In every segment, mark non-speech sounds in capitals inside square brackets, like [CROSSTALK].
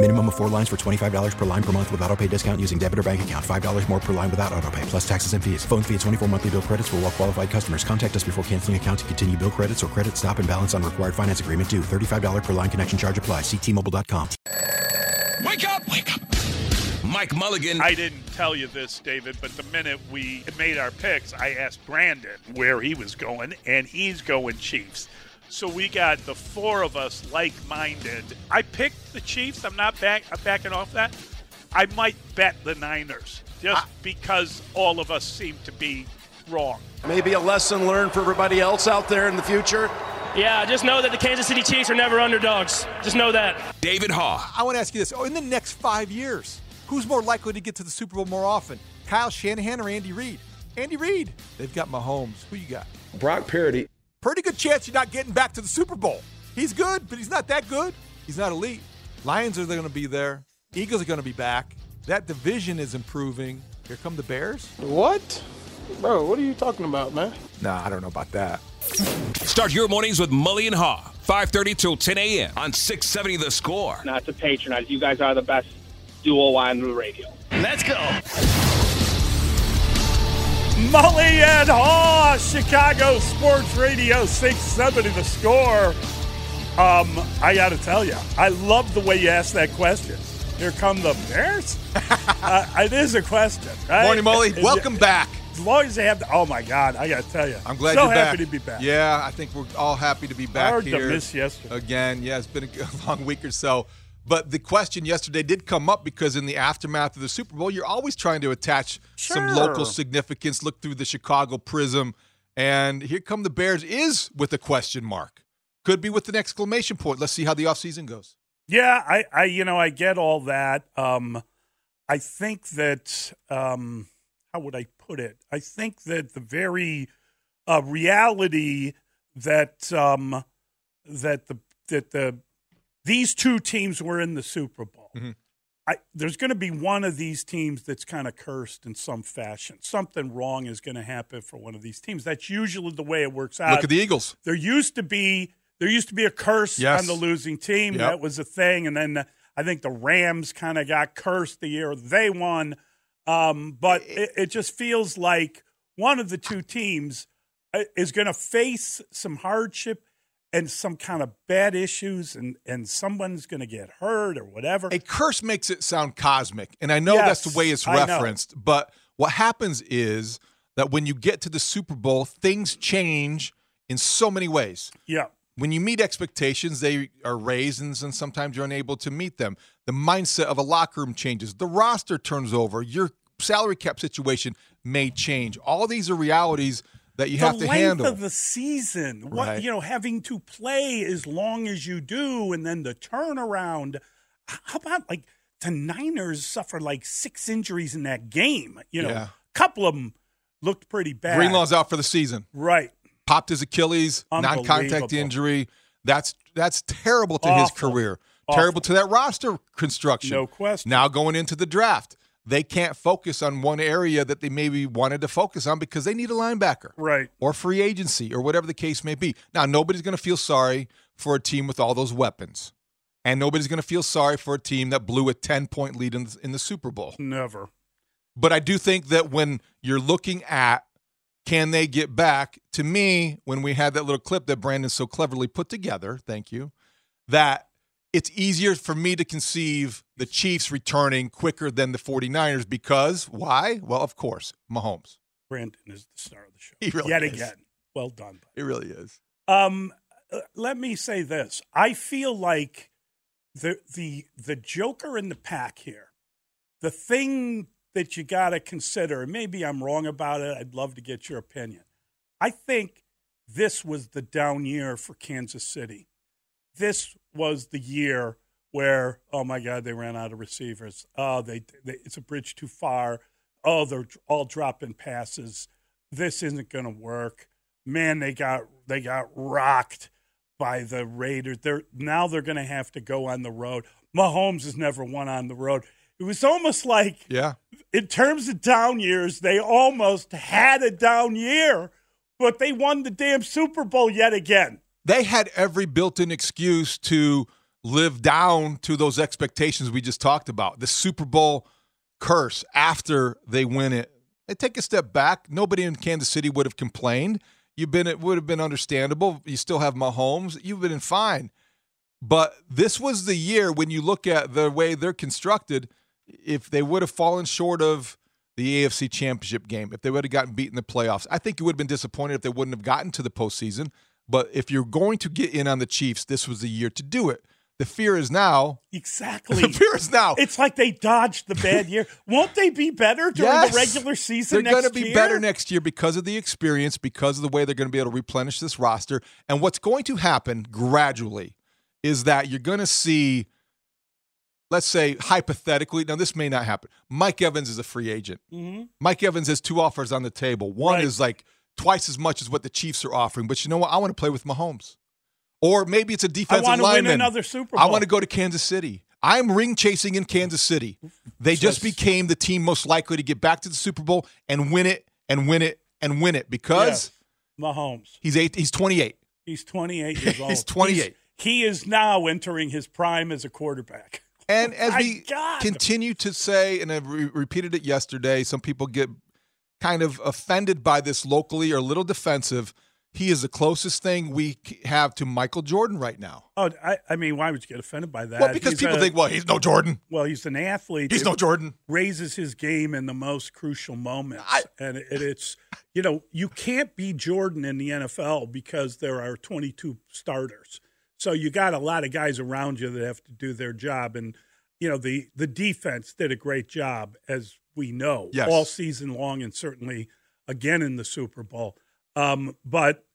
Minimum of four lines for $25 per line per month with auto pay discount using debit or bank account. $5 more per line without auto pay, plus taxes and fees. Phone fee at 24 monthly bill credits for all well qualified customers. Contact us before canceling account to continue bill credits or credit stop and balance on required finance agreement due. $35 per line connection charge apply. Ctmobile.com. Wake up! Wake up! Mike Mulligan. I didn't tell you this, David, but the minute we made our picks, I asked Brandon where he was going, and he's going Chiefs. So we got the four of us like-minded. I picked the Chiefs. I'm not back. I'm backing off that. I might bet the Niners just because all of us seem to be wrong. Maybe a lesson learned for everybody else out there in the future. Yeah, just know that the Kansas City Chiefs are never underdogs. Just know that. David Haugh. I want to ask you this: oh, in the next five years, who's more likely to get to the Super Bowl more often, Kyle Shanahan or Andy Reid? Andy Reid. They've got Mahomes. Who you got? Brock Purdy. Pretty good chance you're not getting back to the Super Bowl. He's good, but he's not that good. He's not elite. Lions are going to be there. Eagles are going to be back. That division is improving. Here come the Bears. What? Bro, what are you talking about, man? Nah, I don't know about that. Start your mornings with Mully and Haugh, 5.30 till 10 a.m. on 670 The Score. Not to patronize. You guys are the best duo on the radio. Let's go. Mully and Haugh, Chicago Sports Radio 670 The Score. Um, I got to tell you, I love the way you asked that question. Here come the Bears? [LAUGHS] uh, it is a question. Right? Morning, Molly. Welcome back. As long as they have, the, oh my God, I got to tell you, I'm glad so you're happy back. to be back. Yeah, I think we're all happy to be back Hard to miss yesterday. again. Yeah, it's been a [LAUGHS] long week or so. But the question yesterday did come up because in the aftermath of the Super Bowl, you're always trying to attach some local significance, look through the Chicago prism. And here come the Bears is with a question mark. Could be with an exclamation point. Let's see how the offseason goes. Yeah, I, I, you know, I get all that. Um, I think that, um, how would I put it? I think that the very uh, reality that um, that the that the these two teams were in the Super Bowl. I, there's going to be one of these teams that's kind of cursed in some fashion. Something wrong is going to happen for one of these teams. That's usually the way it works out. Look at the Eagles. There used to be there used to be a curse Yes. on the losing team. Yep. That was a thing, and then uh, I think the Rams kind of got cursed the year they won. Um, but it, it just feels like one of the two teams uh, is going to face some hardship and some kind of bad issues, and and someone's going to get hurt or whatever. A curse makes it sound cosmic, and I know Yes, that's the way it's referenced. But what happens is that when you get to the Super Bowl, things change in so many ways. yeah. When you meet expectations, they are raised, and and sometimes you're unable to meet them. The mindset of a locker room changes. The roster turns over. Your salary cap situation may change. All these are realities that you the have to length handle. of the season, what Right. you know, having to play as long as you do, and then the turnaround. How about like the Niners suffered like six injuries in that game? You know, Yeah. a couple of them looked pretty bad. Greenlaw's out for the season. right? Popped his Achilles, non-contact injury. That's that's terrible to his career. Awful. Terrible to that roster construction. No question. Now going into the draft, they can't focus on one area that they maybe wanted to focus on because they need a linebacker. Right. or free agency or whatever the case may be. Now, nobody's going to feel sorry for a team with all those weapons. And nobody's going to feel sorry for a team that blew a 10 point lead in the, in the Super Bowl. Never. But I do think that when you're looking at can they get back, to me, when we had that little clip that Brandon so cleverly put together, thank you, that it's easier for me to conceive the Chiefs returning quicker than the 49ers because why? Well, of course, Mahomes. Brandon is the star of the show. He really Yet is. again. Well done. It really is. Um, uh, let me say this. I feel like the the the joker in the pack here, the thing that you got to consider, maybe I'm wrong about it. I'd love to get your opinion. I think this was the down year for Kansas City. This was the year where, oh my God, they ran out of receivers. Oh, they, they it's a bridge too far. Oh, they're all dropping passes. This isn't going to work. Man, they got they got rocked by the Raiders. They're now they're going to have to go on the road. Mahomes has never won on the road. It was almost like Yeah. in terms of down years, they almost had a down year, but they won the damn Super Bowl yet again. They had every built in excuse to live down to those expectations we just talked about. The Super Bowl curse after they win it. They take a step back. Nobody in Kansas City would have complained. You've been it would have been understandable. You still have Mahomes. You've been fine. But this was the year when you look at the way they're constructed, if they would have fallen short of the AFC championship game, if they would have gotten beat in the playoffs, I think you would have been disappointed if they wouldn't have gotten to the postseason. But if you're going to get in on the Chiefs, this was the year to do it. The fear is now. Exactly. [LAUGHS] The fear is now. It's like they dodged the bad year. [LAUGHS] Won't they be better during Yes. the regular season They're going to be year? better next year because of the experience, because of the way they're going to be able to replenish this roster. And what's going to happen gradually is that you're going to see, let's say, hypothetically, now this may not happen. Mike Evans is a free agent. Mhm. Mike Evans has two offers on the table. One Right. is like twice as much as what the Chiefs are offering. But you know what? I want to play with Mahomes. Or maybe it's a defensive I want to win lineman. another Super Bowl. I want to go to Kansas City. I'm ring chasing in Kansas City. They just became the team most likely to get back to the Super Bowl and win it and win it and win it because Yes. Mahomes. he's eight. He's 28. He's 28 [LAUGHS] years old. He's 28. he is now entering his prime as a quarterback. And [LAUGHS] as we God. continue to say, and I re- repeated it yesterday, some people get kind of offended by this locally or a little defensive. He is the closest thing we have to Michael Jordan right now. Oh, I, I mean, why would you get offended by that? Well, because He's people a- think, well, he's no Jordan. Well, he's an athlete. He's no Jordan. Raises his game in the most crucial moments, and it, it's you know you can't be Jordan in the NFL because there are 22 starters. So you got a lot of guys around you that have to do their job, and you know the the defense did a great job as we know Yes. all season long, and certainly again in the Super Bowl. Um, but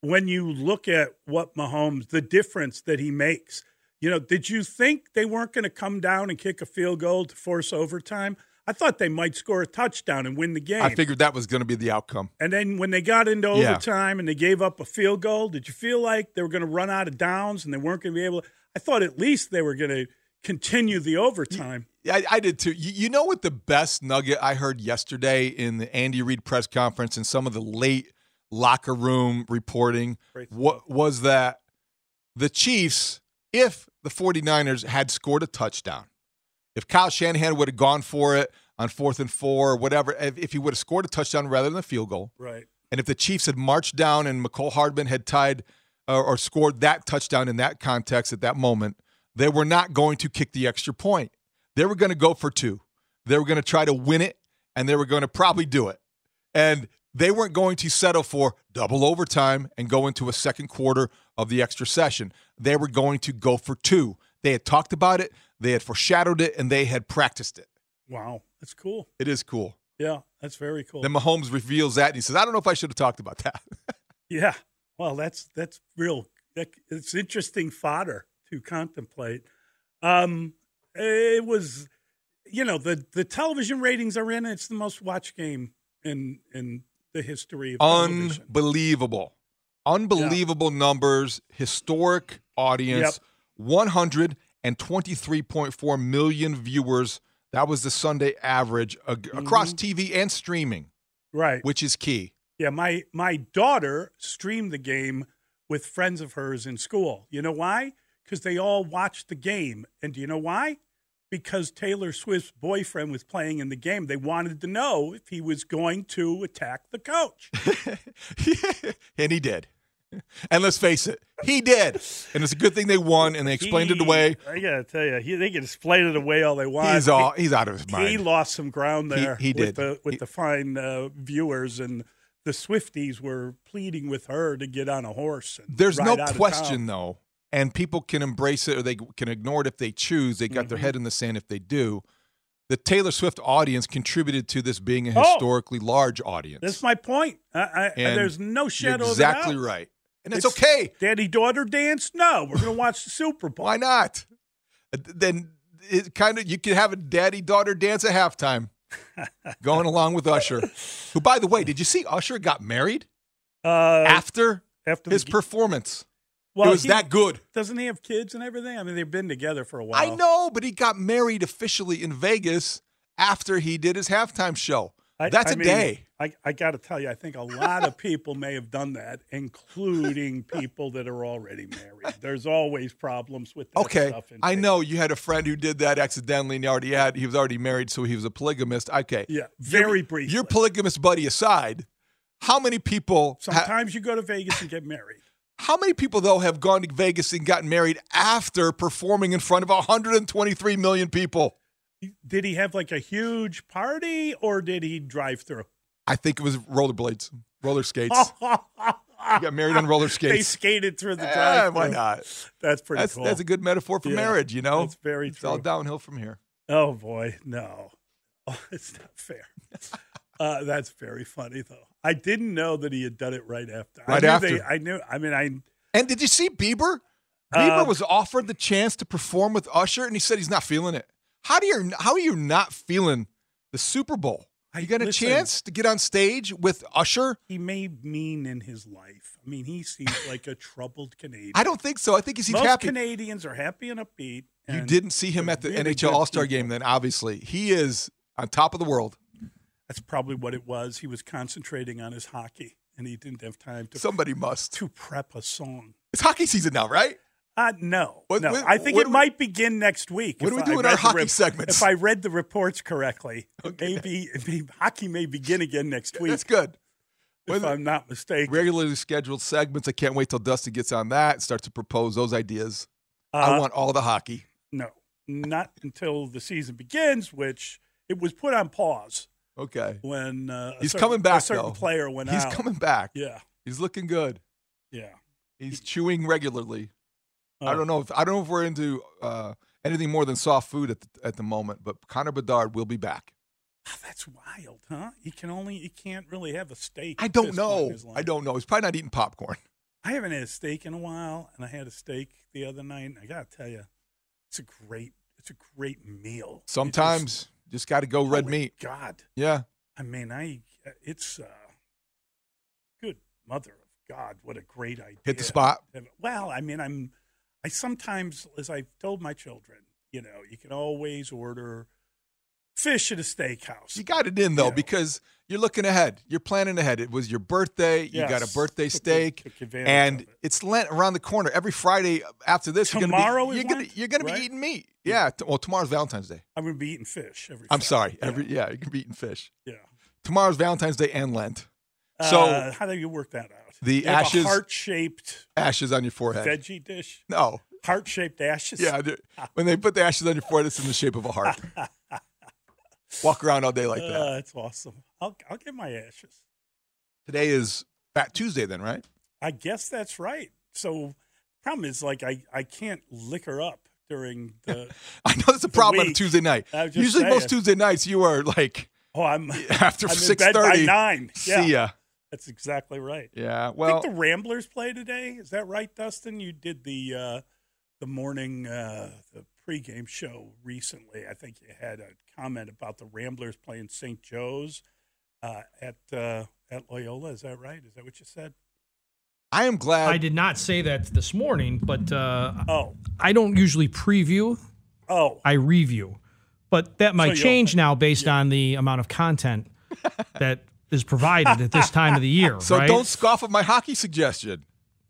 when you look at what Mahomes, the difference that he makes, you know, did you think they weren't going to come down and kick a field goal to force overtime? I thought they might score a touchdown and win the game. I figured that was going to be the outcome. and then when they got into Yeah. overtime and they gave up a field goal, did you feel like they were going to run out of downs and they weren't going to be able to? I thought at least they were going to continue the overtime. Yeah, I, I did too. You, you know what the best nugget I heard yesterday in the Andy Reid press conference and some of the late locker room reporting what was that the Chiefs, if the 49ers had scored a touchdown, if Kyle Shanahan would have gone for it on fourth and four or whatever, if, if he would have scored a touchdown rather than a field goal, Right. and if the Chiefs had marched down and Mecole Hardman had tied uh, or scored that touchdown in that context at that moment, they were not going to kick the extra point. They were going to go for two. They were going to try to win it, and they were going to probably do it. And they weren't going to settle for double overtime and go into a second quarter of the extra session. They were going to go for two. They had talked about it, they had foreshadowed it, and they had practiced it. Wow. That's cool. It is cool. Yeah. That's very cool. Then Mahomes reveals that, and he says, I don't know if I should have talked about that. [LAUGHS] Yeah. Well, that's that's real. That, it's interesting fodder to contemplate. Um, it was, you know, the the television ratings are in. It's the most watched game in in the history of television. Unbelievable. Unbelievable numbers, historic audience, 123.4 million viewers. That was the Sunday average ag- across TV and streaming, Right. which is key. Yeah. My my daughter streamed the game with friends of hers in school. You know why? Because they all watched the game. And do you know why? Because Taylor Swift's boyfriend was playing in the game. They wanted to know if he was going to attack the coach. [LAUGHS] and he did. And let's face it, he did. And it's a good thing they won and they explained it away. I gotta tell you, he, they can explain it away all they want. He's all He- he's out of his mind. He lost some ground there. he with did. the with He- the fine uh, viewers and the Swifties were pleading with her to get on a horse. And There's no ride out of question though, and people can embrace it or they can ignore it if they choose. They got Mm-hmm. their head in the sand if they do. The Taylor Swift audience contributed to this being a Oh! historically large audience. That's my point. I, I, And there's no shadow exactly right. And it's, okay. Daddy daughter dance? No, we're going to watch the Super Bowl. Why not? Uh, Then it kind of you could have a daddy daughter dance at halftime, [LAUGHS] going along with Usher. Who, by the way, did you see Usher got married Uh, after after his the- performance? Well, it was he- that good. Doesn't he have kids and everything? I mean, they've been together for a while. I know, but he got married officially in Vegas after he did his halftime show. I- That's I a mean, day. I, I got to tell you, I think a lot of people may have done that, including [LAUGHS] people that are already married. There's always problems with that Okay, I know you had a friend who did that accidentally, and he already had he was already married, so he was a polygamist. Okay, Yeah, very brief. briefly. Your polygamist buddy aside, how many people? ha- Sometimes you go to Vegas and get married. How many people though have gone to Vegas and gotten married after performing in front of 123 million people? Did he have like a huge party or did he drive through? I think it was rollerblades, roller skates. [LAUGHS] You got married on roller skates. They skated through the drive. why not? That's pretty That's cool. that's a good metaphor for Yeah, marriage. You know, that's very It's all downhill from here. Oh boy, no, [LAUGHS] oh, it's not fair. [LAUGHS] uh, that's very funny though. I didn't know that he had done it right after. Right I knew after. They, I knew. I mean, I. And did you see Bieber? Bieber Uh, was offered the chance to perform with Usher, and he said he's not feeling it. How do you how are you not feeling the Super Bowl? You got a listen. chance to get on stage with Usher? He may mean in his life. I mean, he seems [LAUGHS] like a troubled Canadian. I don't think so. I think he's Most happy. Canadians are happy and upbeat. you didn't see him at the really NHL All Star game. Then obviously he is on top of the world. That's probably what it was. He was concentrating on his hockey, and he didn't have time to Somebody must. to prep a song. It's hockey season now, right? Uh, no, What- no. what- I think it we- might begin next week. What do we I do in our hockey segments? If I read the reports correctly, maybe, maybe hockey may begin again next week. That's good. if Well, I'm not mistaken. Regularly scheduled segments. I can't wait till Dusty gets on that and starts to propose those ideas. Uh, I want all the hockey. no, not until the season begins, which it was put on pause Okay. when uh, He's certain- coming back A certain though. player went He's out. He's coming back. Yeah, He's looking good. yeah. He's chewing regularly. I Oh. don't know if I don't know if we're into uh, anything more than soft food at the, at the moment, but Connor Bedard will be back. Ah, That's wild, huh? He can only he can't really have a steak. I don't this point in know. I don't know. He's probably not eating popcorn. I haven't had a steak in a while, and I had a steak the other night. And I gotta tell you, it's a great, it's a great meal. Sometimes just got to go just- red holy meat. God, Yeah. I mean, I it's uh, good mother of God, what a great idea. Hit the spot. Well, I mean, I'm I sometimes, as I've told my children, you know, you can always order fish at a steakhouse. You got it in though Yeah. because you're looking ahead. You're planning ahead. It was your birthday. You got a birthday steak, took and it. it's Lent around the corner. Every Friday after this, Tomorrow you're is gonna be, you're Lent, gonna, you're gonna right? be eating meat. Yeah. t- Well, tomorrow's Valentine's Day. I'm gonna be eating fish every. I'm sorry. Yeah. Every yeah, you can be eating fish. yeah. Tomorrow's Valentine's Day and Lent. So Uh, how do you work that out? the ashes- heart-shaped ashes on your forehead. veggie dish, No. heart-shaped ashes. Yeah. When they put the ashes on your forehead, it's in the shape of a heart. [LAUGHS] Walk around all day like that. Uh, that's awesome. I'll I'll get my ashes. Today is Fat Tuesday, then, right? I guess that's right. So, problem is, like, I I can't liquor up during the. [LAUGHS] I know that's a problem on a. Tuesday night. I Usually, most. Tuesday nights, you are like oh, I'm [LAUGHS] after six by nine. [LAUGHS] Yeah, See ya. that's exactly right. Yeah. I Well, think the Ramblers play today. Is that right, Dustin? You did the uh, the morning uh, the pregame show recently. I think you had a comment about the Ramblers playing St. Joe's uh, at uh, at Loyola. Is that right? Is that what you said? I am glad. I did not say that this morning, but uh, Oh, I don't usually preview. oh, I review. But that might you'll- change now based on the amount of content that is provided at this time of the year. [LAUGHS] so right? don't scoff at my hockey suggestion.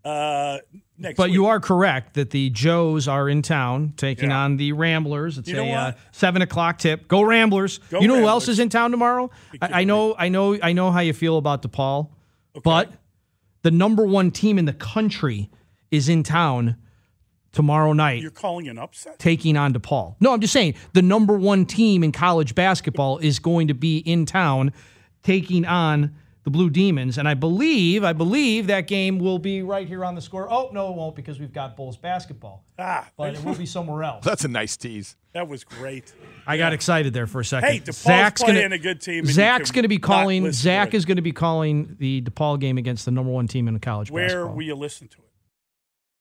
Uh, next. But week. you are correct that the Joes are in town taking Yeah. on the Ramblers. It's You a uh, seven o'clock tip. Go Ramblers! Go you know who else is in town tomorrow? I, I know, I know, I know how you feel about DePaul, but The number one team in the country is in town tomorrow night You're calling an upset? taking on DePaul. No, I'm just saying the number one team in college basketball is going to be in town taking on the Blue Demons. And I believe, I believe that game will be right here on the score. Oh, no, it won't because we've got Bulls basketball. Ah, But it will be somewhere else. [LAUGHS] That's a nice tease. that was great. I got excited there for a second. Hey, DePaul's playing a good team, Zach's going to be not calling. listen to Zach is going to be calling the DePaul game against the number one team in college Where basketball. will you listen to it?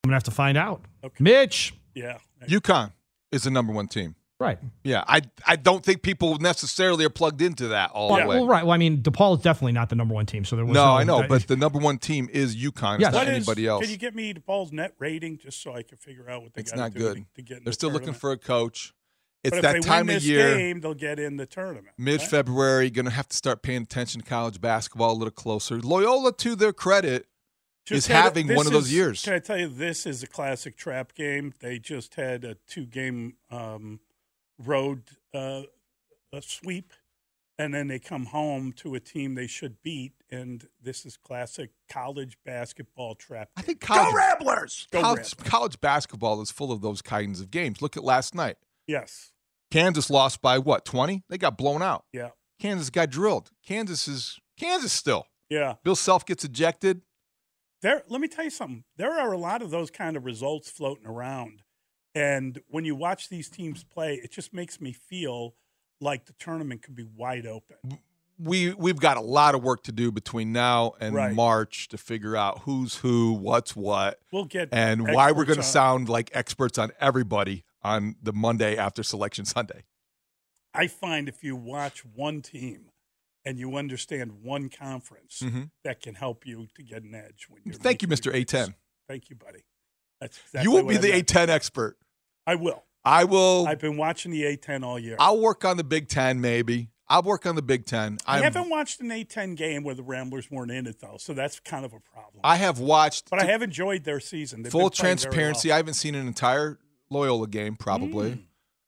I'm gonna have to find out. Okay. Mitch, Yeah. UConn is the number one team. Right? Yeah, I I don't think people necessarily are plugged into that all Well, the way. well, right. Well, I mean, DePaul is definitely not the number one team, so there was no, no, I know, that- but the number one team is UConn. Yes. It's not What is- anybody else. Can you get me DePaul's net rating just so I can figure out what they It's gotta not do good. To, to get in They're the still looking for a coach. It's but that if they time win of year. game, they'll get in the tournament. Mid right? February, going to have to start paying attention to college basketball a little closer. Loyola, to their credit, Just is had a- having this one of those is- years. Can I tell you, this is a classic trap game. They just had a two-game um, road uh, a sweep, and then they come home to a team they should beat, and this is classic college basketball trap. I think college, Ramblers! Go college, Ramblers. college basketball is full of those kinds of games. Look at last night. Yes. Kansas lost by what, 20? They got blown out. Yeah. Kansas got drilled. Kansas is Kansas still. Yeah. Bill Self gets ejected. There, let me tell you something. There are a lot of those kind of results floating around, and when you watch these teams play, it just makes me feel like the tournament could be wide open. We we've got a lot of work to do between now and Right. March to figure out who's who, what's what, We'll get and why we're going to sound like experts on everybody on the Monday after Selection Sunday. I find if you watch one team and you understand one conference, Mhm. that can help you to get an edge. When you're Thank you, Mr. A10. Thank you, buddy. That's exactly you will be I the meant. A10 expert. I will. I will. I've been watching the A10 all year. I'll work on the Big Ten, maybe. I'll work on the Big Ten. I I'm- haven't watched an A10 game where the Ramblers weren't in it though, so that's kind of a problem. I have watched. But I have enjoyed their season. They've full been playing very transparency. well. I haven't seen an entire Loyola game, probably. Hmm.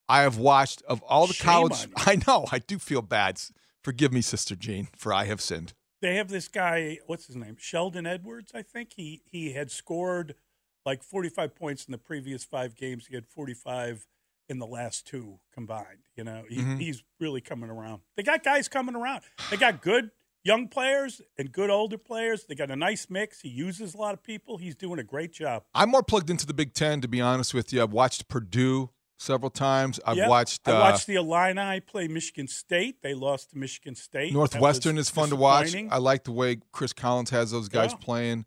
I have watched of all the Shame college. [LAUGHS] I know. I do feel bad. Forgive me, Sister Jean, for I have sinned. They have this guy. What's his name? Sheldon Edwards. I think he he had scored like 45 points in the previous five games. He had 45 in the last two combined. You know, he, Mhm. he's really coming around. They got guys coming around. They got good young players and good older players. They got a nice mix. He uses a lot of people. He's doing a great job. I'm more plugged into the Big Ten, to be honest with you. I've watched Purdue several times. I've Yep. watched. I uh, watched the Illini play Michigan State. They lost to Michigan State. Northwestern is fun to watch. I like the way Chris Collins has those guys Yeah. playing.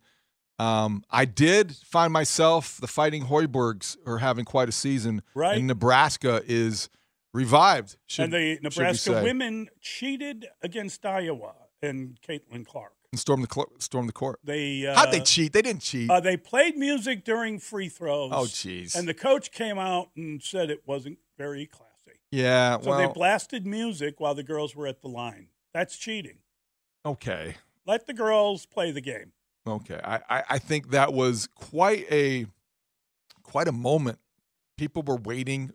Um, I did find myself the Fighting Hoibergs are having quite a season. Right. And Nebraska is revived. Should, and the Nebraska women cheated against Iowa and Caitlin Clark. and storm the cl- storm the court. They uh, How'd they cheat? They didn't cheat. Uh, they played music during free throws. Oh, jeez. And the coach came out and said it wasn't very classy. yeah. So well, they blasted music while the girls were at the line. That's cheating. okay. Let the girls play the game. Okay, I, I, I think that was quite a quite a moment. People were waiting.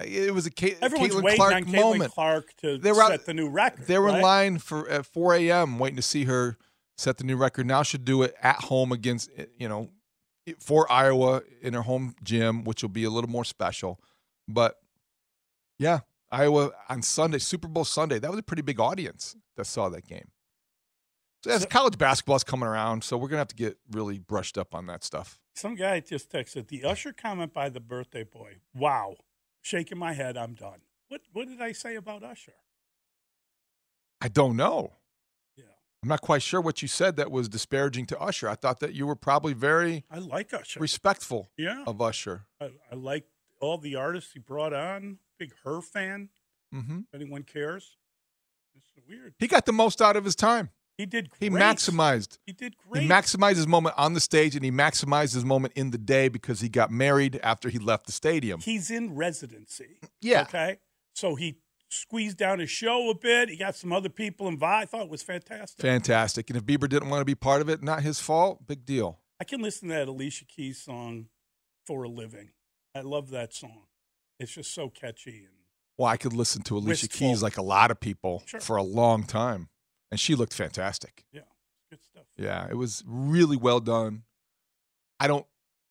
It was a Everyone's Caitlin waiting Clark on Caitlin moment. Clark to They were out- set the new record. They were in line for at 4 a.m. waiting to see her set the new record. Now she'll do it at home against eh, you know for Iowa in her home gym, which will be a little more special. But yeah, Iowa on Sunday, Super Bowl Sunday. That was a pretty big audience that saw that game. So as college basketball's coming around, so we're gonna have to get really brushed up on that stuff. Some guy just texted the Usher comment by the birthday boy. Wow. Shaking my head, I'm done. What what did I say about Usher? I don't know. Yeah. I'm not quite sure what you said that was disparaging to Usher. I thought that you were probably very I like Usher. respectful Yeah. of Usher. I, I like all the artists he brought on. Big her fan. hmm If anyone cares. It's weird. He got the most out of his time. He did He maximized. He did great. He maximized his moment on the stage and he maximized his moment in the day because he got married after he left the stadium. He's in residency. Yeah. Okay. So he squeezed down his show a bit. He got some other people involved. I thought it was fantastic. Fantastic. And if Bieber didn't want to be part of it, not his fault, big deal. I can listen to that Alicia Keys song for a living. I love that song. It's just so catchy and Well, I could listen to Alicia Wistful. Keys like a lot of people Sure. for a long time. And she looked fantastic. yeah. Good stuff. Yeah, it was really well done. I don't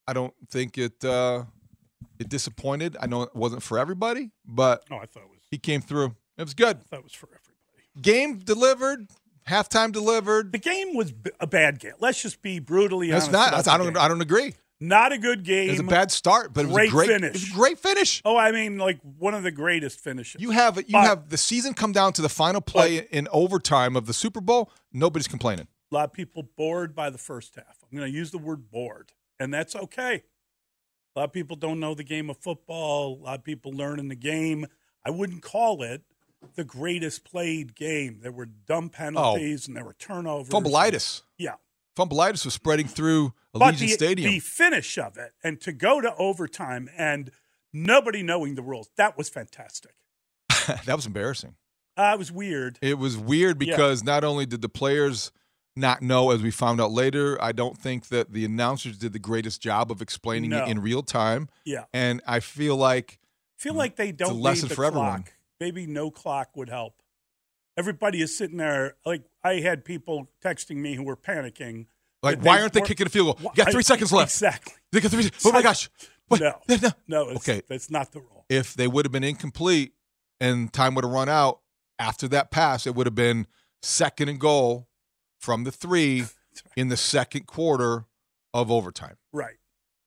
I don't think it uh it disappointed. I know it wasn't for everybody, but Oh, I thought it was. he came through. It was good. I thought it was for everybody. Game delivered, halftime delivered. The game was b- a bad game. Let's just be brutally That's honest. not that's, the I don't. I don't agree. Not a good game. It was a bad start, but it was great a great finish. It was a great finish. Oh, I mean, like one of the greatest finishes. You have you But have the season come down to the final play in overtime of the Super Bowl. Nobody's complaining. a lot of people bored by the first half. I'm going to use the word bored, and that's okay. A lot of people don't know the game of football. A lot of people learning the game. I wouldn't call it the greatest played game. There were dumb oh. penalties and there were turnovers. Fumbleitis. Yeah. Fumbleitis was spreading through Allegiant the, Stadium. the finish of it and to go to overtime and nobody knowing the rules, that was fantastic. [LAUGHS] that was embarrassing. Uh, it was weird. It was weird Yeah. because not only did the players not know, as we found out later, I don't think that the announcers did the greatest job of explaining No. it in real time. Yeah. And I feel like feel like they it's a don't lesson for everyone. Maybe no clock would help. Everybody is sitting there like I had people texting me who were panicking. Like, why aren't they kicking a field goal? You got three seconds left. Exactly. They got three. Oh my gosh! What? No, No. no, it's, Okay. that's not the rule. If they would have been incomplete and time would have run out after that pass, it would have been second and goal from the three [LAUGHS] in the second quarter of overtime. Right.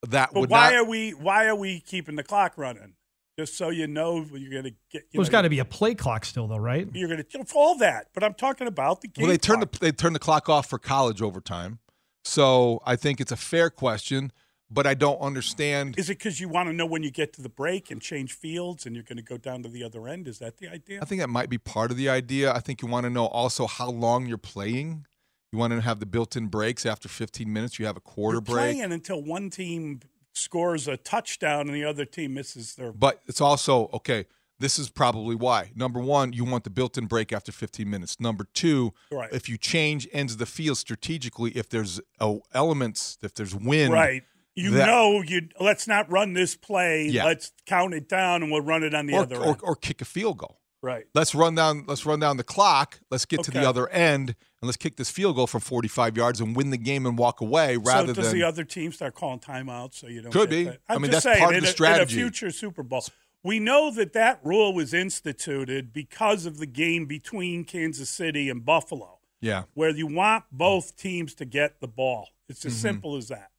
That But would why not. are we why are we keeping the clock running? Just so you know you're going to get. You There's know, got to be a play clock still, though, right? You're going to all that, but I'm talking about the game. well, they turned clock. the they turned the clock off for college overtime, so I think it's a fair question. But I don't understand. Is it because you want to know when you get to the break and change fields, and you're going to go down to the other end? Is that the idea? I think that might be part of the idea. I think you want to know also how long you're playing. You want to have the built-in breaks after 15 minutes. You have a quarter You're break. playing until one team scores a touchdown and the other team misses their. But it's also okay. This is probably why. Number one, you want the built-in break after 15 minutes. Number two, Right. if you change ends of the field strategically, if there's oh, elements, if there's wind, Right. You that- know, you let's not run this play. Yeah. Let's count it down, and we'll run it on the or, other or, end. or kick a field goal. Right. Let's run down. Let's run down the clock. Let's get to the other end and let's kick this field goal from 45 yards and win the game and walk away rather so does than the other team start calling timeouts so you don't Could be. that? I mean, just that's saying, part of the a- strategy. In a future Super Bowl, we know that that rule was instituted because of the game between Kansas City and Buffalo, yeah. where you want both teams to get the ball. It's as Mhm. simple as that.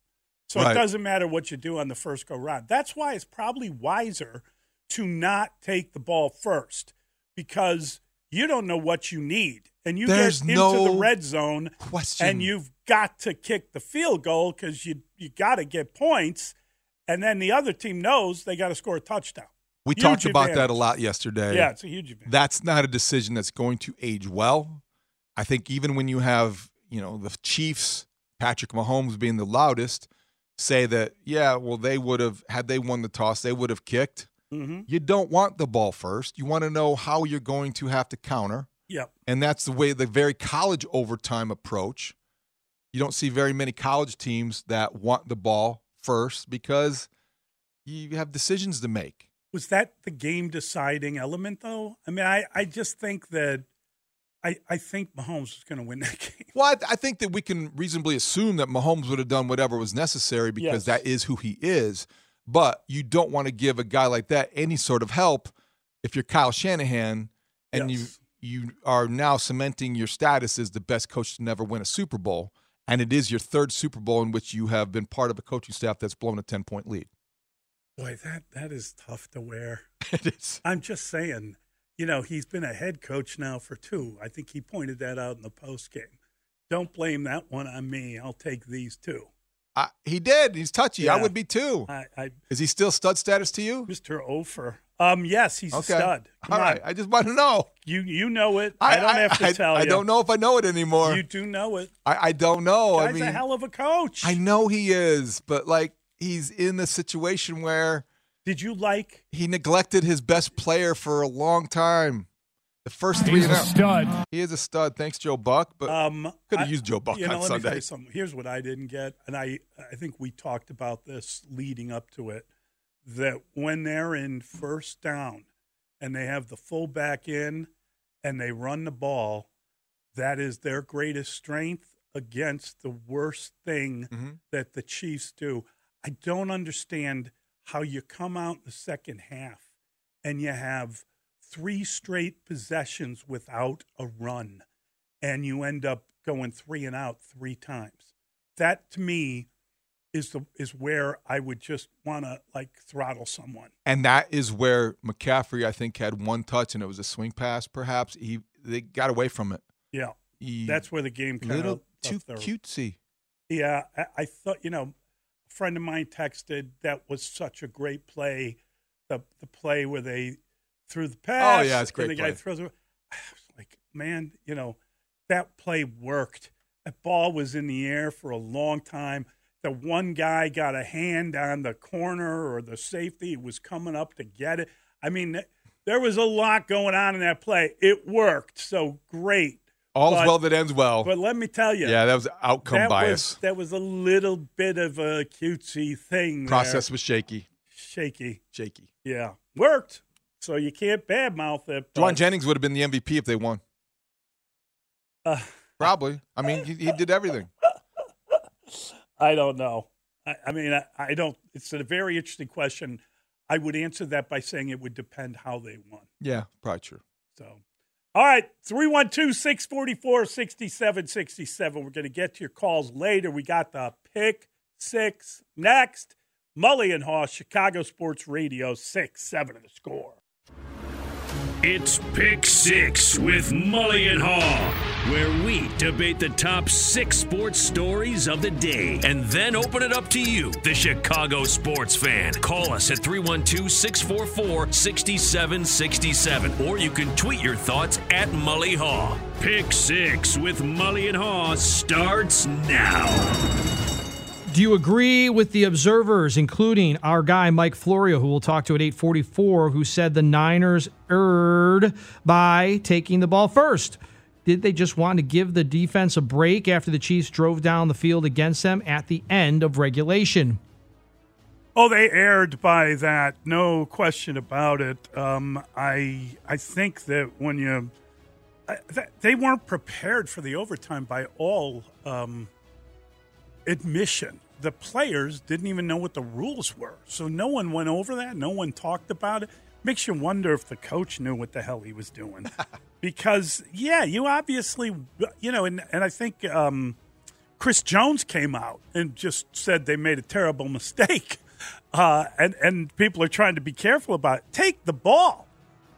So Right. it doesn't matter what you do on the first go round. That's why it's probably wiser to not take the ball first because you don't know what you need. And you There's get into no the red zone question. and you've got to kick the field goal because you you got to get points, and then the other team knows they got to score a touchdown. We Huge talked about that a lot yesterday. Yeah, it's a huge advantage. That's not a decision that's going to age well. I think even when you have, you know, the Chiefs, Patrick Mahomes being the loudest, say that, yeah, well, they would have, had they won the toss, they would have kicked. Mhm. You don't want the ball first. You want to know how you're going to have to counter. Yep. And that's the way the very college overtime approach. You don't see very many college teams that want the ball first because you have decisions to make. Was that the game deciding element, though? I mean, I, I just think that I, I think Mahomes was going to win that [LAUGHS] game. Well, I, I think that we can reasonably assume that Mahomes would have done whatever was necessary because Yes. that is who he is. But you don't want to give a guy like that any sort of help if you're Kyle Shanahan and Yes. you you are now cementing your status as the best coach to never win a Super Bowl. And it is your third Super Bowl in which you have been part of a coaching staff that's blown a 10 point lead. Boy, that that is tough to wear. [LAUGHS] It is. I'm just saying, you know, he's been a head coach now for two. I think he pointed that out in the post game. Don't blame that one on me. I'll take these two. I, he did. He's touchy. I would be too. I, I Is he still stud status to you? Mr. Ofer. Um, yes, he's Okay. a stud. Come All right. I just want to know. You you know it. I, don't have to I, tell I you. don't know if I know it anymore. You do know it. I, I don't know. Guy's I mean, a hell of a coach. I know he is, but like he's in a situation where Did you like? he neglected his best player for a long time. The first three He's a stud. He is a stud. Thanks, Joe Buck. But Um, could have used Joe Buck you know, on let me tell Sunday. you something. Here's what I didn't get, and I I think we talked about this leading up to it. That when they're in first down and they have the fullback in and they run the ball, that is their greatest strength. against the worst thing Mm-hmm. that the Chiefs do. I don't understand how you come out in the second half and you have three straight possessions without a run and you end up going three and out three times. That to me is the is where I would just want to like throttle someone. And that is where McCaffrey, I think, had one touch, and it was a swing pass. Perhaps he they got away from it. Yeah. He- That's where the game kind little of too cutesy. Yeah, I, I thought you know, a friend of mine texted that was such a great play, the the play where they threw the pass. Oh, yeah, it's great and the guy throws it. [SIGHS] I was like, man, you know, that play worked. That ball was in the air for a long time. The one guy got a hand on the corner or the safety was coming up to get it. I mean, there was a lot going on in that play. It worked, so great. All's But- well that ends well. But let me tell you, Yeah, that was outcome that bias. Was, that was a little bit of a cutesy thing. Process there. was shaky. shaky. Shaky. Yeah, worked. So you can't badmouth it. but- Jauan Jennings would have been the MVP if they won. Uh, Probably. I mean, he, he did everything. [LAUGHS] I don't know. I, I mean, I, I don't. It's a very interesting question. I would answer that by saying it would depend how they won. Yeah, probably true. So, all right, 312 644 6767. We're going to get to your calls later. We got the pick six next. Mully and Haugh, Chicago Sports Radio, 6 7 of the score. It's Pick Six with Mully and Haugh, where we debate the top six sports stories of the day and then open it up to you, the Chicago sports fan. Call us at 312 644 6767, or you can tweet your thoughts at Mully Haugh. Pick Six with Mully and Haugh starts now. Do you agree with the observers, including our guy Mike Florio, who we'll talk to at 844, who said the Niners erred by taking the ball first? Did they just want to give the defense a break after the Chiefs drove down the field against them at the end of regulation? Oh, they erred by that, no question about it. Um, I I think that when you they weren't prepared for the overtime by all um, admission. The players didn't even know what the rules were, so no one went over that. No one talked about it. Makes you wonder if the coach knew what the hell he was doing, [LAUGHS] because yeah, you obviously you know, and and I think. Um, Chris Jones came out and just said they made a terrible [LAUGHS] mistake, uh, and and people are trying to be careful about it. Take the ball,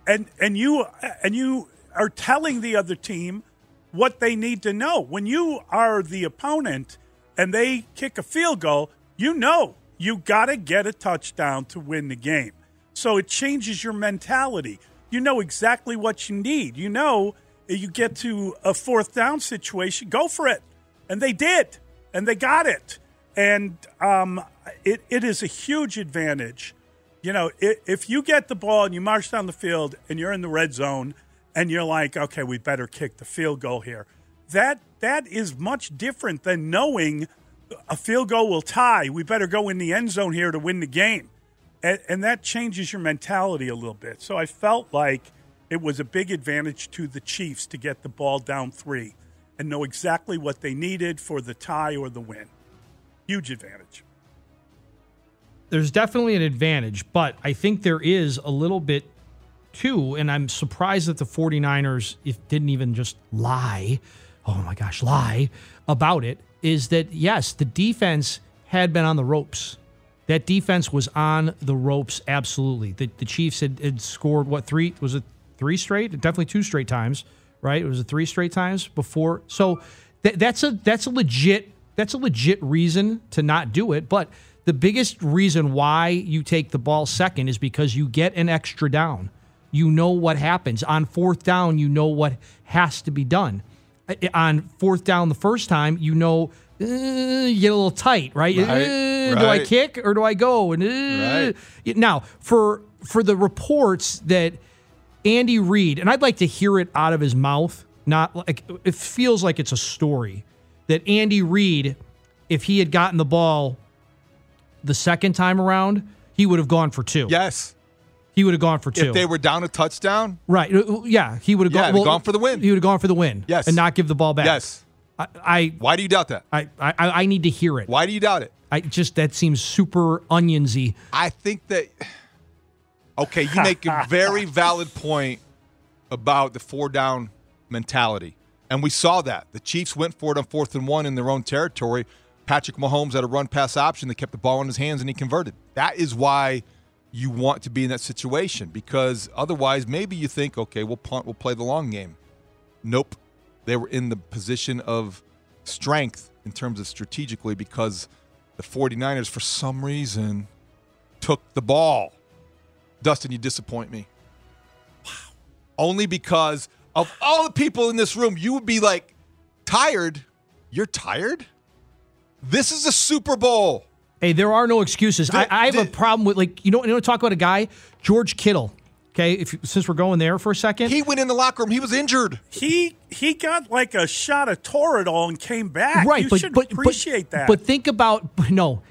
and and you and you are telling the other team what they need to know. When you are the opponent and they kick a field goal, you know you got to get a touchdown to win the game. So it changes your mentality. You know exactly what you need. You know you get to a fourth down situation, go for it and they did, and they got it, and um, it it is a huge advantage. You know, if you get the ball and you march down the field and you're in the red zone, and you're like, okay, we better kick the field goal here. That that is much different than knowing a field goal will tie. We better go in the end zone here to win the game, and, and that changes your mentality a little bit. So I felt like it was a big advantage to the Chiefs to get the ball down three and know exactly what they needed for the tie or the win. Huge advantage. there's definitely an advantage, but I think there is a little bit too, and I'm surprised that the 49ers if didn't even just lie. Oh my gosh, lie about it is that yes, the defense had been on the ropes. That defense was on the ropes absolutely. The, the Chiefs had, had scored what three was it three straight? Definitely two straight times, right? It was it three straight times before. So that, that's a that's a legit that's a legit reason to not do it, but the biggest reason why you take the ball second is because you get an extra down. You know what happens. On fourth down, you know what has to be done. I- On fourth down the first time, you know uh, you get a little tight, right? Right, Uh, Do I kick or do I go? And uh, Right. now for for the reports that Andy Reid, and I'd like to hear it out of his mouth. Not like it feels like it's a story that Andy Reid, if he had gotten the ball the second time around, he would have gone for two. Yes. He would have gone for two. If they were down a touchdown, right. Uh, Yeah, he would have Yeah, gone, they'd gone for the win. He would have gone for the win. Yes. And not give the ball back. Yes. I, I Why do you doubt that? I, I I need to hear it. Why do you doubt it? I just that seems super onionsy. I think that okay, you make a [LAUGHS] very valid point about the four down mentality. And we saw that. The Chiefs went for it on fourth and one in their own territory. Patrick Mahomes had a run pass option. They kept the ball in his hands and he converted. That is why you want to be in that situation because otherwise, maybe you think, okay, we'll punt, we'll play the long game. Nope. They were in the position of strength in terms of strategically because the 49ers, for some reason, took the ball. Dustin, you disappoint me. Wow. Only because of all the people in this room, you would be like, tired? You're tired? This is a Super Bowl. Hey, there are no excuses. I, I have a problem with like you know you know talk about a guy George Kittle. Okay, if since we're going there for a second, He went in the locker room. He was injured. He he got like a shot of Toradol and came back. right? You but should but appreciate but, that. But think about no.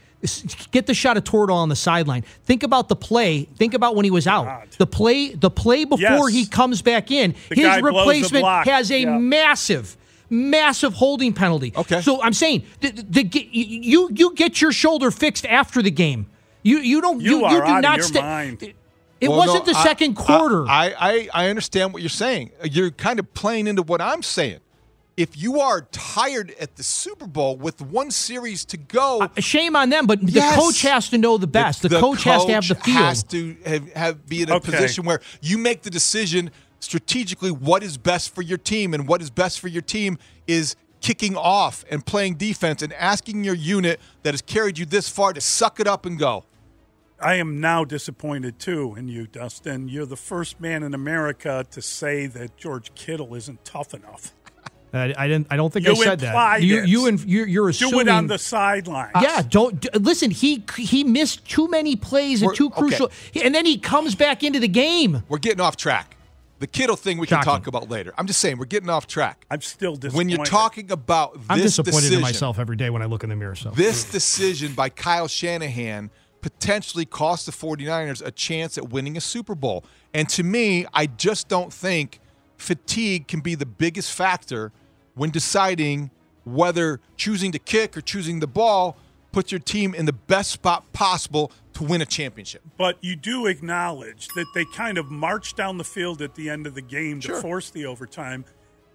Get the shot of Toradol on the sideline. Think about the play. Think about when he was out. The play, the play before Yes. he comes back in. The his guy blows the replacement has a Yeah. massive, massive holding penalty. Okay. So I'm saying, the, the, the, you you get your shoulder fixed after the game. You you don't you, you, are you do out not of your mind. It Well, wasn't no, the I- second quarter. I, I, I understand what you're saying. You're kind of playing into what I'm saying. If you are tired at the Super Bowl with one series to go, Shame on them, but Yes. the coach has to know the best. The, coach, has to have the coach field. Has to have, have be in a Okay. position where you make the decision strategically what is best for your team, and what is best for your team is kicking off and playing defense and asking your unit that has carried you this far to suck it up and go. I am now disappointed too in you, Dustin. You're the first man in America to say that George Kittle isn't tough enough. [LAUGHS] I, I didn't. I don't think You I said that. You it. you and you're, you're assuming. Do it on the sideline. yeah, don't d- listen. He he missed too many plays and We're- too okay. crucial, and then he comes back into the game. We're getting off track. The Kittle thing we Shocking. can talk about later. I'm just saying we're getting off track. I'm still disappointed. When you're talking about this I'm disappointed decision, in myself every day when I look in the mirror. So This decision by Kyle Shanahan potentially cost the 49ers a chance at winning a Super Bowl. And to me, I just don't think fatigue can be the biggest factor when deciding whether choosing to kick or choosing the ball puts your team in the best spot possible to win a championship. But you do acknowledge that they kind of marched down the field at the end of the game Sure. to force the overtime,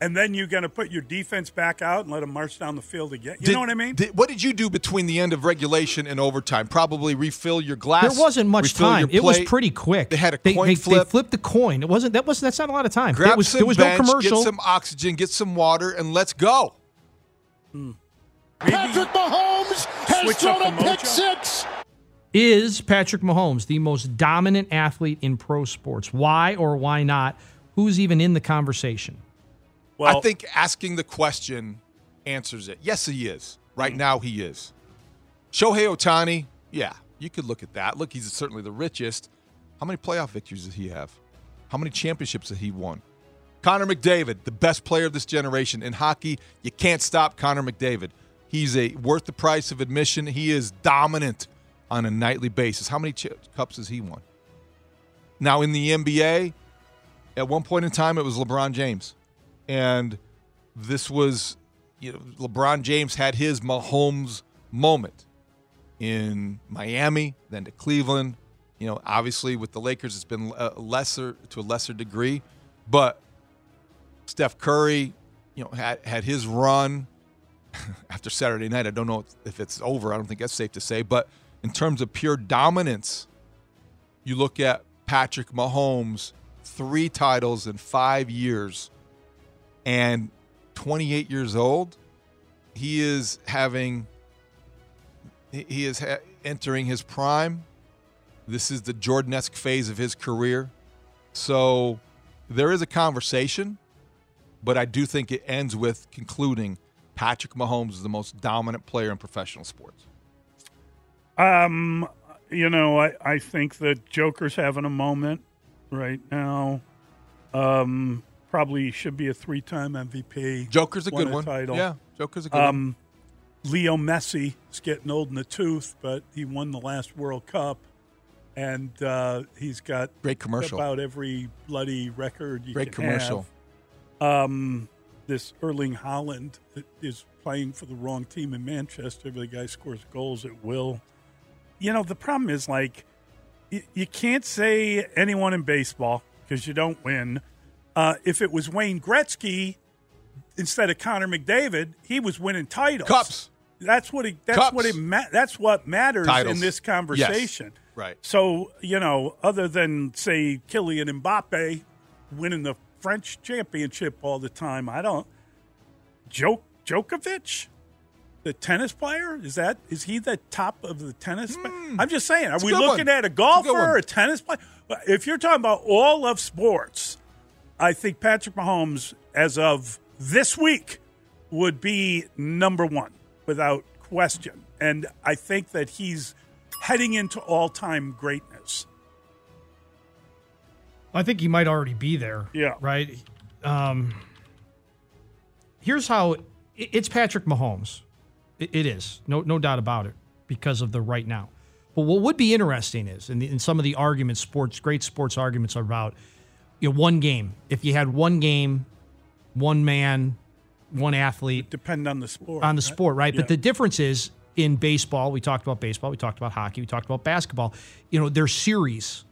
and then you're going to put your defense back out and let them march down the field again. You Did- know what I mean? did- what did you do between the end of regulation and overtime? Probably refill your glass. there wasn't much time. It was pretty quick. They had a they, coin they, flip. They flipped the coin. It wasn't. That wasn't. That's not a lot of time. Grab There was, some there was bench, no commercial. get some oxygen, get some water, and let's go. Hmm. Patrick Mahomes has Switch thrown a pick six. Is Patrick Mahomes the most dominant athlete in pro sports? Why or why not? Who's even in the conversation? Well, I think asking the question answers it. Yes, he is. Right Hmm. now, he is. Shohei Ohtani, yeah, you could look at that. Look, he's certainly the richest. How many playoff victories does he have? How many championships has he won? Connor McDavid, the best player of this generation in hockey. You can't stop Connor McDavid. He's a worth the price of admission. He is dominant on a nightly basis. How many cups has he won? Now in the NBA, at one point in time, it was LeBron James, and this was, you know, LeBron James had his Mahomes moment in Miami, then to Cleveland. You know, obviously with the Lakers, it's been a lesser to a lesser degree, but Steph Curry, you know, had had his run [LAUGHS] after Saturday night. I don't know if it's over. I don't think that's safe to say, but in terms of pure dominance, you look at Patrick Mahomes, three titles in five years, and 28 years old. He is having, he- is ha- entering his prime. This is the Jordan-esque phase of his career. So there is a conversation, but I do think it ends with concluding Patrick Mahomes is the most dominant player in professional sports. Um, you know, I, I think that Joker's having a moment right now. Um, probably should be a three time MVP. Joker's a good one. Title. Yeah, Joker's a good one. um, Leo Messi is getting old in the tooth, but he won the last World Cup, and uh, he's got Great commercial. about every bloody record you Great can commercial. have. Um, this Erling Haaland that is playing for the wrong team in Manchester. but The guy scores goals at will. You know, the problem is like you, you can't say anyone in baseball because you don't win. Uh, if it was Wayne Gretzky instead of Connor McDavid, he was winning titles. Cups. That's what it. That's Cups. what it. Ma- that's what matters Titles. in this conversation. Yes. Right. So you know, other than say Kylian Mbappe winning the French championship all the time, I don't. Jok- Djokovic, the tennis player, is that is he the top of the tennis? pla- I'm just saying. Are. It's we looking one. at a It's a good golfer, one. a tennis player? If you're talking about all of sports, I think Patrick Mahomes, as of this week, would be number one without question. And I think that he's heading into all time greatness. I think he might already be there. Yeah. Right. Um, here's how it's Patrick Mahomes. It, is no no doubt about it because of the right now. But what would be interesting is, in, the, in some of the arguments, sports great sports arguments are about you know one game. If you had one game, one man, one athlete, Depend on the sport. on the right? sport, right? Yeah. But the difference is in baseball, we talked about baseball, we talked about hockey, we talked about basketball. You know, there's series,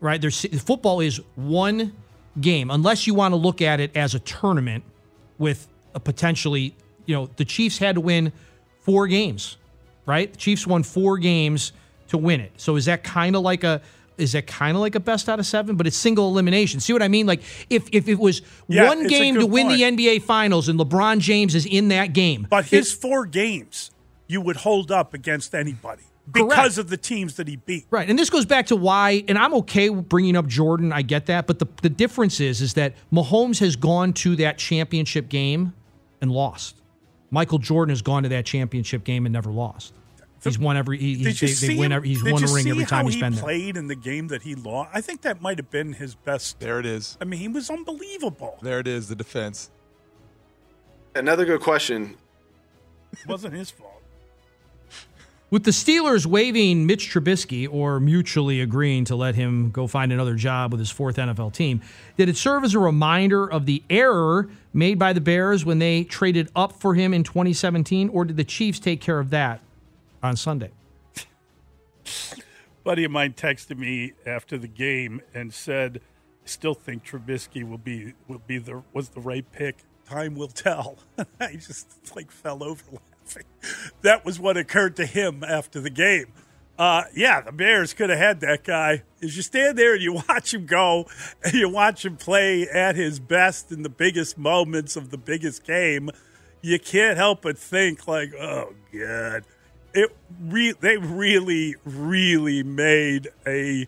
right? There's football is one game, unless you want to look at it as a tournament with a potentially, you know, the Chiefs had to win four games, right? The Chiefs won four games to win it. So is that kind of like a is that kind of like a best out of seven, but it's single elimination. See what I mean? Like if if it was Yeah, one game to win the. NBA Finals and LeBron James is in that game, But his four games, you would hold up against anybody because Correct. of the teams that he beat. Right. And this goes back to why, and I'm okay with bringing up Jordan. I get that. But the, the difference is, is that Mahomes has gone to that championship game and lost. Michael Jordan has gone to that championship game and never lost. He's won every, he, Did he's, you they, see they win him- every, he's did won you a ring see every time how he's he been there. played in the game that he lost? I think that might have been his best. There it is. I mean, he was unbelievable. There it is. The defense. Another good question. It wasn't his fault. With the Steelers waiving Mitch Trubisky or mutually agreeing to let him go find another job with his fourth NFL team, did it serve as a reminder of the error made by the Bears when they traded up for him in 2017, or did the Chiefs take care of that on Sunday? [LAUGHS] buddy of mine texted me after the game and said, "I still think Trubisky will be will be the was the right pick. Time will tell." [LAUGHS] I just like fell over [LAUGHS] That was what occurred to him after the game. Uh, yeah, the Bears could have had that guy. As you stand there and you [LAUGHS] watch him go, and you watch him play at his best in the biggest moments of the biggest game, you can't help but think like, "Oh God." it re- they really really made a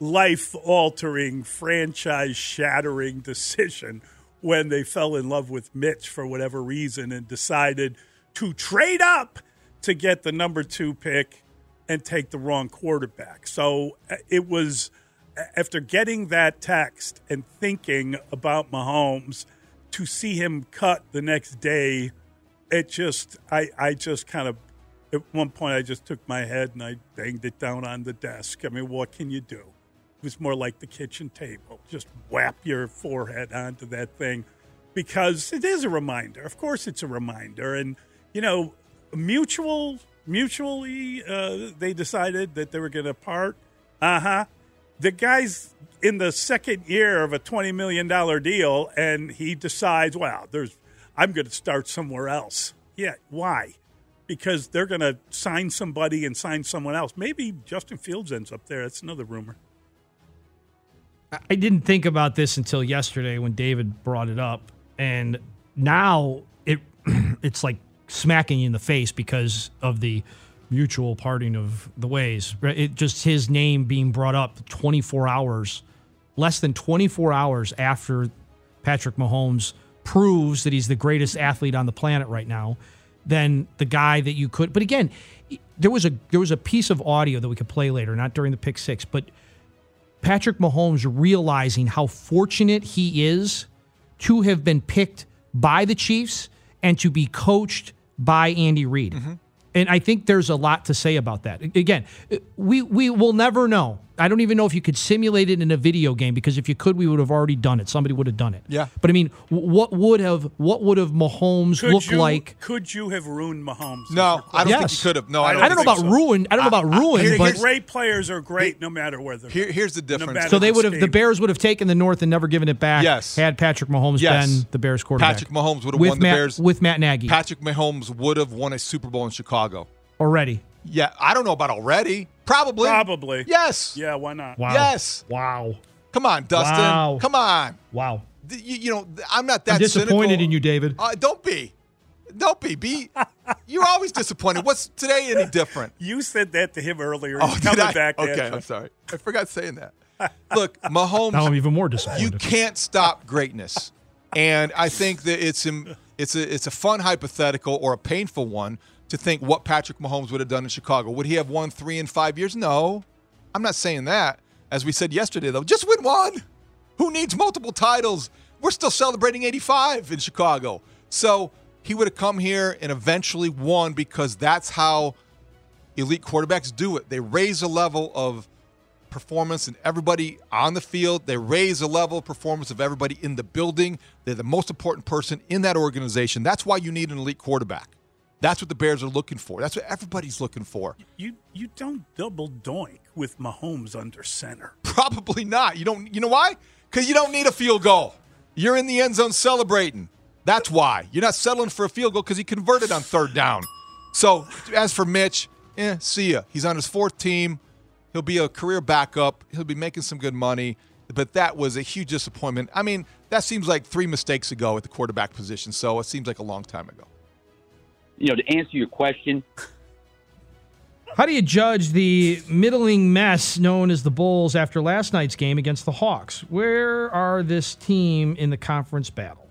life altering franchise shattering decision when they fell in love with Mitch for whatever reason and decided to trade up to get the number 2 pick and take the wrong quarterback. So uh, it was after getting that text and thinking about Mahomes to see him cut the next day it just I I just kind of at one point I just took my head and I banged it down on the desk. I mean, what can you do? It was more like the kitchen table. Just whap your forehead onto that thing because it is a reminder. Of course, it's a reminder. And, you know, mutual, mutually, uh, they decided that they were going to part. Uh huh. The guy's in the second year of a $20 million deal and he decides, well, there's, I'm going to start somewhere else. Yeah. Why? because they're going to sign somebody and sign someone else. Maybe Justin Fields ends up there. That's another rumor. I didn't think about this until yesterday when David brought it up, and now it [CLEARS THROAT] it's like smacking you in the face because of the mutual parting of the ways. It just his name being brought up 24 hours, less than 24 hours after Patrick Mahomes proves that he's the greatest athlete on the planet right now. Than the guy that you could. But again, there was a there was a piece of audio that we could play later, not during the pick six, but Patrick Mahomes realizing how fortunate he is to have been picked by the Chiefs and to be coached by Andy Reid. Mm-hmm. And I think there's a lot to say about that. Again, we we will never know I don't even know if you could simulate it in a video game because if you could, we would have already done it. Somebody would have done it. Yeah. But I mean, what would have what would have Mahomes Could look you, like? Could you have ruined Mahomes? No, I don't think you could have. No, I I don't, I don't know about so. ruin. I don't know about ruin, here- but great players are great no matter where they're. Here, here's the difference. matter so they would have the. Bears would have taken the North and never given it back. Yes. Had Patrick Mahomes Yes. been the Bears quarterback. Patrick Mahomes would have with won the Matt, Bears. with Matt Nagy Patrick Mahomes would have won a Super Bowl in Chicago. already. Yeah, I don't know about already. Probably. Probably. Yes. Yeah, why not? Wow. Yes. Wow. Come on, Dustin. Wow. Come on. Wow. Th- You, you know, I'm not that I'm disappointed cynical. in you, David. Uh, don't be. Don't be. Be. [LAUGHS] You're always disappointed. What's today any different? You said that to him earlier. Oh, He's did coming I? back. Okay, after. I'm sorry. I forgot saying that. [LAUGHS] Look, Mahomes. Now I'm even more disappointed. you can't stop greatness, and I think that it's it's a it's a fun hypothetical or a painful one to think what Patrick Mahomes would have done in Chicago. Would he have won three in five years? No, I'm not saying that. As we said yesterday, though, just win one. Who needs multiple titles? We're still celebrating 85 in Chicago. So he would have come here and eventually won because that's how elite quarterbacks do it. They raise the level of performance and everybody on the field. They raise the level of performance of everybody in the building. They're the most important person in that organization. That's why you need an elite quarterback. That's what the Bears are looking for. That's what everybody's looking for. You you don't double doink with Mahomes under center. [LAUGHS] Probably not. You don't. You know why? Because you don't need a field goal. You're in the end zone celebrating. That's why you're not settling for a field goal because he converted on third down. So as for Mitch, eh, see ya. He's on his fourth team. He'll be a career backup. He'll be making some good money. But that was a huge disappointment. I mean, that seems like three mistakes ago at the quarterback position. So it seems like a long time ago. You know, to answer your question, How do you judge the middling mess known as the Bulls after last night's game against the Hawks? Where are this team in the conference battle?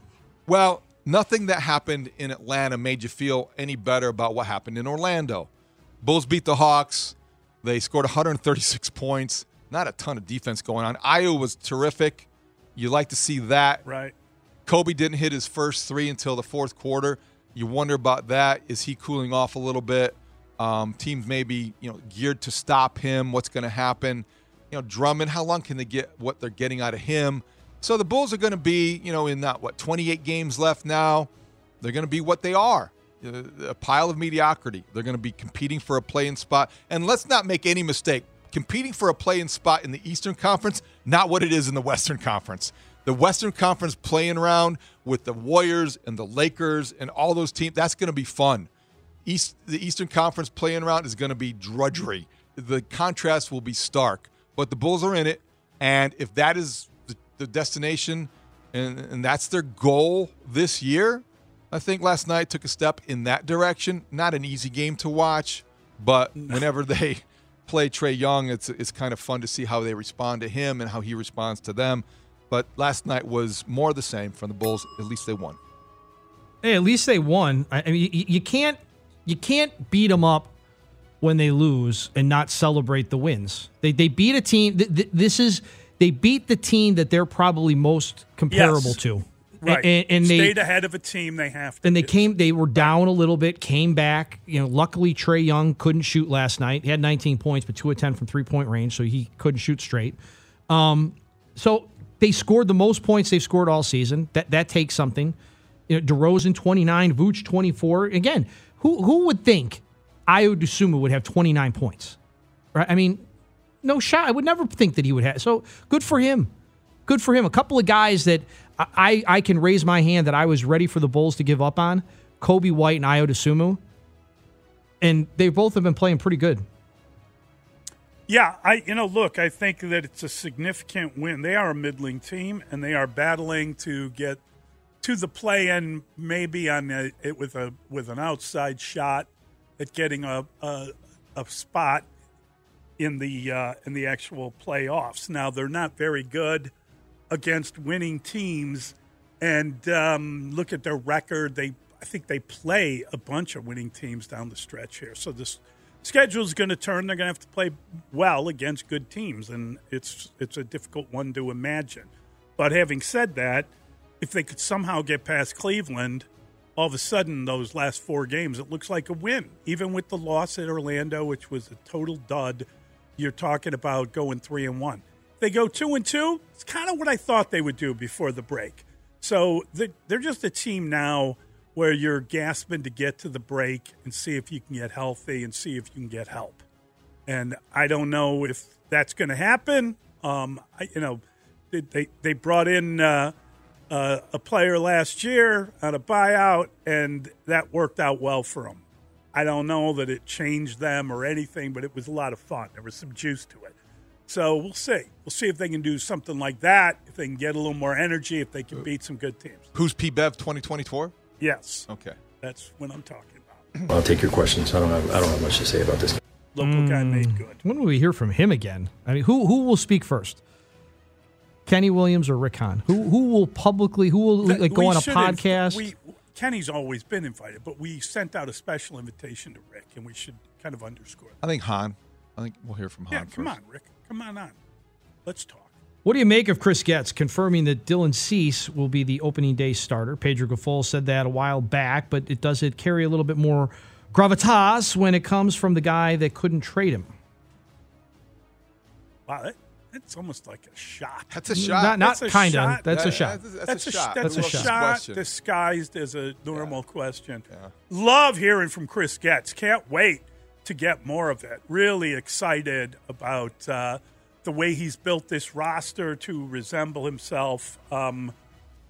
Well, nothing that happened in Atlanta made you feel any better about what happened in Orlando. Bulls beat the Hawks. They scored 136 [LAUGHS] points. Not a ton of defense going on. Ayo was terrific. You like to see that. Right. Coby didn't hit his first three until the fourth quarter. You wonder about that. Is he cooling off a little bit? Um, teams may be, you know, geared to stop him. What's going to happen? You know, Drummond. How long can they get what they're getting out of him? So the Bulls are going to be, you know, in that what 28 games left now. They're going to be what they are. uh, A pile of mediocrity. They're going to be competing for a play-in spot. And let's not make any mistake. Competing for a play-in spot in the Eastern Conference, not what it is in the Western Conference. The Western Conference playing around with the Warriors and the Lakers and all those teams, that's going to be fun. East the Eastern Conference playing around is going to be drudgery. The contrast will be stark, but the Bulls are in it, and if that is the, the destination and, and that's their goal this year, I think last night took a step in that direction. Not an easy game to watch, but [SIGHS] whenever they play Trae Young, it's it's kind of fun to see how they respond to him and how he responds to them. But last night was more the same from the Bulls. At least they won. Hey, at least they won. I, I mean, you, you can't you can't beat them up when they lose and not celebrate the wins. They they beat a team. Th- th- this is they beat the team that they're probably most comparable Yes. to. Right. And, and they stayed ahead of a team they have to. and they do. came they were down a little bit came back you know luckily trae young couldn't shoot last night he had 19 points but 2 of 10 from three point range so he couldn't shoot straight um, so they scored the most points they've scored all season. That that takes something. You know DeRozan 29 Vooch 24 again who who would think Ayo Dosunmu would have 29 points? Right? I mean no shot. I would never think that he would have. So good for him. Good for him. A couple of guys that I, I can raise my hand that I was ready for the Bulls to give up on. Coby White and Ayo Dosunmu. And they both have been playing pretty good. Yeah, I you know, look, I think that it's a significant win. They are a middling team, and they are battling to get to the play and maybe on a, it with a with an outside shot at getting a a, a spot in the uh, in the actual playoffs. Now they're not very good against winning teams, and um, look at their record. They I think they play a bunch of winning teams down the stretch here. So this schedule is going to turn. They're going to have to play well against good teams, and it's it's a difficult one to imagine. But having said that, if they could somehow get past Cleveland, all of a sudden those last four games, it looks like a win. Even with the loss at Orlando, which was a total dud, you're talking about going three and one. They go two and two. It's kind of what I thought they would do before the break. So they're just a team now where you're gasping to get to the break and see if you can get healthy and see if you can get help. And I don't know if that's going to happen. Um, I, you know, they they, they brought in uh, uh, a player last year on a buyout, and that worked out well for them. I don't know that it changed them or anything, but it was a lot of fun. There was some juice to it. So we'll see. We'll see if they can do something like that. If they can get a little more energy. If they can beat some good teams. Who's P Bev 2024? Yes. Okay. That's what I'm talking about. I'll take your questions. I don't have I don't have much to say about this. Local guy made hmm. good. When will we hear from him again? I mean, who who will speak first? Kenny Williams or Rick Hahn? Who who will publicly who will That- like go on a should have- podcast? We, Kenny's always been invited, but we sent out a special invitation to Rick, and we should kind of underscore that. I think Hahn. I think we'll hear from Hahn Yeah, come first. on, Rick. Come on on. Let's talk. What do you make of Chris Getz confirming that Dylan Cease will be the opening day starter? Pedro Grifol said that a while back, but it does it carry a little bit more gravitas when it comes from the guy that couldn't trade him? Wow, that, that's almost like a shot. That's a shot. Not, not That's a kind of. shot. That's a shot. that's a- That's a, shot. That's, That's a a shot question. disguised as a normal question. Love hearing from Chris Getz. Can't wait to get more of it. Really excited about uh, the way he's built this roster to resemble himself. Um,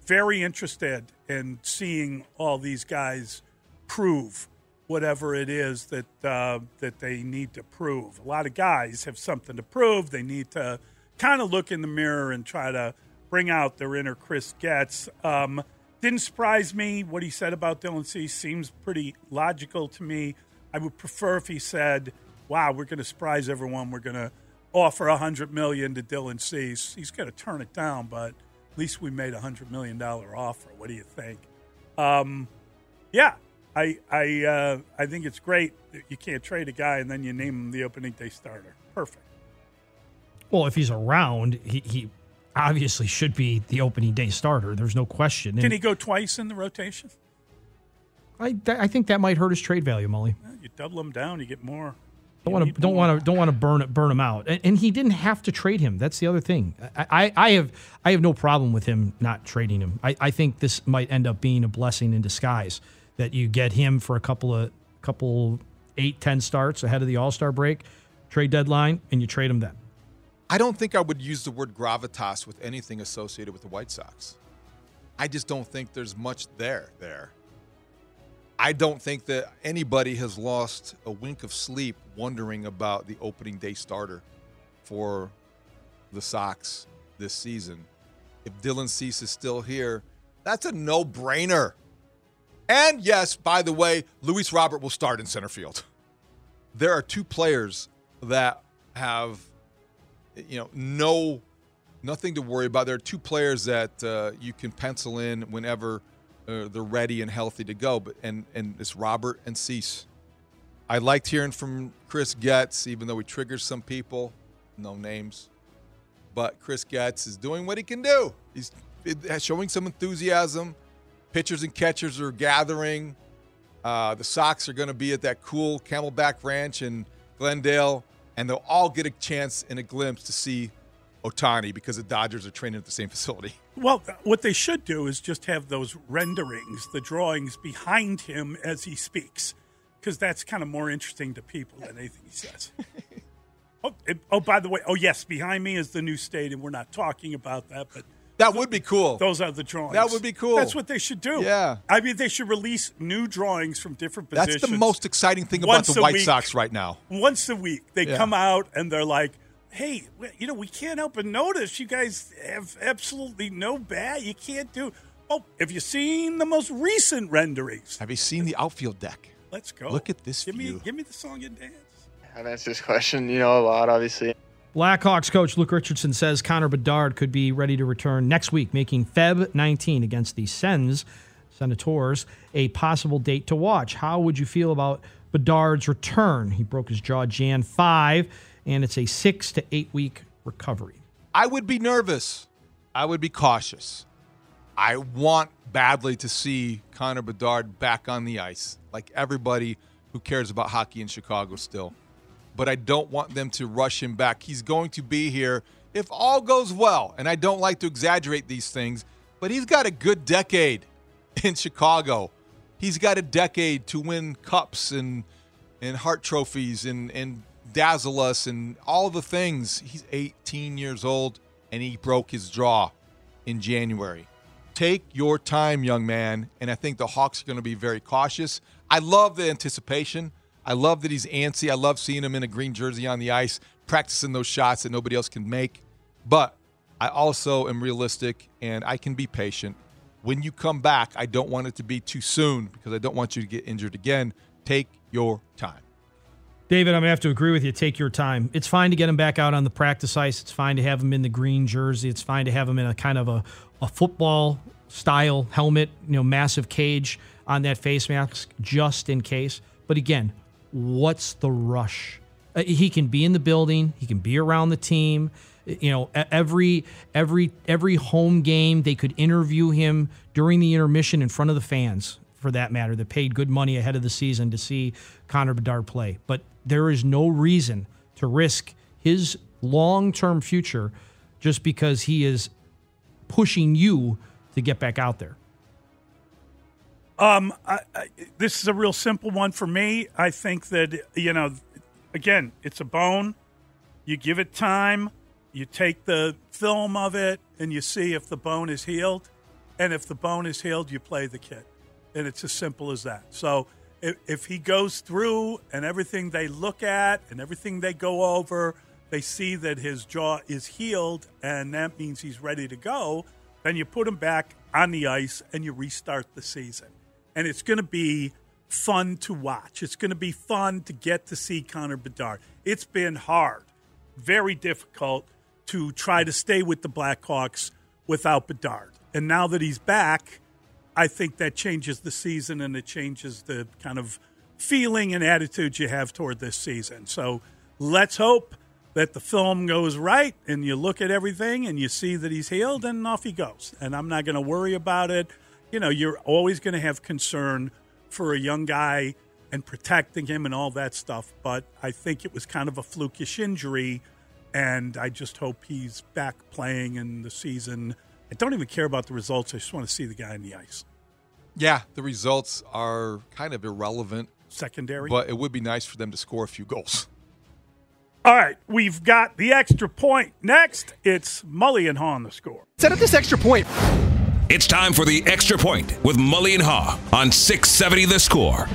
very interested in seeing all these guys prove whatever it is that uh, that they need to prove. A lot of guys have something to prove. They need to kind of look in the mirror and try to bring out their inner Chris Getz. Um, didn't surprise me what he said about Dylan Cease Seems pretty logical to me. I would prefer if he said, "Wow, we're going to surprise everyone. We're going to offer a hundred million to Dylan Cease. He's going to turn it down, but at least we made a hundred million dollar offer. What do you think? Um, yeah, I I uh, I think it's great that you can't trade a guy and then you name him the opening day starter. Perfect. Well, if he's around, he, he obviously should be the opening day starter. There's no question. Can And he go twice in the rotation? I, I think that might hurt his trade value, Molly. You double him down, you get more. Don't want to don't want to don't want to burn burn him out. And, and he didn't have to trade him. That's the other thing. I, I, I have I have no problem with him not trading him. I, I think this might end up being a blessing in disguise that you get him for a couple of couple eight ten starts ahead of the All Star break, trade deadline, and you trade him then. I don't think I would use the word gravitas with anything associated with the White Sox. I just don't think there's much there there. I don't think that anybody has lost a wink of sleep wondering about the opening day starter for the Sox this season. If Dylan Cease is still here, that's a no-brainer. And yes, by the way, Luis Robert will start in center field. There are two players that have you know, no, nothing to worry about. There are two players that uh, you can pencil in whenever uh, they're ready and healthy to go. But and and it's Robert and Cease. I liked hearing from Chris Getz, even though he triggers some people, no names. But Chris Getz is doing what he can do. He's showing some enthusiasm. Pitchers and catchers are gathering. Uh, the Sox are going to be at that cool Camelback Ranch in Glendale and they'll all get a chance and a glimpse to see Ohtani because the Dodgers are training at the same facility. [LAUGHS] Well, what they should do is just have those renderings, the drawings behind him as he speaks, because that's kind of more interesting to people than anything he says. [LAUGHS] oh, it, oh, by the way, oh yes, behind me is the new stadium. We're not talking about that, but that would be cool. Those are the drawings. That would be cool. That's what they should do. Yeah. I mean, they should release new drawings from different positions. That's the most exciting thing about the White week. Sox right now. Once a week, they Yeah. come out and they're like, "Hey, you know, we can't help but notice you guys have absolutely no bat. You can't do." Oh, have you seen the most recent renderings? Have you seen the outfield deck? Let's go. Look at this give view. Me, give me the song and dance. I've answered this question, you know, a lot, obviously. Blackhawks coach Luke Richardson says Connor Bedard could be ready to return next week, making Feb 19 against the Sens Senators a possible date to watch. How would you feel about Bedard's return? He broke his jaw Jan 5, and it's a six to eight week recovery. I would be nervous. I would be cautious. I want badly to see Connor Bedard back on the ice, like everybody who cares about hockey in Chicago still. but I don't want them to rush him back. He's going to be here if all goes well. And I don't like to exaggerate these things, but he's got a good decade [LAUGHS] in Chicago. He's got a decade to win cups and and heart trophies and and dazzle us and all the things. He's 18 years old and he broke his jaw in January. Take your time, young man. And I think the Hawks are going to be very cautious. I love the anticipation. I love that he's antsy. I love seeing him in a green jersey on the ice, practicing those shots that nobody else can make. But I also am realistic and I can be patient. When you come back, I don't want it to be too soon because I don't want you to get injured again. Take your time. David, I'm going to have to agree with you. Take your time. It's fine to get him back out on the practice ice. It's fine to have him in the green jersey. It's fine to have him in a kind of a, a football style helmet, you know, massive cage on that face mask just in case. But again, what's the rush? Uh, he can be in the building, he can be around the team. You know, every every every home game they could interview him during the intermission in front of the fans for that matter that paid good money ahead of the season to see Connor Bedard play. But there is no reason to risk his long-term future just because he is pushing you to get back out there. Um, I, I, this is a real simple one for me. I think that you know, again, it's a bone. You give it time. You take the film of it and you see if the bone is healed, and if the bone is healed, you play the kid, and it's as simple as that. So if, if he goes through and everything they look at and everything they go over, they see that his jaw is healed, and that means he's ready to go. Then you put him back on the ice and you restart the season and it's going to be fun to watch. It's going to be fun to get to see Connor Bedard. It's been hard, very difficult to try to stay with the Blackhawks without Bedard. And now that he's back, I think that changes the season and it changes the kind of feeling and attitude you have toward this season. So let's hope that the film goes right and you look at everything and you see that he's healed and off he goes. And I'm not going to worry about it you know, you're always going to have concern for a young guy and protecting him and all that stuff. But I think it was kind of a flukish injury, and I just hope he's back playing in the season. I don't even care about the results. I just want to see the guy in the ice. Yeah, the results are kind of irrelevant. Secondary. But it would be nice for them to score a few goals. All right, we've got the extra point. Next, it's Mully and Haugh on the score. Set up this extra point. It's time for the extra point with Mully and Haugh on 670 The Score.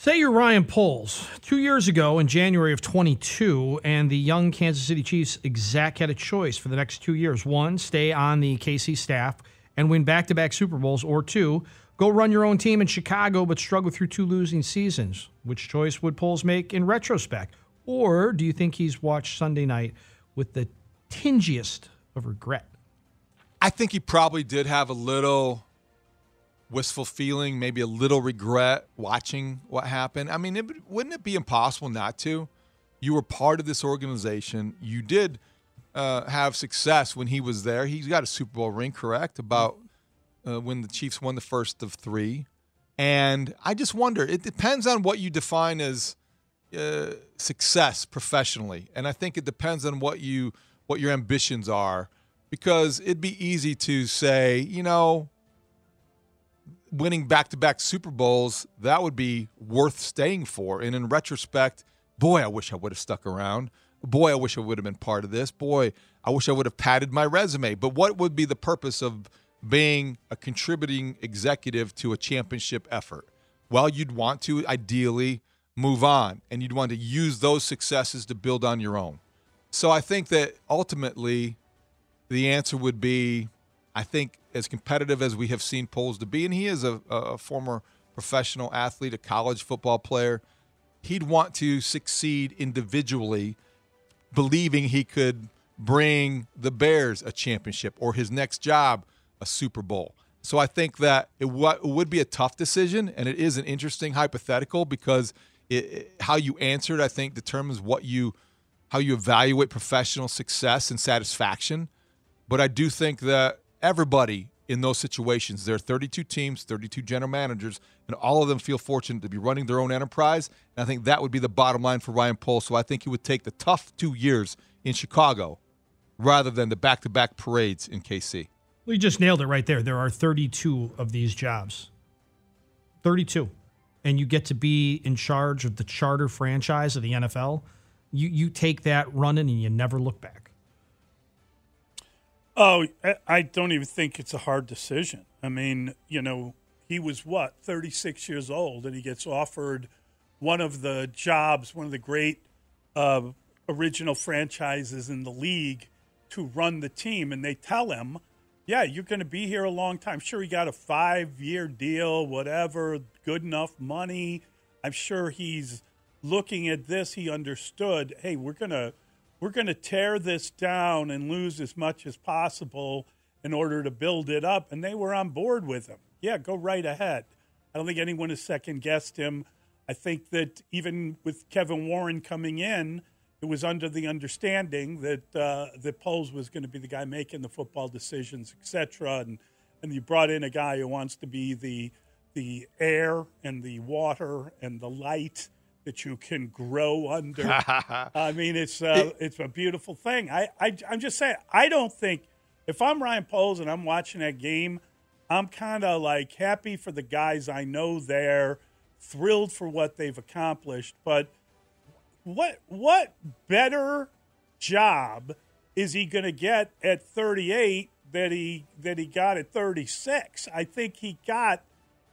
Say you're Ryan Poles. Two years ago, in January of 22, and the young Kansas City Chiefs exec had a choice for the next two years. One, stay on the KC staff and win back to back Super Bowls, or two, go run your own team in Chicago but struggle through two losing seasons. Which choice would Poles make in retrospect? Or do you think he's watched Sunday night with the tingiest of regret? I think he probably did have a little wistful feeling, maybe a little regret watching what happened. I mean, it, wouldn't it be impossible not to? You were part of this organization. You did uh, have success when he was there. He's got a Super Bowl ring, correct? About uh, when the Chiefs won the first of three. And I just wonder, it depends on what you define as uh, success professionally. And I think it depends on what you what your ambitions are because it'd be easy to say, you know, winning back to back Super Bowls, that would be worth staying for. And in retrospect, boy, I wish I would have stuck around. Boy, I wish I would have been part of this. Boy, I wish I would have padded my resume. But what would be the purpose of being a contributing executive to a championship effort? Well, you'd want to ideally move on and you'd want to use those successes to build on your own. So I think that ultimately, the answer would be I think as competitive as we have seen Poles to be, and he is a, a former professional athlete, a college football player, he'd want to succeed individually, believing he could bring the Bears a championship or his next job a Super Bowl. So I think that it, w- would be a tough decision, and it is an interesting hypothetical because it, it, how you answer it, I think, determines what you how you evaluate professional success and satisfaction. But I do think that everybody in those situations. There are 32 teams, 32 general managers, and all of them feel fortunate to be running their own enterprise. And I think that would be the bottom line for Ryan Poles. So I think he would take the tough two years in Chicago rather than the back to back parades in KC. We just nailed it right there. There are 32 of these jobs. 32. And you get to be in charge of the charter franchise of the NFL. You you take that running and you never look back. Oh, I- don't even think it's a hard decision. I mean, you know, he was what, 36 years old, and he gets offered one of the jobs, one of the great uh, original franchises in the league to run the team. And they tell him, yeah, you're going to be here a long time. Sure, he got a five year deal, whatever, good enough money. I'm sure he's looking at this. He understood, hey, we're going to we're going to tear this down and lose as much as possible in order to build it up. And they were on board with him. Yeah, go right ahead. I don't think anyone has second guessed him. I think that even with Kevin Warren coming in, it was under the understanding that uh, that Poles was going to be the guy making the football decisions, et cetera. And and you brought in a guy who wants to be the the air and the water and the light that you can grow under. [LAUGHS] I mean, it's uh, it's a beautiful thing. I, I I'm just saying. I don't think if I'm Ryan Poles and I'm watching that game, I'm kind of like happy for the guys I know there, thrilled for what they've accomplished. But what what better job is he going to get at 38 that he that he got at 36? I think he got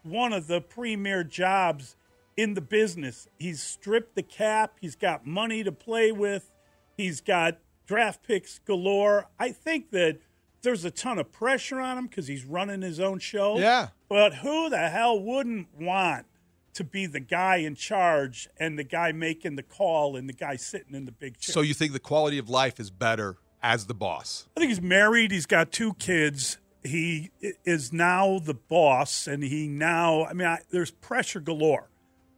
one of the premier jobs in the business. He's stripped the cap. He's got money to play with. He's got draft picks galore. I think that there's a ton of pressure on him because he's running his own show. Yeah. But who the hell wouldn't want to be the guy in charge and the guy making the call and the guy sitting in the big chair? So you think the quality of life is better as the boss? I think he's married. He's got two kids. He is now the boss, and he now, I mean, I, there's pressure galore,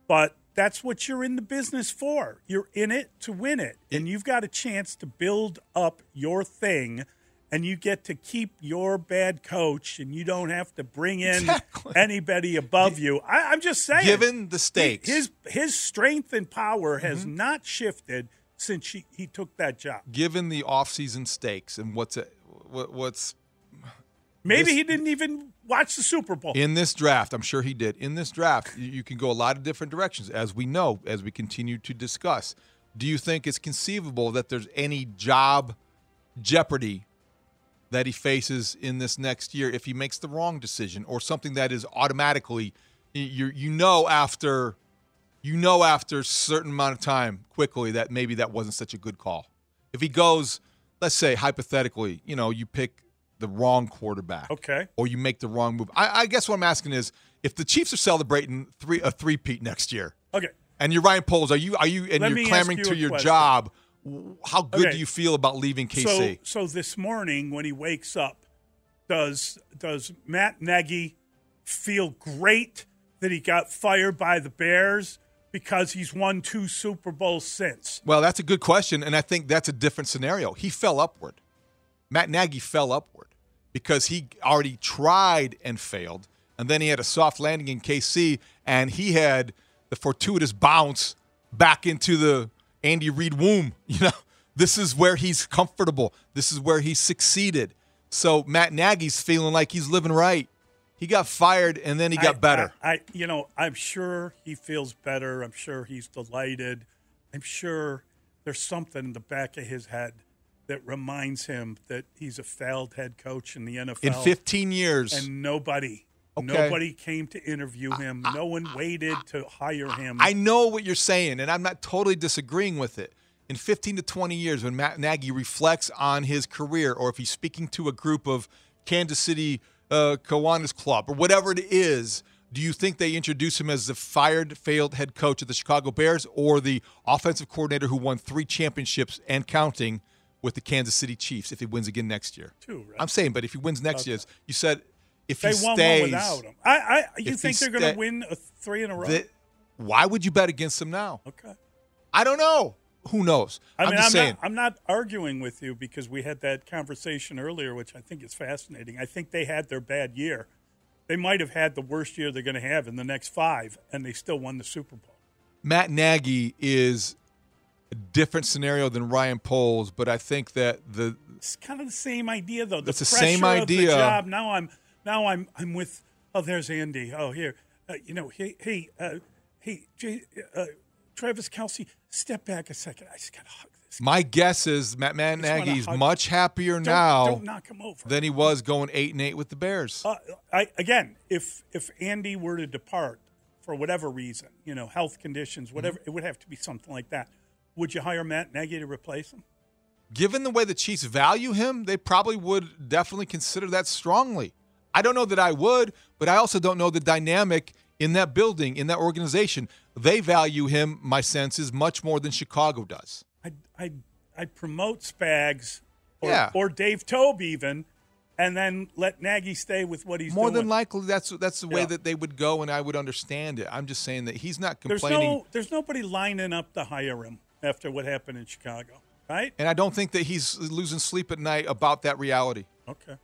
but that's what you're in the business for. You're in it to win it, and you've got a chance to build up your thing, and you get to keep your bad coach, and you don't have to bring in anybody above you. I, I'm just saying, Given the stakes. his his strength and power has Mm-hmm. not shifted since he, he took that job. Given the offseason stakes and what's it, what, what's Maybe This- he didn't even watch the Super Bowl. in this draft, I'm sure he did. In this draft, you, can go a lot of different directions, as we know, as we continue to discuss. Do you think it's conceivable that there's any job jeopardy that he faces in this next year if he makes the wrong decision, or something that is automatically you you know after you know after a certain amount of time quickly that maybe that wasn't such a good call. If he goes, let's say hypothetically, you know, you pick the wrong quarterback, Okay. or you make the wrong move. I, I guess what I'm asking is, if the Chiefs are celebrating three a three peat next year, Okay. and you're Ryan Poles, are you are you and Let you're clamoring you to your question. job? How good Okay. do you feel about leaving KC? So, so this morning when he wakes up, does does Matt Nagy feel great that he got fired by the Bears because he's won two Super Bowls since? Well, that's a good question, and I think that's a different scenario. He fell upward. Matt Nagy fell upward because he already tried and failed, and then he had a soft landing in KC, and he had the fortuitous bounce back into the Andy Reid womb. [LAUGHS] You know, this is where he's comfortable. This is where he succeeded. So Matt Nagy's feeling like he's living right. He got fired, and then he got I- better. I, I, you know, I'm sure he feels better. I'm sure he's delighted. I'm sure there's something in the back of his head that reminds him that he's a failed head coach in the NFL. in 15 years, and nobody, Okay. nobody came to interview him. no one waited to hire him. I know what you're saying, and I'm not totally disagreeing with it. In 15 to 20 years, when Matt Nagy reflects on his career, or if he's speaking to a group of Kansas City uh, Kiwanis Club, or whatever it is, do you think they introduce him as the fired, failed head coach of the Chicago Bears, or the offensive coordinator who won three championships and counting with the Kansas City Chiefs if he wins again next year? Two, right? I'm saying, but if he wins next year, you said if they he won stays, one without him. I, I, you think they're going to win a three in a row? that- why would you bet against him now? okay. I don't know. who knows? I I'm mean, just I'm saying. not, I'm not arguing with you because we had that conversation earlier, which I think is fascinating. I think they had their bad year. They might have had the worst year they're going to have in the next five, and they still won the Super Bowl. Matt Nagy is different scenario than Ryan Poles, but I think that the It's kind of the same idea, though. The It's the same of the idea. job. Now I'm now I'm I'm with. Oh, there's Andy. Oh, here. Uh, you know, hey, hey, uh, hey, J, uh, Travis Kelce, step back a second. I just got to hug this. my guess is Matt, Matt Nagy's much happier Don't- now don't knock him over. than he was going eight and eight with the Bears. Uh, I, again, if if Andy were to depart for whatever reason, you know, health conditions, whatever, Mm-hmm. it would have to be something like that. Would you hire Matt Nagy to replace him? Given the way the Chiefs value him, they probably would definitely consider that strongly. I don't know that I would, but I also don't know the dynamic in that building, in that organization. They value him, my sense is, much more than Chicago does. I'd, I'd, I'd promote Spags or, Yeah. or Dave Toub even, and then let Nagy stay with what he's doing. More doing. than likely, that's that's the way Yeah. that they would go, and I would understand it. I'm just saying that he's not there's complaining, no, there's nobody lining up to hire him after what happened in Chicago, right? and I don't think that he's losing sleep at night about that reality. Okay.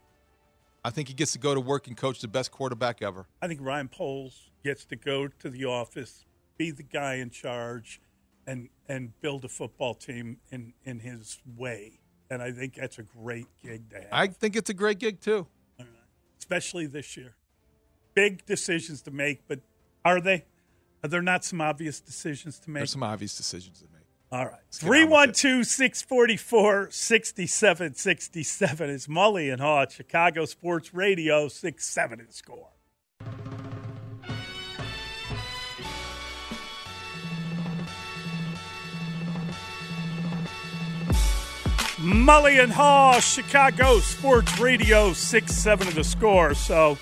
I think he gets to go to work and coach the best quarterback ever. I think Ryan Poles gets to go to the office, be the guy in charge, and and build a football team in in his way. And I think that's a great gig to have, I think it's a great gig too. especially this year. Big decisions to make, but are they? Are there not some obvious decisions to make? There's some obvious decisions to make. All right. Let's get on with it. 312 644 6767 is Mully and Haugh Chicago Sports Radio 67 in score. Mully and Haugh, Chicago Sports Radio 67 of the score. So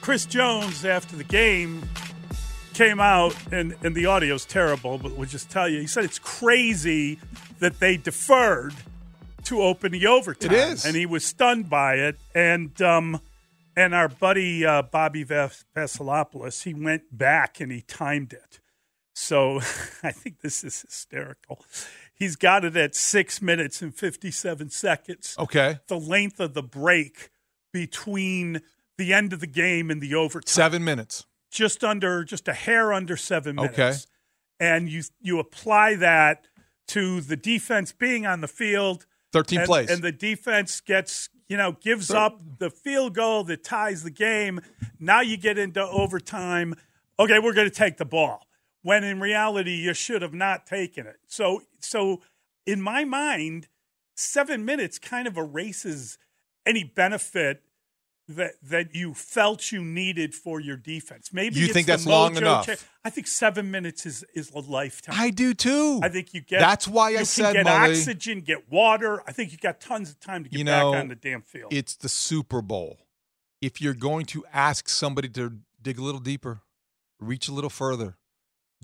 Chris Jones, after the game, came out, and, and the audio's terrible, but we'll just tell you. He said it's crazy that they deferred to open the overtime. It is. And he was stunned by it. And um, and our buddy uh, Bobby Vas- Vasilopoulos, he went back and he timed it. So [LAUGHS] I think this is hysterical. He's got it at six minutes and 57 seconds. Okay. The length of the break between the end of the game and the overtime Seven minutes. Just under just a hair under seven minutes. Okay. And you you apply that to the defense being on the field. 13 and, plays. And the defense gets, you know, gives up the field goal that ties the game. Now you get into overtime. Okay, we're going to take the ball. When in reality you should have not taken it. So so in my mind, 7 minutes kind of erases any benefit that that you felt you needed for your defense. Maybe You think that's long enough? cha- I think seven minutes is is a lifetime. I do too. I think you get. That's why I you can said, get Mully, oxygen, get water. I think you got tons of time to get you know, back on the damn field. it's the Super Bowl. If you're going to ask somebody to dig a little deeper, reach a little further,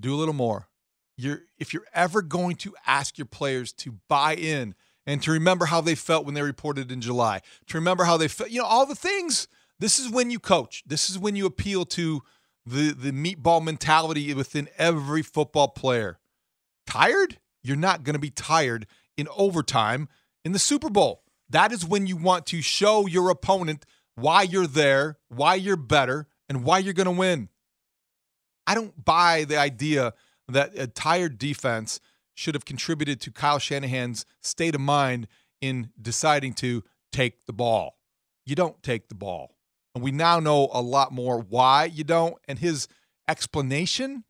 do a little more, you're if you're ever going to ask your players to buy in and to remember how they felt when they reported in July, to remember how they felt, you know, all the things. This is when you coach. This is when you appeal to the the meatball mentality within every football player. Tired? You're not going to be tired in overtime in the Super Bowl. That is when you want to show your opponent why you're there, why you're better, and why you're going to win. I don't buy the idea that a tired defense should have contributed to Kyle Shanahan's state of mind in deciding to take the ball. You don't take the ball. And we now know a lot more why you don't. And his explanation,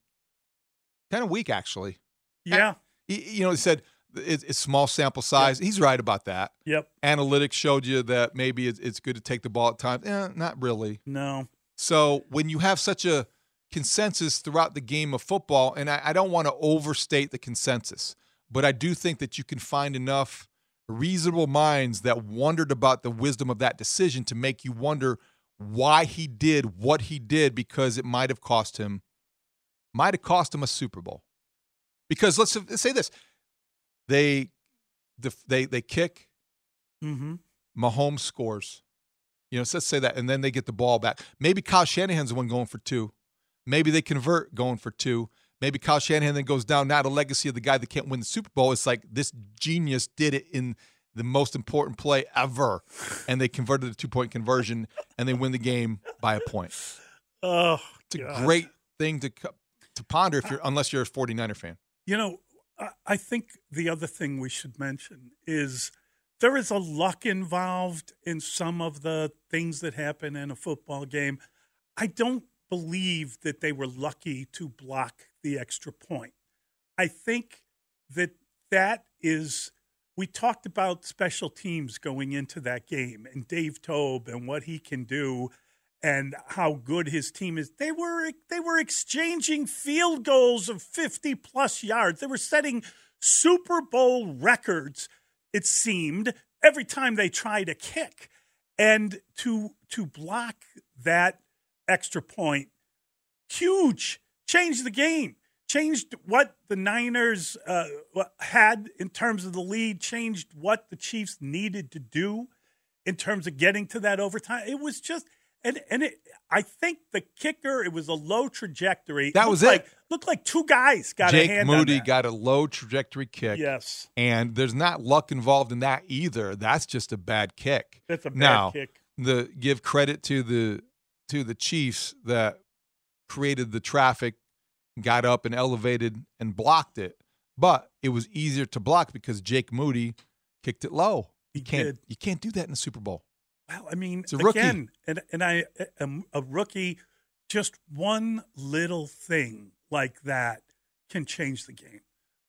kind of weak, actually. yeah. He, you know, he said it's small sample size. He's right about that. Yep. Analytics showed you that maybe it's, it's good to take the ball at times. Eh, not really. No. So when you have such a consensus throughout the game of football, and I, I don't want to overstate the consensus, but I do think that you can find enough reasonable minds that wondered about the wisdom of that decision to make you wonder why he did what he did because it might have cost him might have cost him a Super Bowl. Because let's, let's say this. They they they kick Mm-hmm. Mahomes scores. You know, so let's say that, and then they get the ball back. Maybe Kyle Shanahan's the one going for two. Maybe they convert going for two. maybe Kyle Shanahan then goes down not a legacy of the guy that can't win the Super Bowl. It's like this genius did it in the most important play ever, and they converted a two point conversion and they win the game by a point. Oh, it's a God. great thing to to ponder if you're unless you're a 49er fan. You know, I- I think the other thing we should mention is there is a luck involved in some of the things that happen in a football game. I don't believe that they were lucky to block the extra point. I think that that is. We talked about special teams going into that game and Dave Toub and what he can do and how good his team is. They were they were exchanging field goals of 50 plus yards. They were setting Super Bowl records it seemed every time they tried a kick. And to to block that extra point huge changed the game changed what the niners uh, had in terms of the lead changed what the chiefs needed to do in terms of getting to that overtime it was just and and it, I think the kicker it was a low trajectory. That Looked was it. like, Looked like two guys got Jake a hand Moody got a low trajectory kick. Yes. And there's not luck involved in that either. That's just a bad kick. That's a bad now, kick. The give credit to the to the Chiefs that created the traffic, got up and elevated and blocked it. But it was easier to block because Jake Moody kicked it low. You can't did. you can't do that in the Super Bowl. Well, I mean, It's a rookie. again, and and I am a rookie. Just one little thing like that can change the game.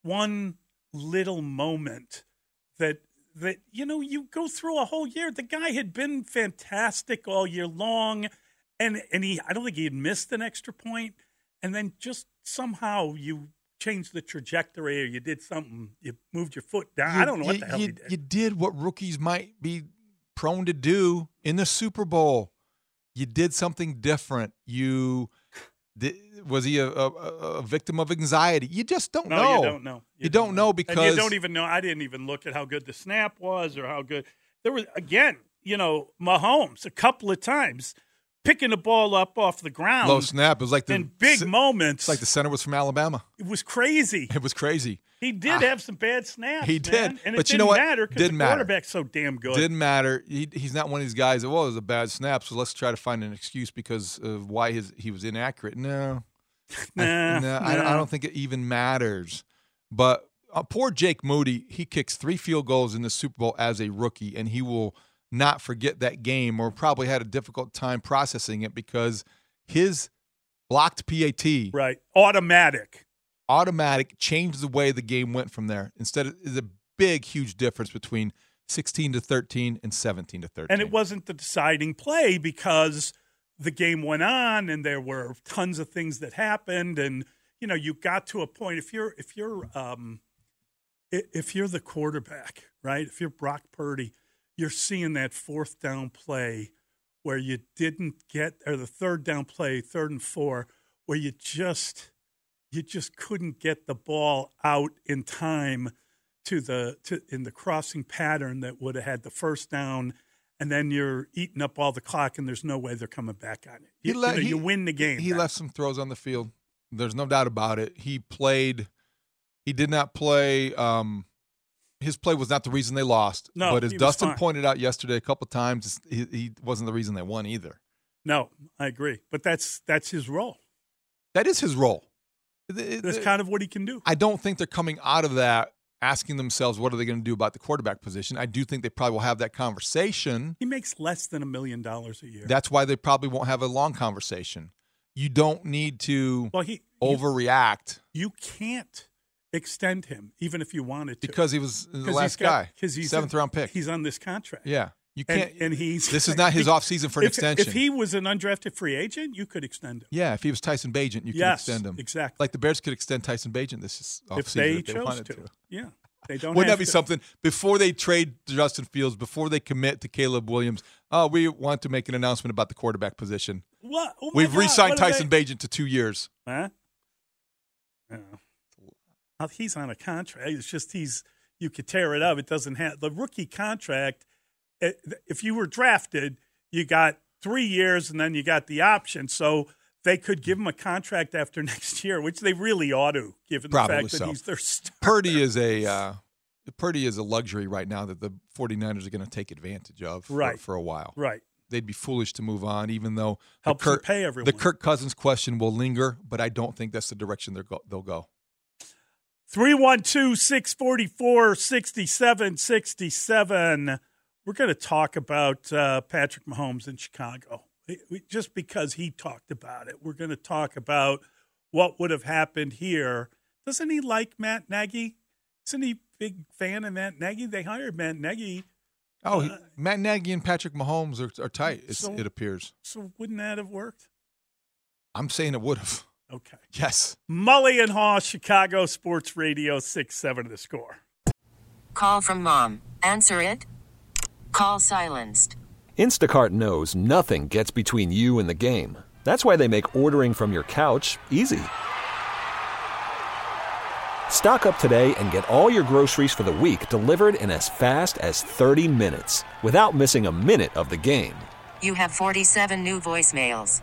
One little moment that that you know you go through a whole year. The guy had been fantastic all year long, and and he I don't think he had missed an extra point, and then just somehow you changed the trajectory or you did something. You moved your foot down. I don't know what you- the hell you, he did. You did what rookies might be prone to do in the Super Bowl. You did something different. You did, was he a, a, a victim of anxiety? You just don't No, know. you don't know. You, don't know because and you don't even know. I didn't even look at how good the snap was or how good there was. Again, you know, Mahomes a couple of times picking the ball up off the ground. low snap. It was like the in big ce- moments. It's like the center was from Alabama. it was crazy. It was crazy. He did have some bad snaps. He man, did, and it but didn't you know what? matter because the Didn't matter. quarterback's so damn good. Didn't matter. He, he's not one of these guys that well, it was a bad snap, so let's try to find an excuse because of why his he was inaccurate. No, [LAUGHS] Nah, no, I, I don't think it even matters. But uh, poor Jake Moody, he kicks three field goals in the Super Bowl as a rookie, and he will not forget that game, or probably had a difficult time processing it because his blocked PAT right automatic. automatic changed the way the game went from there. Instead, of is a big, huge difference between 16 to 13 and 17 to 13. And it wasn't the deciding play because the game went on and there were tons of things that happened and you know you got to a point if you're if you're um if you're the quarterback, right? If you're Brock Purdy, you're seeing that fourth down play where you didn't get or the third down play, third and 4 where you just you just couldn't get the ball out in time to the to in the crossing pattern that would have had the first down and then you're eating up all the clock and there's no way they're coming back on it. You, you know, you win the game. He left some throws on the field. There's no doubt about it. He played. He did not play. Um, his play was not the reason they lost. No, but as Dustin pointed out yesterday a couple times, he, he wasn't the reason they won either. No, I agree. But that's that's his role. That is his role. That's kind of what he can do. I don't think they're coming out of that asking themselves what are they going to do about the quarterback position. I do think they probably will have that conversation. He makes less than a million dollars a year. That's why they probably won't have a long conversation. You don't need to Well, he- overreact you can't extend him even if you wanted to because he was the last got- guy, 'cause he's seventh in- round pick. He's on this contract. Yeah, you can't. And, he's This is [LAUGHS] not his offseason for an if, extension. If he was an undrafted free agent, you could extend him. yeah, if he was Tyson Bagent, you could extend him. exactly. Like the Bears could extend Tyson Bagent this is if offseason they if they chose wanted to. to. Yeah, they don't. Wouldn't that be to. something before they trade Justin Fields, before they commit to Caleb Williams? Oh, we want to make an announcement about the quarterback position. What? Oh We've God, re-signed Tyson they- to two years. Huh? Well, he's on a contract. It's just he's you could tear it up. It doesn't have the rookie contract. eh, If you were drafted, you got three years, and then you got the option. So they could give him a contract after [LAUGHS] next year, which they really ought to, given Probably the fact so. that he's their star. Purdy is a uh, Purdy is a luxury right now that the 49ers are going to take advantage of for, Right. for a while. Right. They'd be foolish to move on, even though the Helps them Kirk, pay everyone. the Kirk Cousins question will linger, but I don't think that's the direction they're go- they'll go. 312 644 6767. We're going to talk about uh, Patrick Mahomes in Chicago. We- we- Just because he talked about it, we're going to talk about what would have happened here. Doesn't he like Matt Nagy? Isn't he a big fan of Matt Nagy? They hired Matt Nagy. Oh, he, Matt Nagy and Patrick Mahomes are, are tight. So- it appears. So wouldn't that have worked? I'm saying it would have. Okay. Yes. Mully and Haugh, Chicago Sports Radio, 6 7 to the score. Call from mom. Answer it. Call silenced. Instacart knows nothing gets between you and the game. That's why they make ordering from your couch easy. Stock up today and get all your groceries for the week delivered in as fast as 30 minutes without missing a minute of the game. You have 47 new voicemails.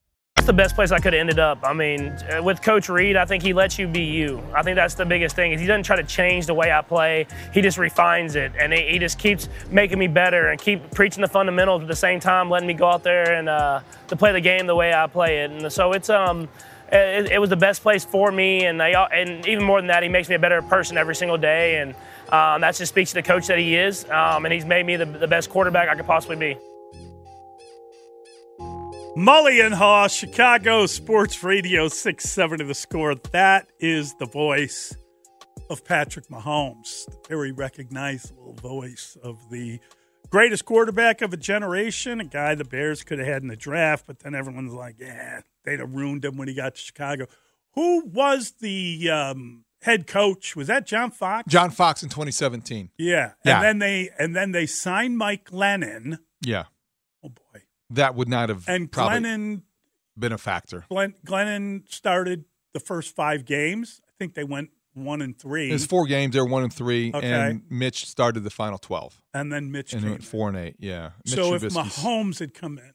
The best place I could have ended up. I mean, uh, with Coach Reed, I think he lets you be you. I think that's the biggest thing. Is he doesn't try to change the way I play. He just refines it, and he, he just keeps making me better and keep preaching the fundamentals at the same time, letting me go out there and uh, to play the game the way I play it. And so it's um, it, it was the best place for me, and I, and even more than that, he makes me a better person every single day, and um, that just speaks to the coach that he is, um, and he's made me the, the best quarterback I could possibly be. Mully and Haugh, Chicago Sports Radio, 6 7 to the score. That is the voice of Patrick Mahomes, the very recognizable voice of the greatest quarterback of a generation, a guy the Bears could have had in the draft, but then everyone's like, yeah, they'd have ruined him when he got to Chicago. Who was the um, head coach? Was that John Fox? John Fox in 2017. Yeah. Yeah. And then they and then they signed Mike Glennon. Yeah. That would not have And probably Glennon been a factor. Glenn, Glennon started the first five games. I think they went one and three. It was four games. They were one and three, Okay. and Mitch started the final twelve. And then Mitch and came went four and eight. Yeah. Mitch so if Mahomes had come in,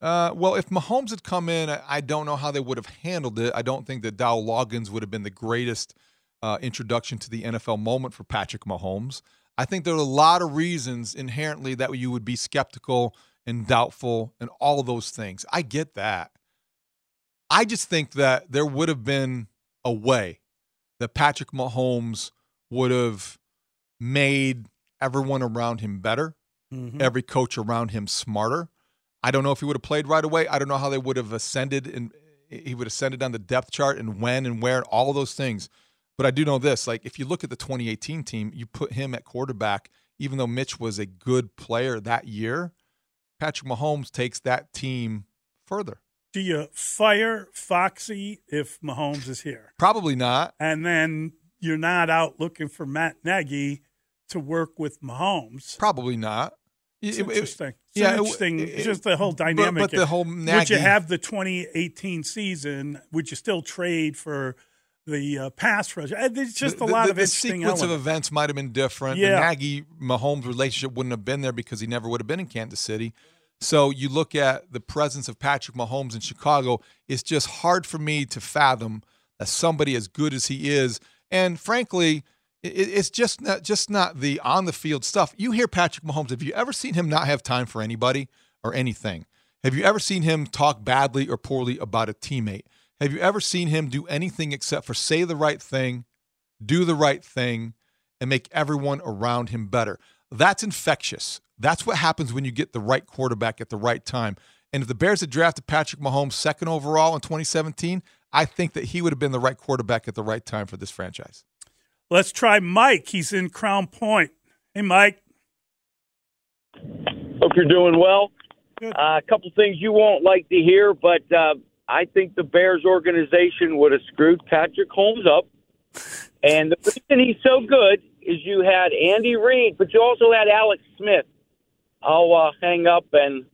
Uh, well, if Mahomes had come in, I I don't know how they would have handled it. I don't think that Dowell Loggains would have been the greatest uh, introduction to the NFL moment for Patrick Mahomes. I think there are a lot of reasons inherently that you would be skeptical and doubtful and all of those things. I get that. I just think that there would have been a way that Patrick Mahomes would have made everyone around him better, Mhm. every coach around him smarter. I don't know if he would have played right away. I don't know how they would have ascended and he would have ascended on the depth chart and when and where and all of those things. But I do know this: like if you look at the 2018 team, you put him at quarterback, even though Mitch was a good player that year. Patrick Mahomes takes that team further. do you fire Foxy if Mahomes is here? Probably not. And then you're not out looking for Matt Nagy to work with Mahomes. Probably not. It's It- it- interesting. It's yeah, it- interesting. it- just the whole dynamic. but the whole Would you have the 2018 season? Would you still trade for the uh, pass rush? There's just the, a lot the- of the interesting sequence of events might have been different. Yeah. The Nagy Mahomes relationship wouldn't have been there because he never would have been in Kansas City. So you look at the presence of Patrick Mahomes in Chicago. It's just hard for me to fathom that somebody as good as he is, and frankly, It, it's just not just not the on the field stuff. You hear Patrick Mahomes. Have you ever seen him not have time for anybody or anything? Have you ever seen him talk badly or poorly about a teammate? Have you ever seen him do anything except for say the right thing, do the right thing, and make everyone around him better? That's infectious. That's what happens when you get the right quarterback at the right time. And if the Bears had drafted Patrick Mahomes second overall in 2017, I think that he would have been the right quarterback at the right time for this franchise. Let's try Mike. He's in Crown Point. Hey, Mike. Hope you're doing well. Uh, a couple things you won't like to hear, but uh, I think the Bears organization would have screwed Patrick Holmes up. And the reason he's so good is you had Andy Reid, but you also had Alex Smith. I'll uh, hang up and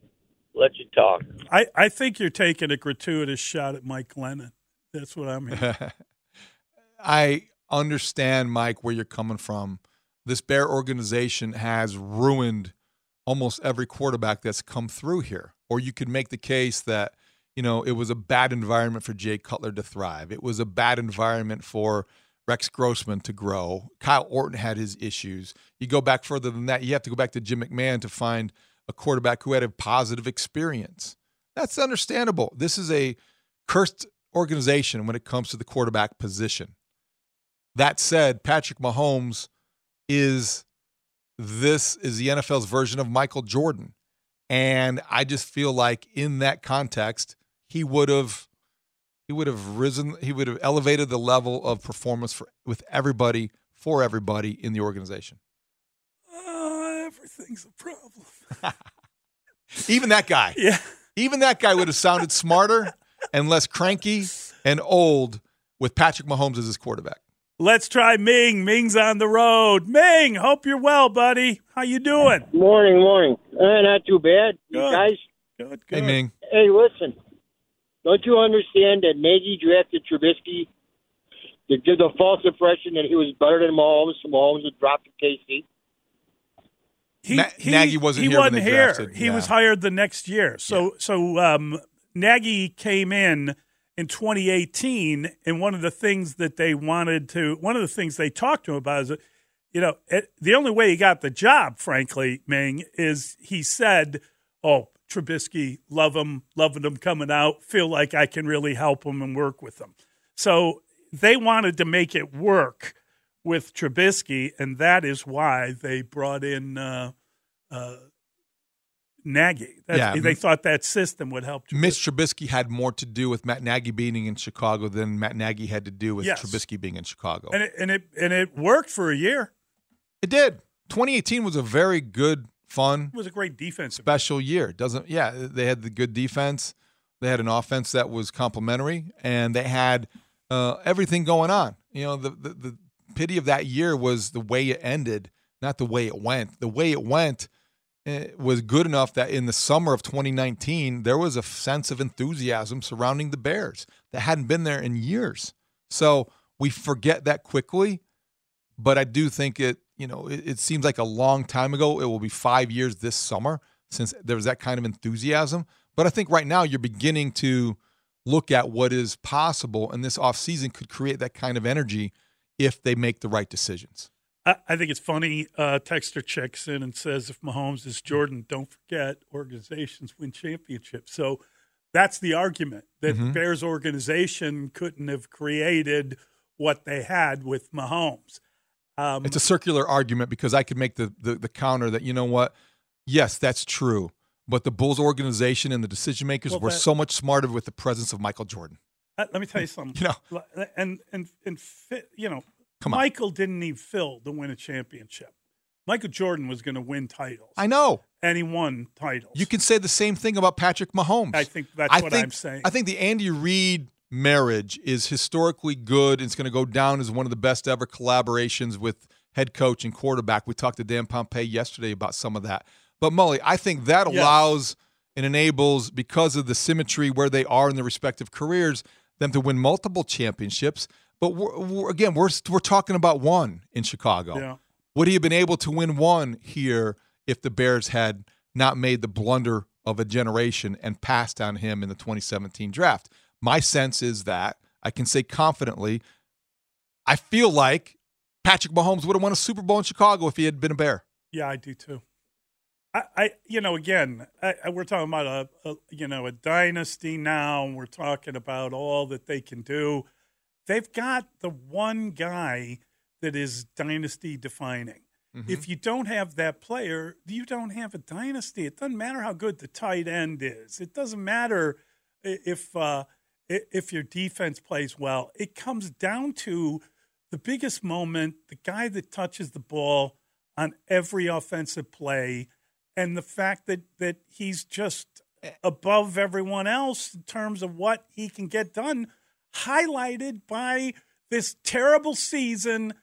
let you talk. I, I think you're taking a gratuitous shot at Mike Glennon. That's what I'm hearing. [LAUGHS] I understand, Mike, where you're coming from. This Bear organization has ruined almost every quarterback that's come through here. Or you could make the case that, you know, it was a bad environment for Jay Cutler to thrive. It was a bad environment for Rex Grossman to grow. Kyle Orton had his issues. You go back further than that, you have to go back to Jim McMahon to find a quarterback who had a positive experience. That's understandable. This is a cursed organization when it comes to the quarterback position. That said, Patrick Mahomes is this is the NFL's version of Michael Jordan. And I just feel like in that context, he would have he would have risen he would have elevated the level of performance for with everybody for everybody in the organization. Uh, everything's a problem. [LAUGHS] Even that guy. Yeah. Even that guy would have sounded smarter and less cranky and old with Patrick Mahomes as his quarterback. Let's try Ming. Ming's on the road. Ming, hope you're well, buddy. How you doing? Morning, morning. Uh, not too bad. You Good. guys? Good, Hey Ming. Hey, listen. Don't you understand that Nagy drafted Trubisky to give the false impression that he was better than Mahomes, so Mahomes would drop to KC? He, Na- Nagy wasn't he here when wasn't they here. drafted, He yeah. was hired the next year. So so um, Nagy came in in 2018, and one of the things that they wanted to, one of the things they talked to him about is, you know, it, the only way he got the job, frankly, Ming, is he said, "Oh, Trubisky, love him, loving him coming out, feel like I can really help him and work with him." So they wanted to make it work with Trubisky, and that is why they brought in uh, uh, Nagy. That's, Yeah. they thought that system would help. Trubisky. Mitch Trubisky had more to do with Matt Nagy being in Chicago than Matt Nagy had to do with Yes. Trubisky being in Chicago. and it and it and it worked for a year. It did. 2018 was a very good, fun, It was a great defense. special year. Doesn't yeah, they had the good defense. They had an offense that was complementary, and they had uh, everything going on. You know, the, the the pity of that year was the way it ended, not the way it went. The way it went eh, was good enough that in the summer of 2019 there was a sense of enthusiasm surrounding the Bears that hadn't been there in years. So we forget that quickly, but I do think it. You know, it, it seems like a long time ago. It will be five years this summer since there was that kind of enthusiasm. But I think right now you're beginning to look at what is possible, and this offseason could create that kind of energy if they make the right decisions. I, I think it's funny. Uh, Texter checks in and says, "If Mahomes is Jordan, don't forget organizations win championships." So that's the argument that Mhm. Bears organization couldn't have created what they had with Mahomes. Um, It's a circular argument because I could make the, the the counter that you know what, yes, that's true, but the Bulls organization and the decision makers Well, were that- so much smarter with the presence of Michael Jordan. Uh, let me tell you something. [LAUGHS] You know. and and and you know, Come on. Michael didn't need Phil to win a championship. Michael Jordan was going to win titles. I know. and he won titles. You can say the same thing about Patrick Mahomes. I think that's I what think- I'm saying. I think the Andy Reid marriage is historically good. It's going to go down as one of the best ever collaborations with head coach and quarterback. We talked to Dan Pompei yesterday about some of that. But Mully, I think that allows and enables because of the symmetry where they are in their respective careers them to win multiple championships. But we're, we're, again, we're we're talking about one in Chicago. Yeah. Would he have been able to win one here if the Bears had not made the blunder of a generation and passed on him in the 2017 draft? My sense is that I can say confidently, I feel like Patrick Mahomes would have won a Super Bowl in Chicago if he had been a Bear. Yeah, I do too. I, I you know, again, I, I, we're talking about a, a, you know, a dynasty now, and we're talking about all that they can do. They've got the one guy that is dynasty defining. Mm-hmm. If you don't have that player, you don't have a dynasty. It doesn't matter how good the tight end is. It doesn't matter if uh, if your defense plays well. It comes down to the biggest moment, the guy that touches the ball on every offensive play, and the fact that that he's just above everyone else in terms of what he can get done, highlighted by this terrible season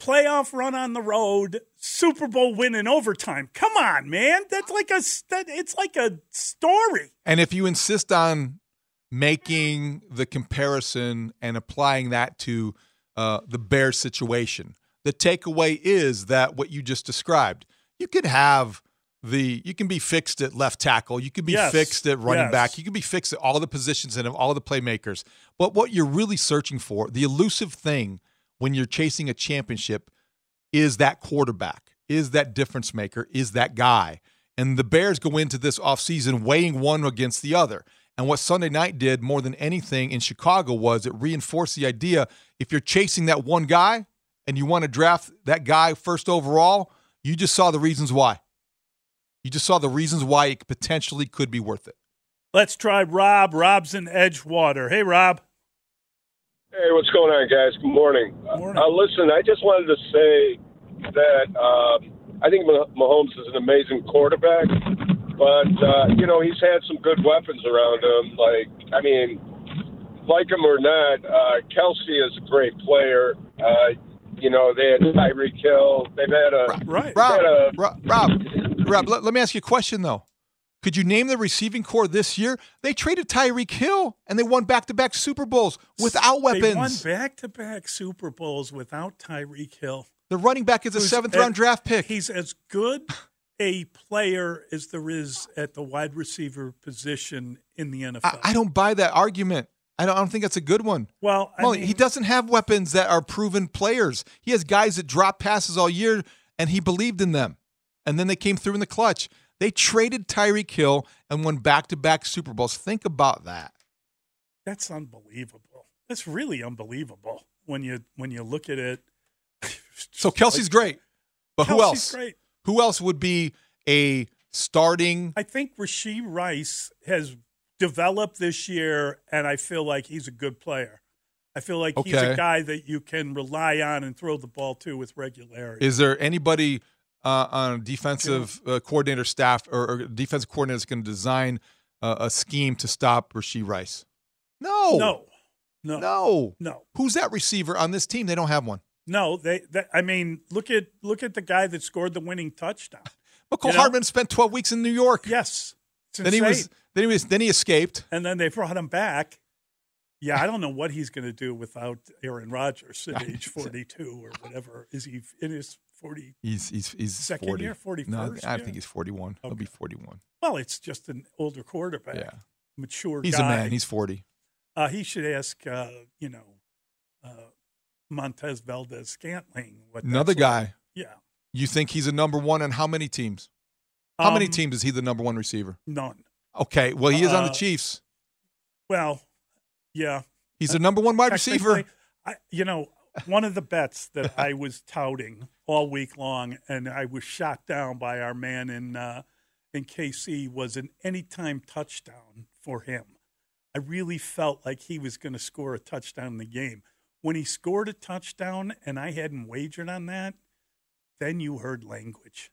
playoff run on the road, Super Bowl win in overtime. Come on, man. That's like a that, it's like a story. And if you insist on making the comparison and applying that to uh, the Bears situation, the takeaway is that what you just described, you could have the you can be fixed at left tackle, you can be Yes. fixed at running Yes. back, you can be fixed at all the positions and all the playmakers. But what you're really searching for, the elusive thing when you're chasing a championship is that quarterback, is that difference maker, is that guy. And the Bears go into this offseason weighing one against the other. And what Sunday night did more than anything in Chicago was it reinforced the idea if you're chasing that one guy and you want to draft that guy first overall, you just saw the reasons why. You just saw the reasons why it potentially could be worth it. Let's try Rob. Rob's in Edgewater. Hey, Rob. Hey, what's going on, guys? Good morning. Uh, listen, I just wanted to say that um, I think Mah- Mahomes is an amazing quarterback, but uh, you know he's had some good weapons around him. Like, I mean, like him or not, uh, Kelce is a great player. Uh, you know, they had Tyreek Hill. They've had a right. Rob, Had a, Rob, Rob, Rob let, let me ask you a question though. Could you name the receiving corps this year? They traded Tyreek Hill and they won back-to-back Super Bowls without weapons. They won back to back Super Bowls without Tyreek Hill. The running back is a seventh round draft pick. He's as good a player as there is at the wide receiver position in the NFL. I, I don't buy that argument. I don't, I don't think that's a good one. well, I Molly, mean, he doesn't have weapons that are proven players. He has guys that drop passes all year, and he believed in them. And then they came through in the clutch. They traded Tyreek Hill and won back to back Super Bowls. Think about that. that's unbelievable. That's really unbelievable when you when you look at it. [LAUGHS] So Kelce's great, but who else? great. Who else would be a starting? I think Rashee Rice has developed this year, and I feel like he's a good player. I feel like he's a guy that you can rely on and throw the ball to with regularity. Is there anybody uh, on defensive uh, coordinator staff or, or defensive coordinator that's going to design uh, a scheme to stop Rashee Rice? No, no, no, no, no. Who's that receiver on this team? They don't have one. No, they, they. I mean, look at look at the guy that scored the winning touchdown. [LAUGHS] Mecole You know? Hardman spent 12 weeks in New York. Yes, Then he was then he was then he escaped. and then they brought him back. Yeah, I don't know what he's going to do without Aaron Rodgers at [LAUGHS] age forty-two or whatever. Is he in his forty? He's he's he's Second 40. year, No, I 41st, yeah. think he's 41. He'll be 41. Well, it's just an older quarterback. Yeah. mature. He's guy. a man. He's 40. Uh, he should ask, uh, you know, uh, Marquez Valdes-Scantling. Another guy. like. Yeah, You think he's a number one on how many teams? How many Um, teams is he the number one receiver? none. Okay, well he is on the Uh, Chiefs. Well, yeah. He's the number one wide receiver. I, you know, one of the bets that [LAUGHS] I was touting all week long, and I was shot down by our man in uh, in KC, was an anytime touchdown for him. I really felt like he was going to score a touchdown in the game. When he scored a touchdown, and I hadn't wagered on that, then you heard language.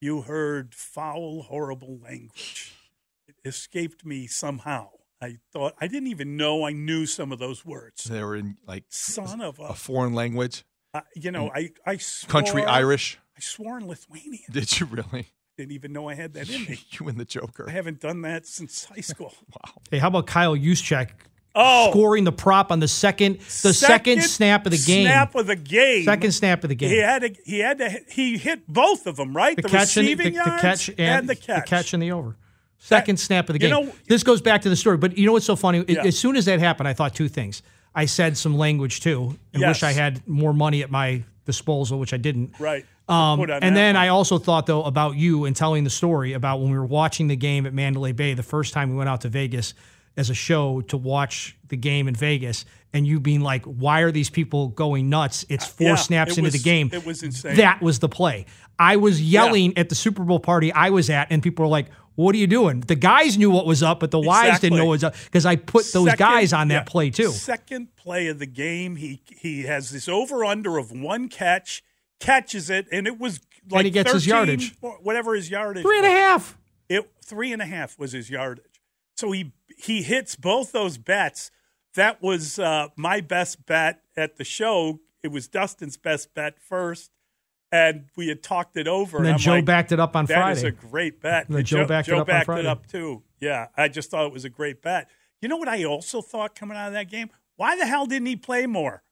You heard foul, horrible language. It escaped me somehow. I thought I didn't even know I knew some of those words. They were in like Son of a, a foreign language. I- you know, I I swore, Country Irish. I swore in Lithuanian. Did you really? Didn't even know I had that in me. [LAUGHS] You and the Joker. I haven't done that since high school. [LAUGHS] wow. Hey, how about Kyle Juszczyk Oh, scoring the prop on the second the second, snap of the game? Snap of the game. Second snap of the game. He had to. He had to. He hit both of them, right? the, The, catch and the, receiving the, the catch and, the catch. and the over. Second snap of the game. you know- this goes back to the story, but you know what's so funny? Yeah. As soon as that happened, I thought two things. I said some language too, and Yes. wish I had more money at my disposal, which I didn't. Right. Um, and then one. I also thought though about you and telling the story about when we were watching the game at Mandalay Bay the first time we went out to Vegas as a show to watch the game in Vegas, and you being like, "Why are these people going nuts? It's uh, four Yeah, snaps it into was- the game." it was insane. That was the play. I was yelling at the Super Bowl party I was at, and people were like. What are you doing? The guys knew what was up, but the wives didn't know what was up because I put those Second- guys on that yeah, play too. Second play of the game, he he has this over under of one catch, catches it, and it was like he gets his yardage. Whatever his yardage, Three and a half. It three and a half was his yardage. So he he hits both those bets. That was uh, my best bet at the show. It was Dustin's best bet first, and we had talked it over. And then I'm Joe like, backed it up on "That is Friday." That is a great bet. And then Joe backed it up backed Friday. it up too. Yeah, I just thought it was a great bet. You know what I also thought coming out of that game? Why the hell didn't he play more?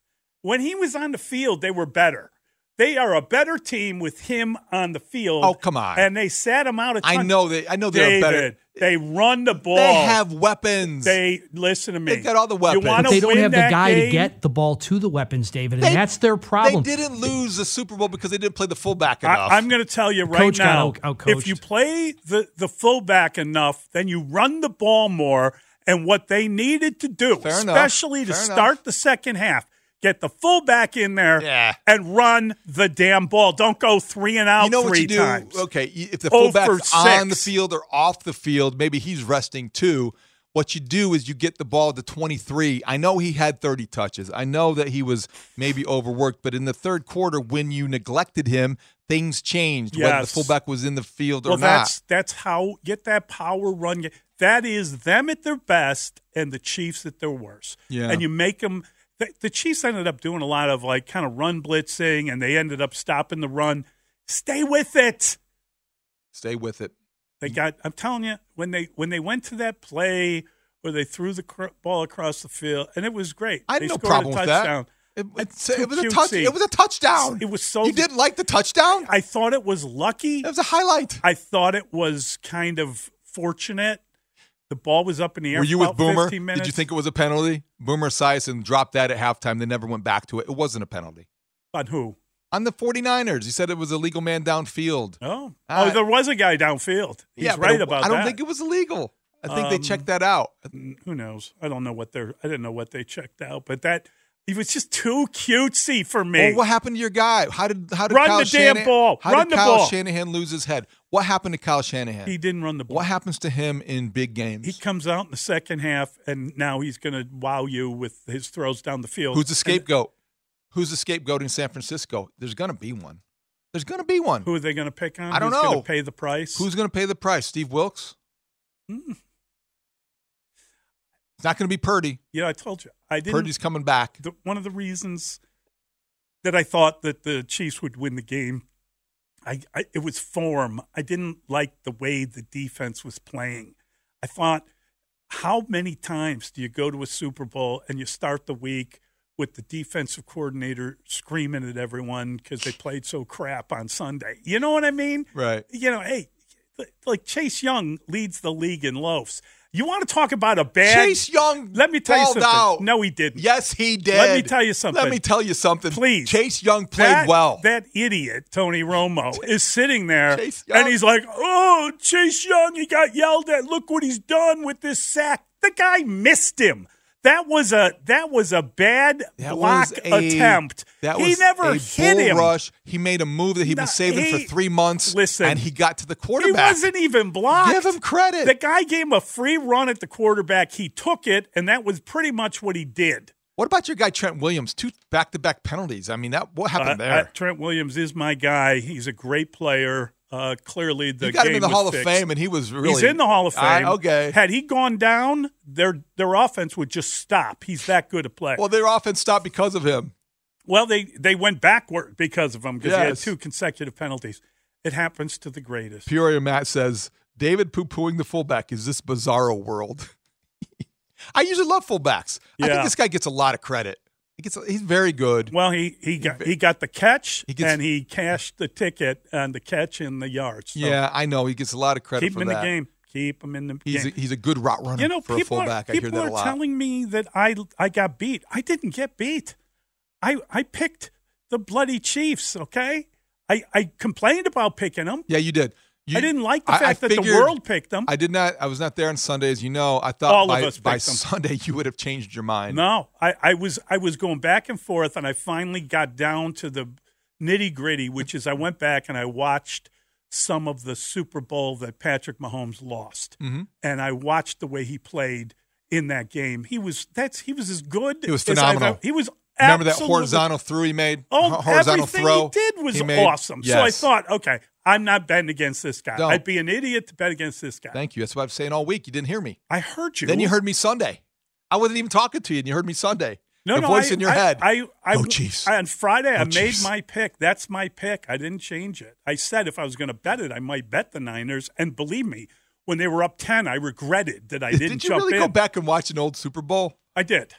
When he was on the field, they were better. They are a better team with him on the field. Oh, come on. And they sat him out. A I ton. know they. I know they're better. David, They run the ball. They have weapons. They listen to me. They've got all the weapons. You But they don't have the that guy to get the ball to the weapons, David, and They- that's their problem. They didn't lose the Super Bowl because they didn't play the fullback enough. I, am going to tell you right coach now. out- if you play the the fullback enough, then you run the ball more. And what they needed to do, Fair enough. especially to Fair enough. start the second half, get the fullback in there Yeah. and run the damn ball. Don't go three and out you know three what you do? times. Okay, if the Oh fullback's on the field or off the field, maybe he's resting too. What you do is you get the ball to 23. I know he had 30 touches. I know that he was maybe overworked, but in the third quarter, when you neglected him, things changed. Whether the Yes. fullback was in the field or well, not. that's that's how get that power run. That is them at their best and the Chiefs at their worst. Yeah. and you make them. The, the Chiefs ended up doing a lot of like kind of run blitzing, and they ended up stopping the run. Stay with it. Stay with it. They got. I'm telling you, when they when they went to that play where they threw the cr- ball across the field, and it was great. I had They no scored problem a with that. touchdown. It, it was a touch. It was a touchdown. It was so. You didn't like the touchdown? I thought it was lucky. It was a highlight. I thought it was kind of fortunate. The ball was up in the air. Were you with Boomer? Did you think it was a penalty? Boomer Esiason dropped that at halftime. They never went back to it. It wasn't a penalty. on who? On the 49ers, he said it was a legal man downfield. Oh, Uh, oh, there was a guy downfield. He's yeah, right it- about I don't that. think it was illegal. I think they Um, checked that out. Who knows? I don't know what they're. I didn't know what they checked out, but that he was just too cutesy for me. Well, what happened to your guy? How did how did Run Kyle the damn ball. How Run did the Kyle ball. Shanahan lose his head? What happened to Kyle Shanahan? He didn't run the ball. What happens to him in big games? He comes out in the second half, and now he's going to wow you with his throws down the field. Who's the And scapegoat? Who's the scapegoat in San Francisco? There's going to be one. There's going to be one. Who are they going to pick on? I don't Who's know. Going to pay the price? Who's going to pay the price? Steve Wilks? Mm. Not going to be Purdy. Yeah, I told you. I didn't. Purdy's coming back. the, one of the reasons that I thought that the Chiefs would win the game, I, I it was form. I didn't like the way the defense was playing. I thought, how many times do you go to a Super Bowl and you start the week with the defensive coordinator screaming at everyone because they played so crap on Sunday? You know what I mean? Right. You know, hey, like Chase Young leads the league in loafs. You want to talk about a bad Chase Young Let me tell you something. out. No, he didn't. Yes, he did. Let me tell you something. Let me tell you something. Please. Chase Young played that, well. That idiot, Tony Romo, is sitting there and he's like, Oh, Chase Young, he got yelled at. Look what he's done with this sack. The guy missed him. That was a that was a bad That block a- attempt. That he was never a hit bull him. rush. He made a move that he'd No, been saving for three months. Listen, and he got to the quarterback. He wasn't even blocked. Give him credit. The guy gave him a free run at the quarterback. He took it, and that was pretty much what he did. What about your guy Trent Williams? Two back-to-back penalties. I mean, that what happened Uh, there? uh, Trent Williams is my guy. He's a great player. Uh, clearly, the you got him in the Hall of. Fame, and he was really He's in the Hall of Fame. okay. Had he gone down, their their offense would just stop. He's that good a player. Well, their offense stopped because of him. Well, they they went backward because of him because he had two consecutive penalties. It happens to the greatest. Peoria Matt says David poo-pooing the fullback is this bizarro world. [LAUGHS] I usually love fullbacks. I think this guy gets a lot of credit. He gets he's very good. Well, he he got he got the catch He gets- and he cashed the ticket on the catch in the yards. So yeah, I know he gets a lot of credit for that. keep him in that. the game. Keep him in the He's game. a, he's a good route runner you know, for a people fullback. are, I hear people that are a lot. telling me that I I got beat. I didn't get beat. I I picked the bloody Chiefs. Okay, I I complained about picking them. Yeah, you did. You, I didn't like the I- fact I that the world picked them. I did not. I was not there on Sunday, as you know. I thought All by, by. Sunday [LAUGHS] you would have changed your mind. No, I, I was I was going back and forth, and I finally got down to the nitty gritty, which is I went back and I watched some of the Super Bowl that Patrick Mahomes lost, Mhm. and I watched the way he played in that game. He was that's he was as good. He was phenomenal. he was Remember that absolutely- horizontal throw he made? Oh, horizontal everything throw he did was he made? awesome. So I thought, okay, I'm not betting against this guy. Don't. I'd be an idiot to bet against this guy. Thank you. That's what I'm saying all week. You didn't hear me. I heard you. Then you heard me Sunday. I wasn't even talking to you, and you heard me Sunday. No, the no, voice I, in your I, head. I, I, oh, Chiefs. I- on Friday, I oh, made Chiefs. my pick. That's my pick. I didn't change it. I said if I was going to bet it, I might bet the Niners. And believe me, when they were up ten, I regretted that I didn't Did you jump really in. go back and watch an old Super Bowl? I did.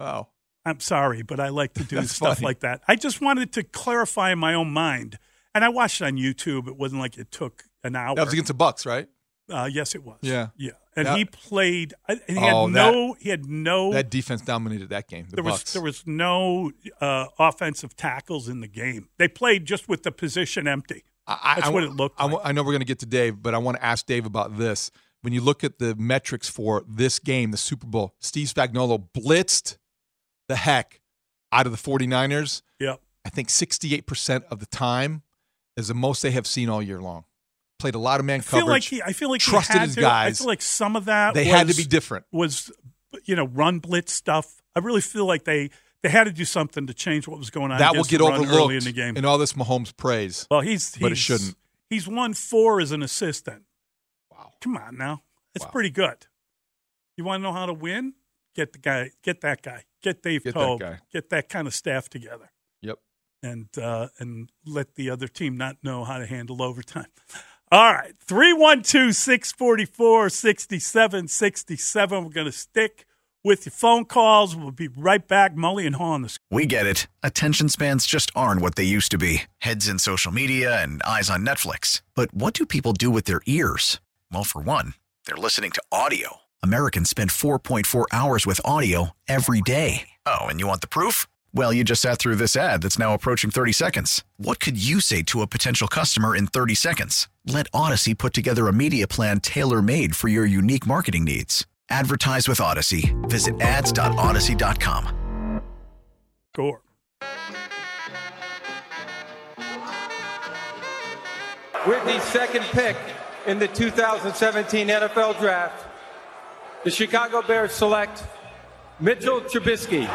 Oh. I'm sorry, but I like to do [LAUGHS] stuff funny. like that. I just wanted to clarify in my own mind. And I watched it on YouTube. It wasn't like it took an hour. That was against the Bucks, right? Uh, yes, it was. Yeah. yeah. And That- he played. And he Oh, had that- no. he had no. That defense dominated that game. The there Bucks. was there was no uh, offensive tackles in the game. They played just with the position empty. I, That's I- what it looked I, like. I know we're going to get to Dave, but I want to ask Dave about this. When you look at the metrics for this game, the Super Bowl, Steve Spagnuolo blitzed the heck out of the 49ers. Yep. I think 68% of the time is the most they have seen all year long. Played a lot of man I feel coverage. like he. I feel like trusted his to. guys. I feel like some of that They was, had to be different. Was you know run blitz stuff. I really feel like they they had to do something to change what was going on. that will get overlooked early in the game. in all this Mahomes praise. Well, he's, but it shouldn't. He's won four as an assistant. Wow! Come on now, that's pretty good. You want to know how to win? Get the guy. Get that guy. Get Dave Get Toub. Get that kind of staff together. And uh, and let the other team not know how to handle overtime. [LAUGHS] All right, 312 644 6767. We're going to stick with your phone calls. We'll be right back. Mully and Haugh on the We get it. Attention spans just aren't what they used to be heads in social media and eyes on Netflix. But what do people do with their ears? Well, for one, they're listening to audio. Americans spend 4.4 hours with audio every day. Oh, and you want the proof? Well, you just sat through this ad that's now approaching 30 seconds. What could you say to a potential customer in 30 seconds? Let Audacy put together a media plan tailor made for your unique marketing needs. Advertise with Audacy. Visit ads.audacy.com. score. With the second pick in the 2017 NFL Draft, the Chicago Bears select Mitchell Trubisky,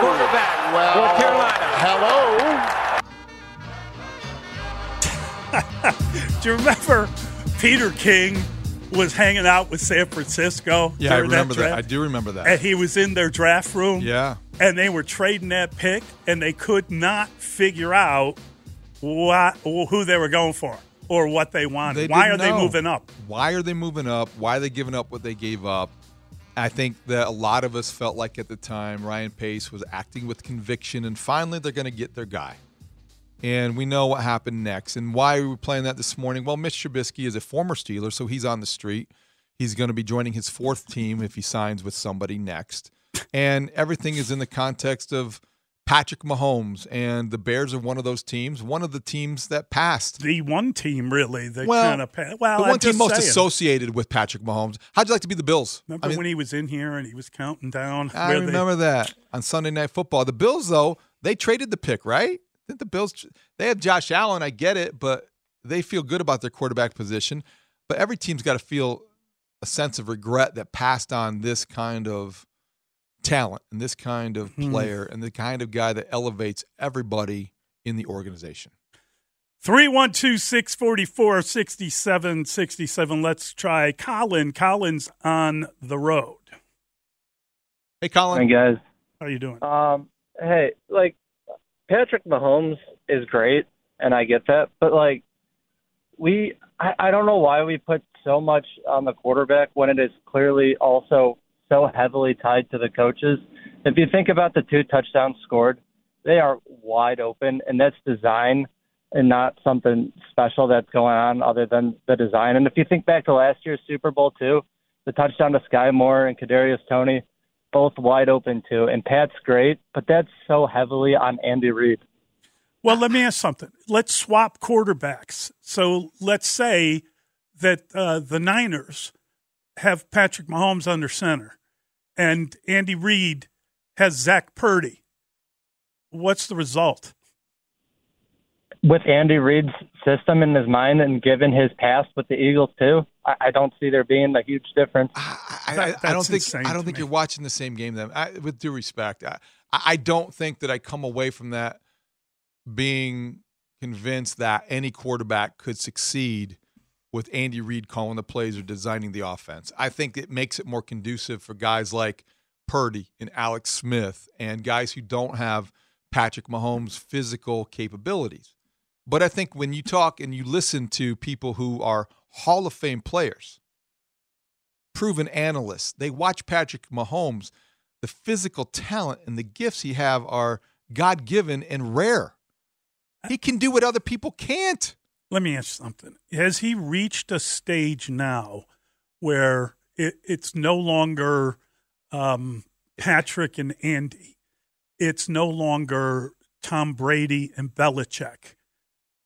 quarterback, North Carolina. Hello. [LAUGHS] Do you remember Peter King was hanging out with San Francisco? Yeah, I remember that. draft? I do remember that. And he was in their draft room. Yeah. And they were trading that pick, and they could not figure out what who they were going for or what they wanted. They Why are didn't they moving up? Why are they moving up? Why are they giving up what they gave up? I think that a lot of us felt like at the time Ryan Pace was acting with conviction, and finally they're going to get their guy. And we know what happened next. And why are we playing that this morning? Well, Mitch Trubisky is a former Steeler, so he's on the street. He's going to be joining his fourth team if he signs with somebody next. And everything is in the context of Patrick Mahomes, and the Bears are one of those teams, one of the teams that passed. The one team, really, that Well, kind of pa- well, the I'm one team most saying. associated with Patrick Mahomes. How'd you like to be the Bills? Remember I mean, when he was in here and he was counting down? I where they- remember that on Sunday Night Football. The Bills, though, they traded the pick, right? Didn't the Bills? They have Josh Allen. I get it, but they feel good about their quarterback position. But every team's got to feel a sense of regret that passed on this kind of talent and this kind of Hmm. player and the kind of guy that elevates everybody in the organization. 312 644 6767. Let's try Colin. Colin's on the road. Hey, Colin. Hey, guys. How you doing? Um, hey, like Patrick Mahomes is great, and I get that, but like we, I, I don't know why we put so much on the quarterback when it is clearly also so heavily tied to the coaches. If you think about the two touchdowns scored, they are wide open, and that's design and not something special that's going on other than the design. And if you think back to last year's Super Bowl too, the touchdown to Sky Moore and Kadarius Toney, both wide open too. And Pat's great, but that's so heavily on Andy Reid. Well, let me ask something. Let's swap quarterbacks. So let's say that uh, the Niners have Patrick Mahomes under center and Andy Reid has Zach Purdy. What's the result? With Andy Reid's system in his mind and given his past with the Eagles too, I, I don't see there being a huge difference. I, I, I don't think I don't think you're watching the same game. Then, I, with due respect, I, I don't think that I come away from that being convinced that any quarterback could succeed with Andy Reid calling the plays or designing the offense. I think it makes it more conducive for guys like Purdy and Alex Smith and guys who don't have Patrick Mahomes' physical capabilities. But I think when you talk and you listen to people who are Hall of Fame players, proven analysts, they watch Patrick Mahomes. The physical talent and the gifts he have are God given and rare. He can do what other people can't. Let me ask something. Has he reached a stage now where it, it's no longer um, Patrick and Andy? It's no longer Tom Brady and Belichick.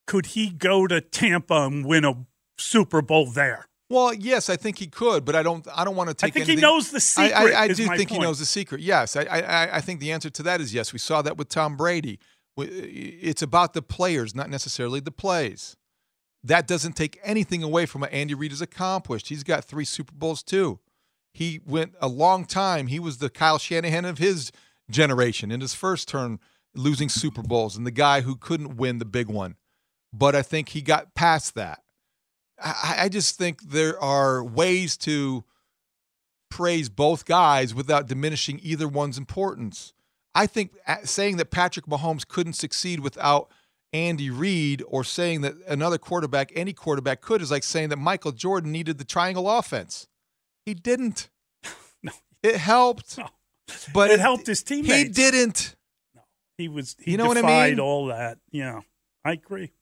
Could he go to Tampa and win a Super Bowl there? Well, yes, I think he could, but I don't. I don't want to take. I think anything. he knows the secret. I, I, I do think he knows the secret. Yes, I, I, I think the answer to that is yes. We saw that with Tom Brady. It's about the players, not necessarily the plays. That doesn't take anything away from what Andy Reid has accomplished. He's got three Super Bowls too. He went a long time. He was the Kyle Shanahan of his generation in his first turn, losing Super Bowls and the guy who couldn't win the big one. But I think he got past that. I, I just think there are ways to praise both guys without diminishing either one's importance. I think uh, saying that Patrick Mahomes couldn't succeed without Andy Reid or saying that another quarterback, any quarterback could, is like saying that Michael Jordan needed the triangle offense. He didn't. [LAUGHS] no. It helped. No. But it helped his teammates. He didn't. No. He was he You know what I mean? all that. Yeah. I agree.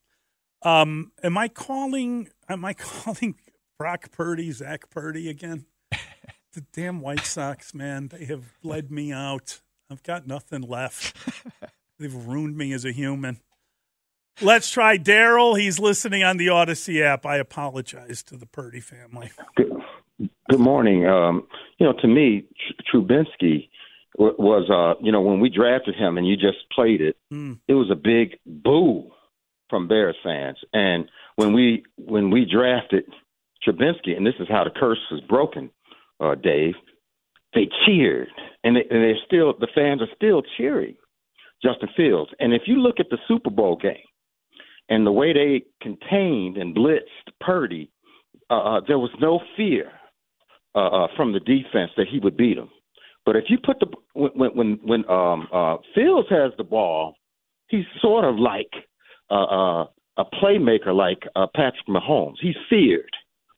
Um, am I calling am I [LAUGHS] calling Brock Purdy Zach Purdy again? [LAUGHS] the damn White Sox, man, they have bled me out. I've got nothing left. They've ruined me as a human. Let's try Daryl. He's listening on the Audacy app. I apologize to the Purdy family. Good morning. Um, you know, to me, Tr- Trubinsky w- was, uh, you know, when we drafted him and you just played it, Mm. it was a big boo from Bears fans. And when we when we drafted Trubinsky, and this is how the curse was broken, uh, Dave, they cheered, and, they, and they're still the fans are still cheering Justin Fields. And if you look at the Super Bowl game and the way they contained and blitzed Purdy, uh, uh, there was no fear uh, uh, from the defense that he would beat him. But if you put the when when when um, uh, Fields has the ball, he's sort of like uh, uh, a playmaker like uh, Patrick Mahomes. He's feared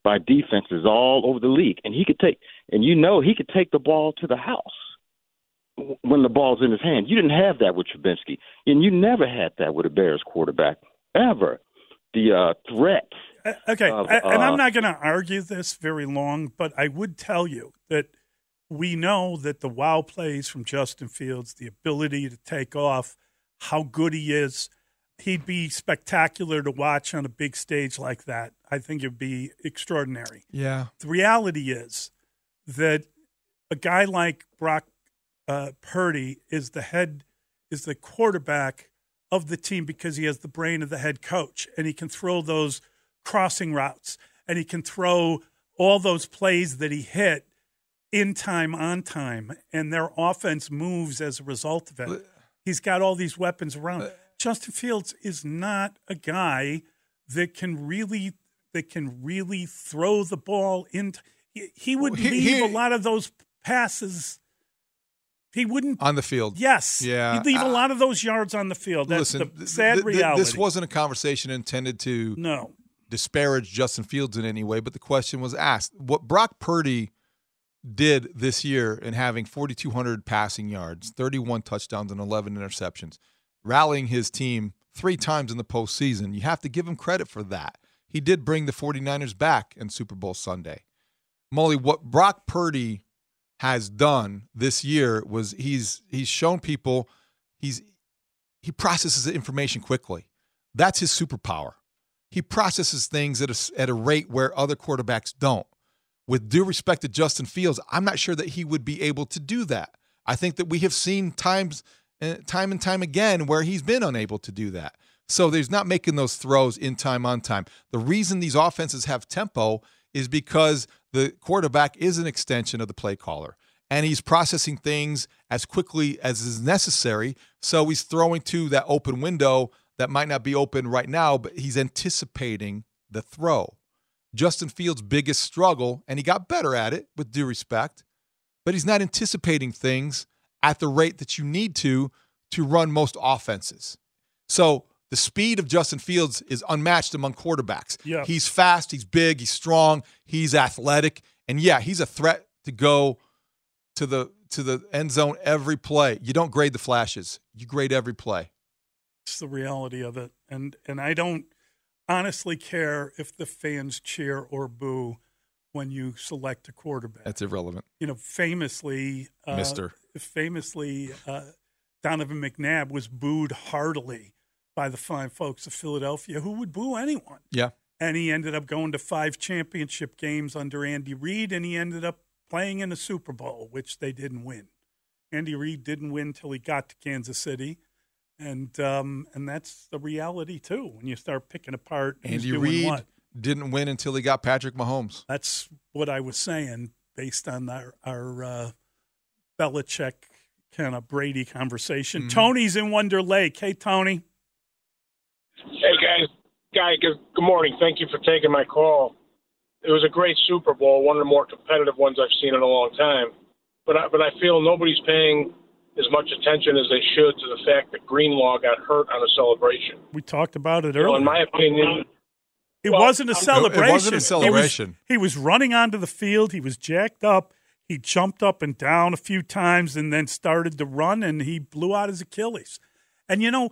by defenses all over the league, and he could take and you know he could take the ball to the house when the ball's in his hand. You didn't have that with Trubinsky, and you never had that with a Bears quarterback ever. The uh, threat. Uh, Okay, of, I- and uh, I'm not going to argue this very long, but I would tell you that we know that the wow plays from Justin Fields, the ability to take off, how good he is, he'd be spectacular to watch on a big stage like that. I think it'd be extraordinary. Yeah. The reality is that a guy like Brock uh, Purdy is the head, is the quarterback of the team because he has the brain of the head coach and he can throw those crossing routes and he can throw all those plays that he hit in time, on time, and their offense moves as a result of it. He's got all these weapons around. Justin Fields is not a guy that can really that can really throw the ball into. He, he would leave a lot of those passes. He wouldn't on the field. Yes. Yeah. He'd leave a lot of those yards on the field. That's Listen, the sad th- th- reality. This wasn't a conversation intended to no disparage Justin Fields in any way, but the question was asked: What Brock Purdy did this year in having 4,200 passing yards, 31 touchdowns, and 11 interceptions, rallying his team three times in the postseason, you have to give him credit for that. He did bring the 49ers back in Super Bowl Sunday. Mully, what Brock Purdy has done this year was he's he's shown people he's he processes the information quickly. That's his superpower. He processes things at a, at a rate where other quarterbacks don't. With due respect to Justin Fields, I'm not sure that he would be able to do that. I think that we have seen times, uh, time and time again, where he's been unable to do that. So there's not making those throws in time on time. The reason these offenses have tempo is because the quarterback is an extension of the play caller and he's processing things as quickly as is necessary. So he's throwing to that open window that might not be open right now, but he's anticipating the throw. Justin Fields' biggest struggle, and he got better at it with due respect, but he's not anticipating things at the rate that you need to to run most offenses. So the speed of Justin Fields is unmatched among quarterbacks. Yeah. He's fast, he's big, he's strong, he's athletic, and yeah, he's a threat to go to the to the end zone every play. You don't grade the flashes. You grade every play. It's the reality of it. And and I don't honestly care if the fans cheer or boo when you select a quarterback. That's irrelevant. You know, famously, uh, Mister. Famously, uh, Donovan McNabb was booed heartily by the fine folks of Philadelphia, who would boo anyone. Yeah. And he ended up going to five championship games under Andy Reid, and he ended up playing in the Super Bowl, which they didn't win. Andy Reid didn't win till he got to Kansas City, and um, and that's the reality too. When you start picking apart Andy Reid what. didn't win until he got Patrick Mahomes. That's what I was saying based on our, our uh, Belichick kind of Brady conversation. Mm-hmm. Tony's in Wonder Lake. Hey, Tony. Hey guys, guy, good, good morning. Thank you for taking my call. It was a great Super Bowl, one of the more competitive ones I've seen in a long time. But I, but I feel nobody's paying as much attention as they should to the fact that Greenlaw got hurt on a celebration. We talked about it You know, earlier. in my opinion, It Well, wasn't a I'm- celebration. It wasn't a celebration. He was, he was running onto the field. He was jacked up. He jumped up and down a few times and then started to run, and he blew out his Achilles. And you know,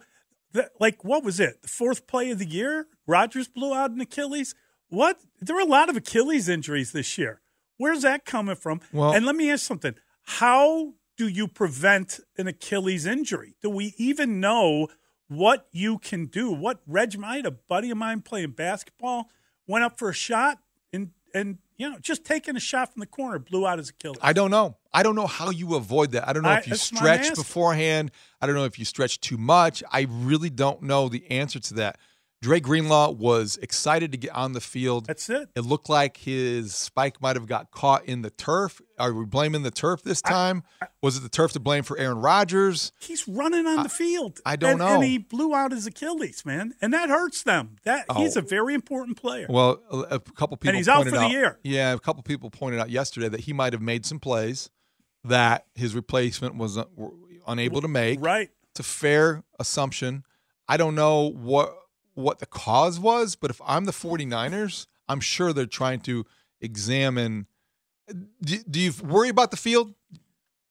the, like what was it? The fourth play of the year, Rodgers blew out an Achilles. What? There were a lot of Achilles injuries this year. Where's that coming from? Well- and let me ask something: How do you prevent an Achilles injury? Do we even know what you can do? What Reg might, a buddy of mine playing basketball, went up for a shot and and you know just taking a shot from the corner blew out his Achilles. I don't know. I don't know how you avoid that. I don't know I- if you stretch beforehand. I don't know if you stretch too much. I really don't know the answer to that. Dre Greenlaw was excited to get on the field. That's it. It looked like his spike might have got caught in the turf. Are we blaming the turf this time? was it the turf to blame for Aaron Rodgers? He's running on the field. I don't and, know. And he blew out his Achilles, man, and that hurts them. That he's Oh. a very important player. Well, a, a couple people and he's out for the year. Yeah, a couple people pointed out yesterday that he might have made some plays that his replacement was uh, unable to make. Right. It's a fair assumption. I don't know what what the cause was, but if I'm the 49ers, I'm sure they're trying to examine do, do you worry about the field?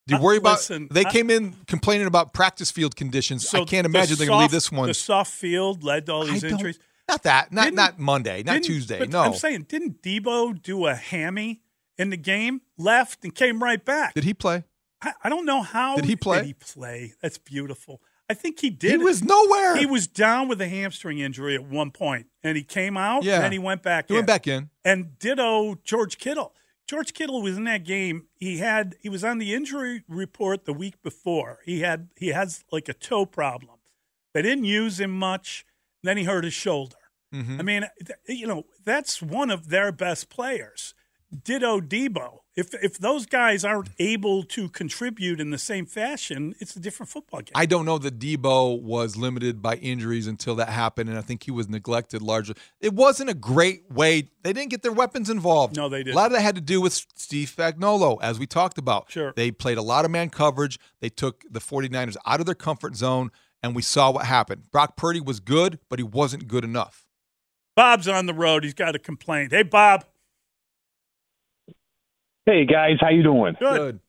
Do you worry about listen, they I- came in complaining about practice field conditions. I can't the imagine they're going to leave this one. The soft field led to all these I injuries. Not that, not Didn't- not Monday, not Tuesday. No. I'm saying, didn't Debo do a hammy in the game? Left and came right back. Did he play? I, I don't know how. Did he play? Did he play? That's beautiful. I think he did. He was nowhere. He was down with a hamstring injury at one point, and he came out. Yeah. and he went back. He in. went back in. And ditto George Kittle. George Kittle was in that game. He had he was on the injury report the week before. He had he has like a toe problem. They didn't use him much. Then he hurt his shoulder. Mhm. I mean, th- you know, that's one of their best players. Ditto Debo. If if those guys aren't able to contribute in the same fashion, it's a different football game. I don't know that Debo was limited by injuries until that happened, and I think he was neglected largely. It wasn't a great way. They didn't get their weapons involved. No, they didn't. A lot of that had to do with Steve Spagnuolo, as we talked about. Sure. They played a lot of man coverage. They took the 49ers out of their comfort zone, and we saw what happened. Brock Purdy was good, but he wasn't good enough. Bob's on the road. He's got a complaint. Hey, Bob. Hey guys, how you doing? Good.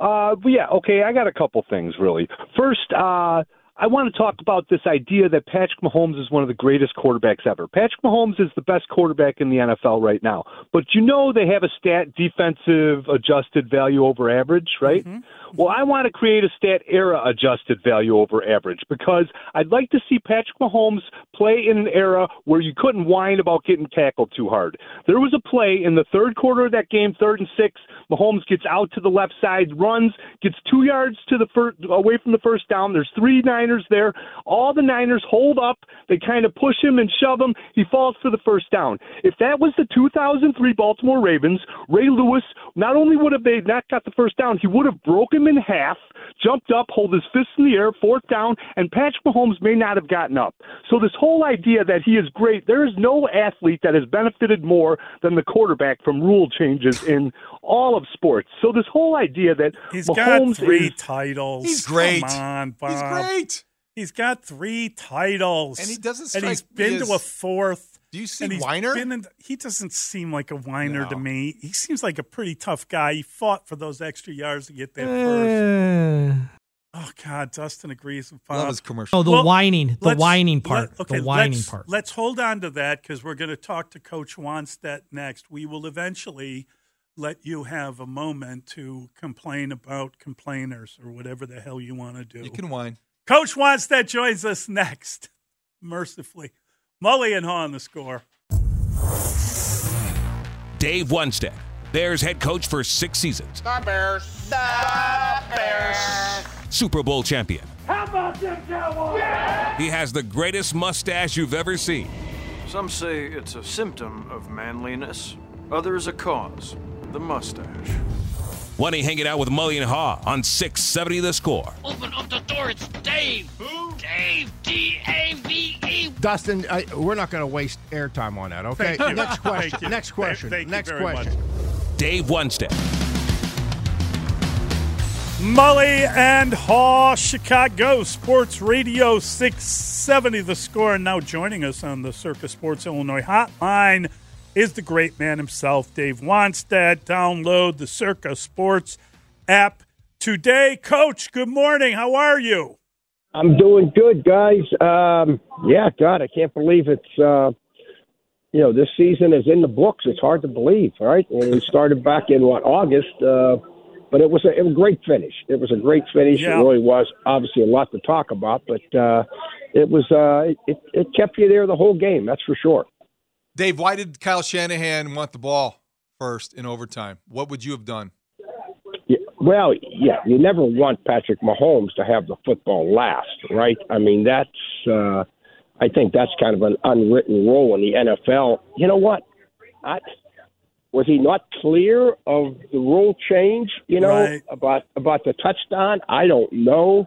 Uh, but yeah, okay. I got a couple things really. First, uh, I want to talk about this idea that Patrick Mahomes is one of the greatest quarterbacks ever. Patrick Mahomes is the best quarterback in the NFL right now. But you know they have a stat defensive adjusted value over average, right? Mm-hmm. Well, I want to create a stat era adjusted value over average because I'd like to see Patrick Mahomes play in an era where you couldn't whine about getting tackled too hard. There was a play in the third quarter of that game, third and six. Mahomes gets out to the left side, runs, gets two yards to the first, away from the first down. There's three Niners there. All the Niners hold up. They kind of push him and shove him. He falls for the first down. If that was the 2003 Baltimore Ravens, Ray Lewis not only would have they not got the first down, he would have broken him in half, jumped up, hold his fist in the air, fourth down, and Patrick Mahomes may not have gotten up. So this whole idea that he is great, there is no athlete that has benefited more than the quarterback from rule changes in all of sports. So this whole idea that he's Mahomes got three is, titles. He's great. Come on, Bob. He's great. He's got three titles, And he doesn't And he's strike me been as- to a fourth. Do you see and he's whiner? been in- he doesn't seem like a whiner No. to me. He seems like a pretty tough guy. He fought for those extra yards to get there first. Uh, Oh God, Dustin agrees with Bob. Love his commercial. oh, the Well, whining, the whining part, let- okay, the whining let's, part. Let's hold on to that because we're going to talk to Coach Wannstedt next. We will eventually let you have a moment to complain about complainers or whatever the hell you want to do. You can whine. Coach Wannstedt joins us next, mercifully. Mully and Haugh on the score. Dave Wannstedt, Bears head coach for six seasons, The Bears. The Bears. Super Bowl champion. How about them Cowboys? He has the greatest mustache you've ever seen. Some say it's a symptom of manliness, others a cause. The mustache. When he hanging out with Mully and Haugh on 670 The Score. Open up the door. It's Dave. Who? Dave. D A V E. Dustin, I, we're not going to waste airtime on that. Okay. Thank you. Next question. Thank you. Next question. Thank you Next very question. Dave Wannstedt. Mully and Haugh, Chicago Sports Radio 670 The Score. And now joining us on the Circa Sports Illinois hotline is the great man himself, Dave Wannstedt. Download the Circa Sports app today. Coach, good morning. How are you? I'm doing good, guys. Um, yeah, God, I can't believe it's uh, you know this season is in the books. It's hard to believe, right? And we started back in what August, uh, but it was a, it was a great finish. It was a great finish. Yeah. It really was. Obviously, a lot to talk about, but uh, it was uh, it it kept you there the whole game. That's for sure. Dave, why did Kyle Shanahan want the ball first in overtime? What would you have done? Yeah, well, yeah, you never want Patrick Mahomes to have the football last, right? I mean, that's uh, I think that's kind of an unwritten rule in the NFL. You know what? I, was he not clear of the rule change? You know Right. about about the touchdown. I don't know.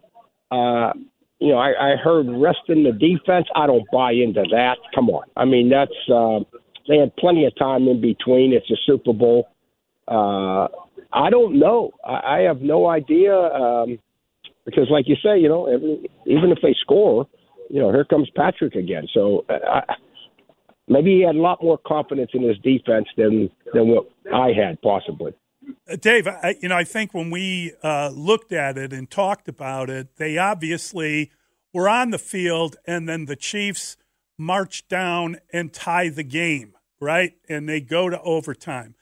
Uh, you know, I, I heard resting the defense. I don't buy into that. Come on. I mean, that's uh, they had plenty of time in between. It's a Super Bowl. Uh, I don't know. I, I have no idea um, because, like you say, you know, every, even if they score, you know, here comes Patrick again. So uh, I, maybe he had a lot more confidence in his defense than than what I had possibly. Uh, Dave, I, you know, I think when we uh, looked at it and talked about it, they obviously were on the field, and then the Chiefs march down and tie the game, right? And they go to overtime.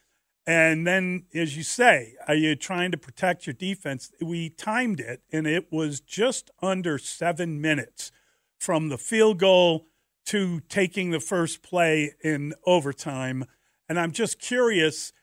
And then, as you say, are you trying to protect your defense? We timed it, and it was just under seven minutes from the field goal to taking the first play in overtime. And I'm just curious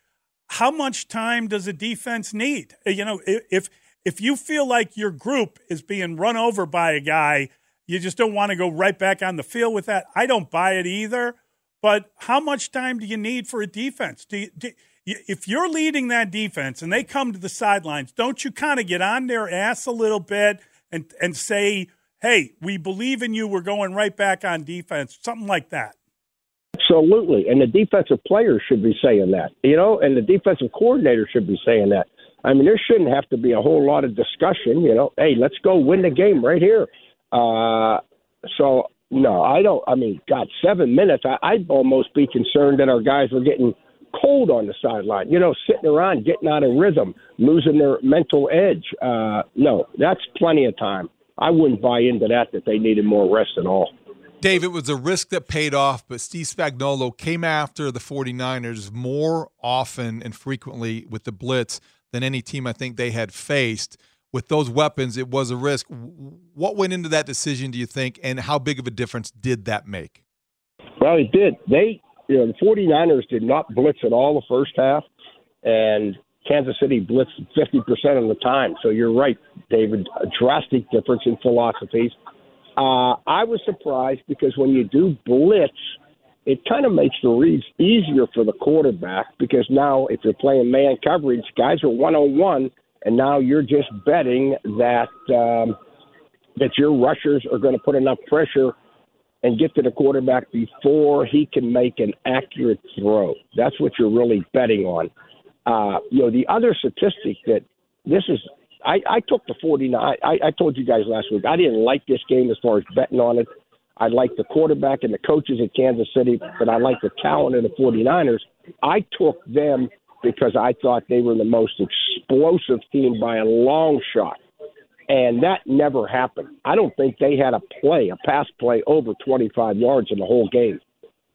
how much time does a defense need? You know, if if you feel like your group is being run over by a guy, you just don't want to go right back on the field with that. I don't buy it either. But how much time do you need for a defense? Do, you, do if you're leading that defense and they come to the sidelines, don't you kind of get on their ass a little bit and and say, "Hey, we believe in you. We're going right back on defense." Something like that. Absolutely. And the defensive players should be saying that, you know, and the defensive coordinator should be saying that. I mean, there shouldn't have to be a whole lot of discussion, you know, hey, let's go win the game right here. Uh, so, no, I don't. I mean, God, seven minutes, I, I'd almost be concerned that our guys were getting cold on the sideline, you know, sitting around, getting out of rhythm, losing their mental edge. Uh, no, that's plenty of time. I wouldn't buy into that that they needed more rest at all. Dave, it was a risk that paid off, but Steve Spagnuolo came after the 49ers more often and frequently with the blitz than any team I think they had faced. With those weapons, it was a risk. What went into that decision, do you think, and how big of a difference did that make? Well, it did. They, you know, the 49ers did not blitz at all the first half, and Kansas City blitzed 50% of the time. So you're right, David, a drastic difference in philosophies. Uh, I was surprised because when you do blitz, it kind of makes the reads easier for the quarterback because now if you're playing man coverage, guys are one on one, and now you're just betting that um, that your rushers are going to put enough pressure and get to the quarterback before he can make an accurate throw. That's what you're really betting on. Uh, you know, the other statistic that this is I, I took the 49. I, I told you guys last week I didn't like this game as far as betting on it. I like the quarterback and the coaches at Kansas City, but I like the talent of the 49ers. I took them because I thought they were the most explosive team by a long shot. And that never happened. I don't think they had a play, a pass play over 25 yards in the whole game.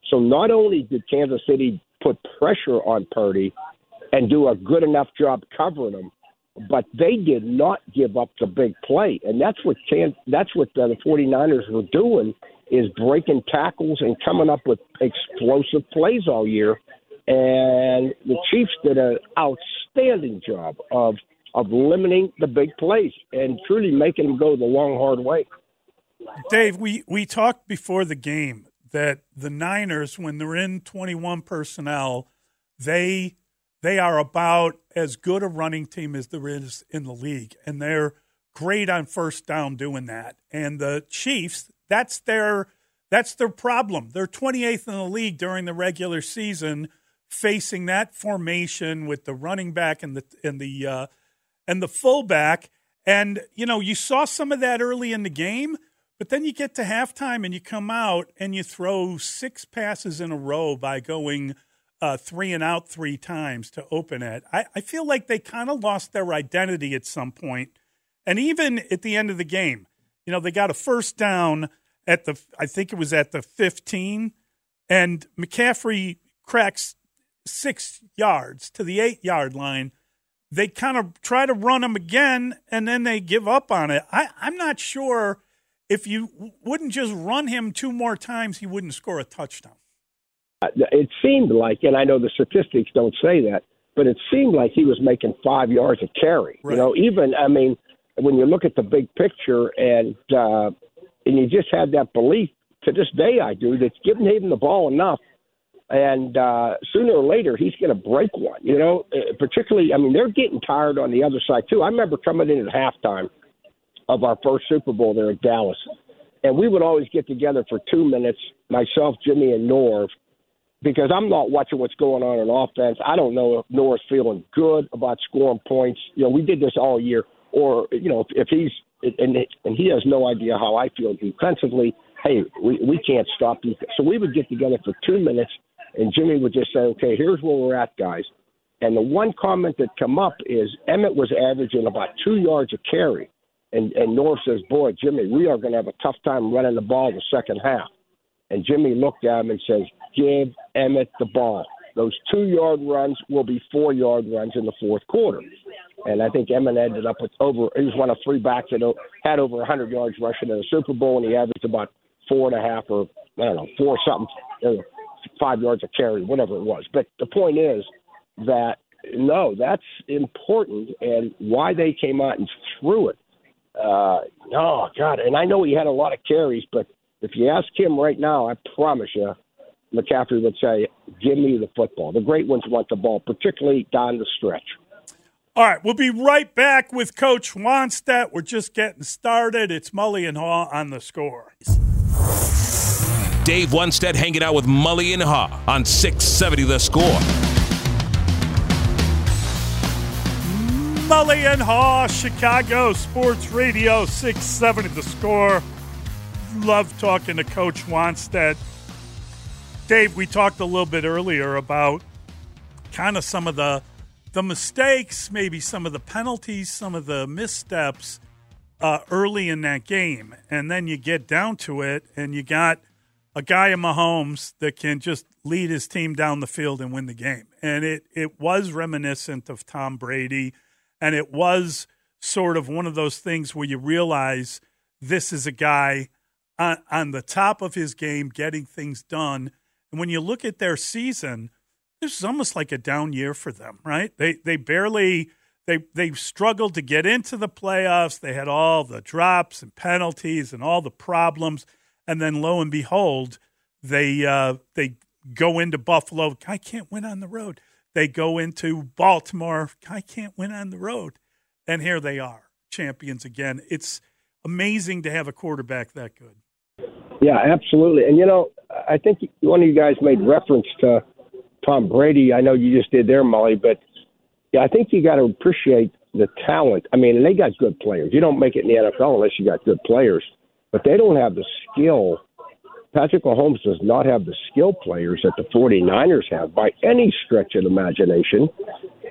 So not only did Kansas City put pressure on Purdy and do a good enough job covering him, but they did not give up the big play, and that's what that's what the 49ers were doing is breaking tackles and coming up with explosive plays all year. And the Chiefs did an outstanding job of of limiting the big plays and truly making them go the long hard way. Dave, we we talked before the game that the Niners, when they're in 21 personnel, they they are about as good a running team as there is in the league, and they're great on first down doing that. And the Chiefs, that's their that's their problem. They're 28th in the league during the regular season, facing that formation with the running back and the and the uh, and the fullback. And you know, you saw some of that early in the game, but then you get to halftime and you come out and you throw six passes in a row by going uh, three and out three times to open it. I, I feel like they kind of lost their identity at some point. And even at the end of the game, you know, they got a first down at the, I think it was at the 15, and McCaffrey cracks six yards to the eight yard line. They kind of try to run him again, and then they give up on it. I, I'm not sure if you wouldn't just run him two more times, he wouldn't score a touchdown. It seemed like, and I know the statistics don't say that, but it seemed like he was making five yards a carry. Right. You know, even I mean, when you look at the big picture, and uh, and you just had that belief. To this day, I do that's giving him the ball enough, and uh, sooner or later he's going to break one. You know, uh, particularly, I mean, they're getting tired on the other side too. I remember coming in at halftime of our first Super Bowl there at Dallas, and we would always get together for two minutes, myself, Jimmy, and Norv because I'm not watching what's going on in offense. I don't know if Norris feeling good about scoring points. You know, we did this all year, or you know, if, if he's and and he has no idea how I feel defensively. Hey, we we can't stop you. So we would get together for two minutes, and Jimmy would just say, "Okay, here's where we're at, guys." And the one comment that come up is Emmitt was averaging about two yards a carry, and and Norris says, "Boy, Jimmy, we are going to have a tough time running the ball the second half." And Jimmy looked at him and says, give Emmitt the ball. Those two yard runs will be four yard runs in the fourth quarter. And I think Emmitt ended up with over, he was one of three backs that had over 100 yards rushing in the Super Bowl, and he averaged about four and a half or, I don't know, four something, five yards a carry, whatever it was. But the point is that, no, that's important, and why they came out and threw it. Uh, oh, God. And I know he had a lot of carries, but if you ask him right now, I promise you, McCaffrey would say, "Give me the football." The great ones want the ball, particularly down the stretch. All right, we'll be right back with Coach Wannstedt. We're just getting started. It's Mully and Haugh on the score. Dave Wannstedt hanging out with Mully and Haugh on 670 The Score. Mully and Haugh, Chicago Sports Radio 670 The Score. Love talking to Coach Wannstedt. Dave, we talked a little bit earlier about kind of some of the the mistakes, maybe some of the penalties, some of the missteps uh, early in that game, and then you get down to it, and you got a guy in Mahomes that can just lead his team down the field and win the game. And it it was reminiscent of Tom Brady, and it was sort of one of those things where you realize this is a guy on, on the top of his game, getting things done. And when you look at their season, this is almost like a down year for them, right? They they barely they they struggled to get into the playoffs. They had all the drops and penalties and all the problems, and then lo and behold, they uh, they go into Buffalo. I can't win on the road. They go into Baltimore. I can't win on the road, and here they are, champions again. It's amazing to have a quarterback that good. Yeah, absolutely. And you know, I think one of you guys made reference to Tom Brady. I know you just did there, Mully, but yeah, I think you got to appreciate the talent. I mean, they got good players. You don't make it in the NFL unless you got good players, but they don't have the skill. Patrick Mahomes does not have the skill players that the 49ers have by any stretch of imagination.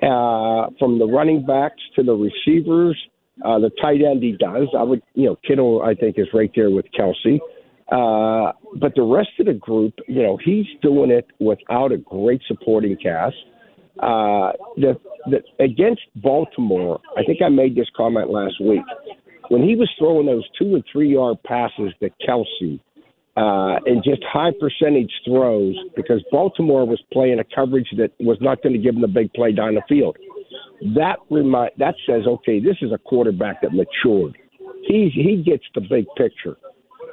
Uh, from the running backs to the receivers, uh, the tight end he does. I would, you know, Kittle I think is right there with Kelce. Uh, but the rest of the group, you know, he's doing it without a great supporting cast. Uh, the, the against Baltimore, I think I made this comment last week when he was throwing those two and three yard passes to Kelce, uh, and just high percentage throws because Baltimore was playing a coverage that was not going to give him the big play down the field. That remind that says, okay, this is a quarterback that matured. He he gets the big picture.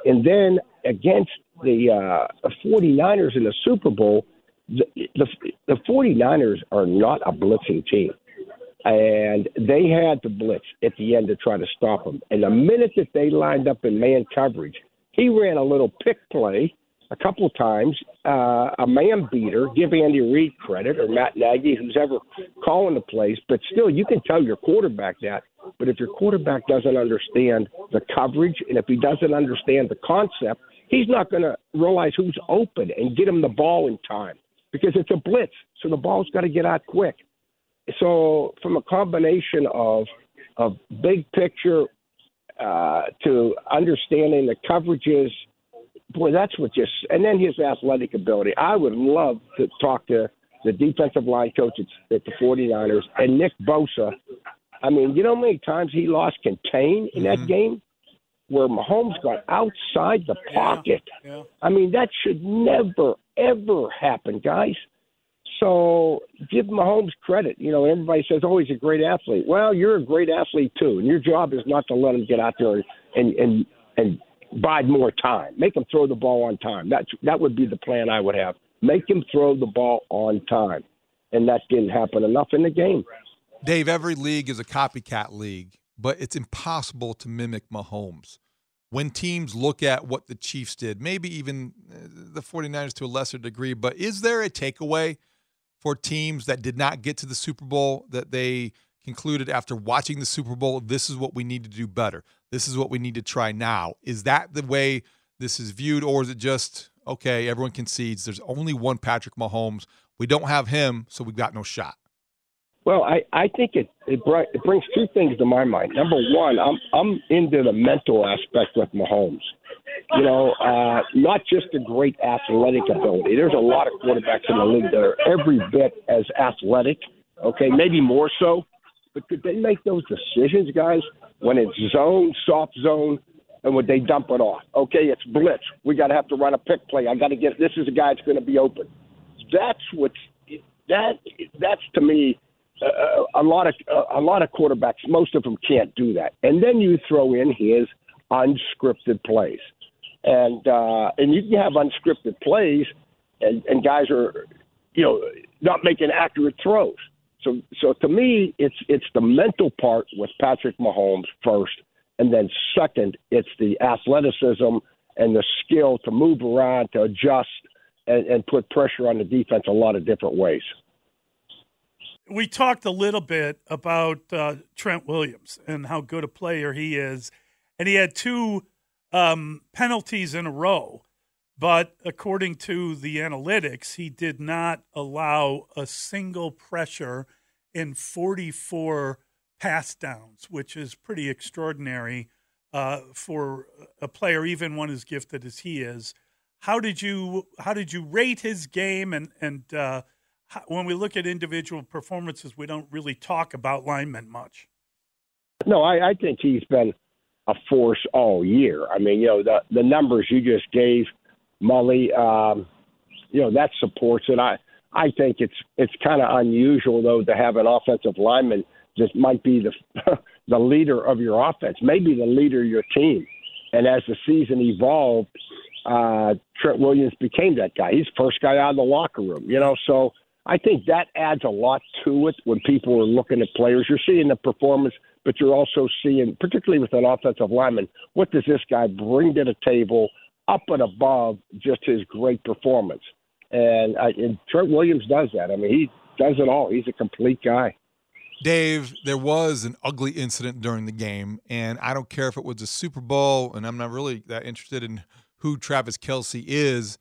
And then against the uh, 49ers in the Super Bowl, the, the, the 49ers are not a blitzing team. And they had to blitz at the end to try to stop him. And the minute that they lined up in man coverage, he ran a little pick play a couple of times, uh, a man beater. Give Andy Reid credit or Matt Nagy, who's ever calling the plays. But still, you can tell your quarterback that but if your quarterback doesn't understand the coverage and if he doesn't understand the concept, he's not going to realize who's open and get him the ball in time because it's a blitz. So the ball's got to get out quick. So from a combination of of big picture uh, to understanding the coverages, boy, that's what just and then his athletic ability. I would love to talk to the defensive line coach at, at the 49ers and Nick Bosa I mean, you know how many times he lost contain in that mm-hmm. game? Where Mahomes got outside the pocket. Yeah, yeah. I mean, that should never, ever happen, guys. So give Mahomes credit. You know, everybody says, "Oh, he's a great athlete." Well, you're a great athlete too, and your job is not to let him get out there and and and bide more time. Make him throw the ball on time. That that would be the plan I would have. Make him throw the ball on time, and that didn't happen enough in the game. Dave, every league is a copycat league, but it's impossible to mimic Mahomes. When teams look at what the Chiefs did, maybe even uh, the 49ers to a lesser degree, but is there a takeaway for teams that did not get to the Super Bowl that they concluded after watching the Super Bowl, this is what we need to do better? This is what we need to try now. Is that the way this is viewed, or is it just, okay, everyone concedes there's only one Patrick Mahomes? We don't have him, so we've got no shot. Well, I, I think it it, it brings two things to my mind. Number one, I'm I'm into the mental aspect with Mahomes. You know, uh, not just a great athletic ability. There's a lot of quarterbacks in the league that are every bit as athletic. Okay, maybe more so. But could they make those decisions, guys, when it's zone, soft zone, and would they dump it off? Okay, it's blitz. We got to have to run a pick play. I got to get this is a guy that's going to be open. That's what's that. That's to me uh, a lot of uh, a lot of quarterbacks, most of them can't do that. And then you throw in his unscripted plays, and uh, and you can have unscripted plays, and, and guys are, you know, not making accurate throws. So so to me, it's it's the mental part with Patrick Mahomes first, and then second, it's the athleticism and the skill to move around, to adjust, and, and put pressure on the defense a lot of different ways we talked a little bit about uh, Trent Williams and how good a player he is, and he had two um, penalties in a row. But according to the analytics, he did not allow a single pressure in 44 pass downs, which is pretty extraordinary uh, for a player even one as gifted as he is. How did you how did you rate his game and and uh, how, when we look at individual performances, we don't really talk about linemen much. No, I, I think he's been a force all year. I mean, you know, the the numbers you just gave, Mully, um, you know, that supports it. I I think it's it's kind of unusual though to have an offensive lineman that might be the [LAUGHS] the leader of your offense, maybe the leader of your team. And as the season evolved, uh, Trent Williams became that guy. He's first guy out of the locker room, you know. So I think that adds a lot to it when people are looking at players. You're seeing the performance, but you're also seeing, particularly with an offensive lineman, what does this guy bring to the table up and above just his great performance? And, I, and Trent Williams does that. I mean, he does it all. He's a complete guy. Dave, there was an ugly incident during the game, and I don't care if it was a Super Bowl, and I'm not really that interested in who Travis Kelce is.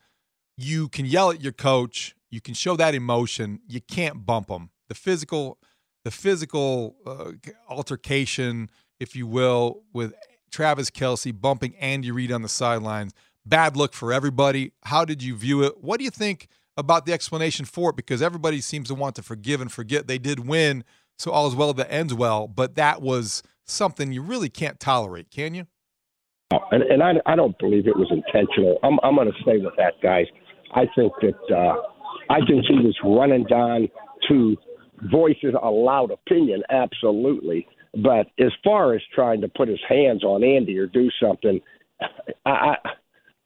You can yell at your coach, you can show that emotion. You can't bump him. The physical, the physical uh, altercation, if you will, with Travis Kelce bumping Andy Reid on the sidelines. Bad look for everybody. How did you view it? What do you think about the explanation for it? Because everybody seems to want to forgive and forget. They did win, so all is well that ends well. But that was something you really can't tolerate, can you? And, and I, I don't believe it was intentional. I'm, I'm going to stay with that, guys. I think that uh, I think he was running down to voices a loud opinion, absolutely. But as far as trying to put his hands on Andy or do something, I I,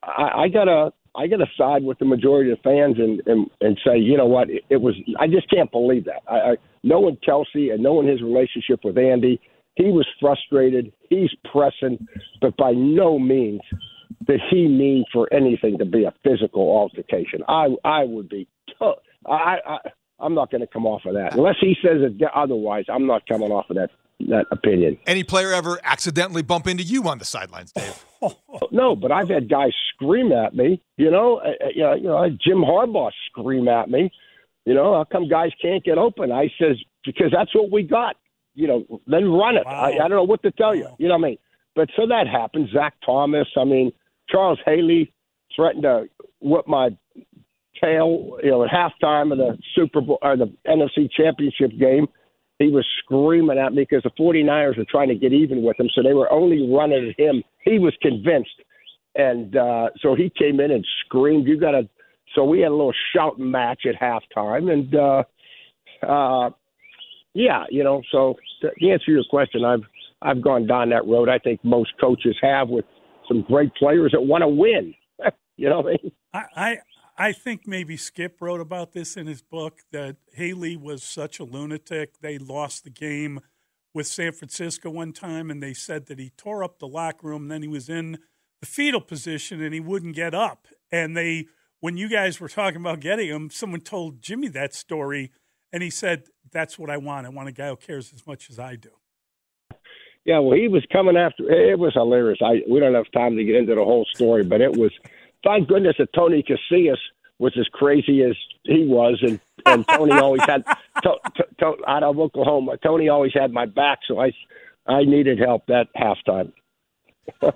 I I gotta I gotta side with the majority of fans and and, and say, you know what, it, it was. I just can't believe that. I, I knowing Kelce and knowing his relationship with Andy, he was frustrated. He's pressing, but by no means did he mean for anything to be a physical altercation. I I would be I, I I'm not going to come off of that unless he says it otherwise. I'm not coming off of that that opinion. Any player ever accidentally bump into you on the sidelines, Dave? [LAUGHS] no, but I've had guys scream at me. You know, uh, uh, you know, you know, Jim Harbaugh scream at me. You know, how come guys can't get open? I says because that's what we got. You know, then run it. Wow. I, I don't know what to tell you. You know what I mean? But so that happens. Zach Thomas. I mean, Charles Haley threatened to whip my tail, you know, at halftime of the Super Bowl or the NFC Championship game, he was screaming at me because the 49ers were trying to get even with him, so they were only running at him. He was convinced, and uh, so he came in and screamed, "You got to!" So we had a little shouting match at halftime, and uh, uh, yeah, you know. So to answer your question, I've I've gone down that road. I think most coaches have with some great players that want to win. [LAUGHS] you know, I, I I think maybe Skip wrote about this in his book that Haley was such a lunatic. They lost the game with San Francisco one time, and they said that he tore up the locker room. Then he was in the fetal position and he wouldn't get up. And they, when you guys were talking about getting him, someone told Jimmy that story, and he said, "That's what I want. I want a guy who cares as much as I do." Yeah, well, he was coming after. It was hilarious. I we don't have time to get into the whole story, but it was thank goodness that Tony Casillas was as crazy as he was, and and Tony always had [LAUGHS] to, to, to, out of Oklahoma. Tony always had my back, so I I needed help that halftime. [LAUGHS]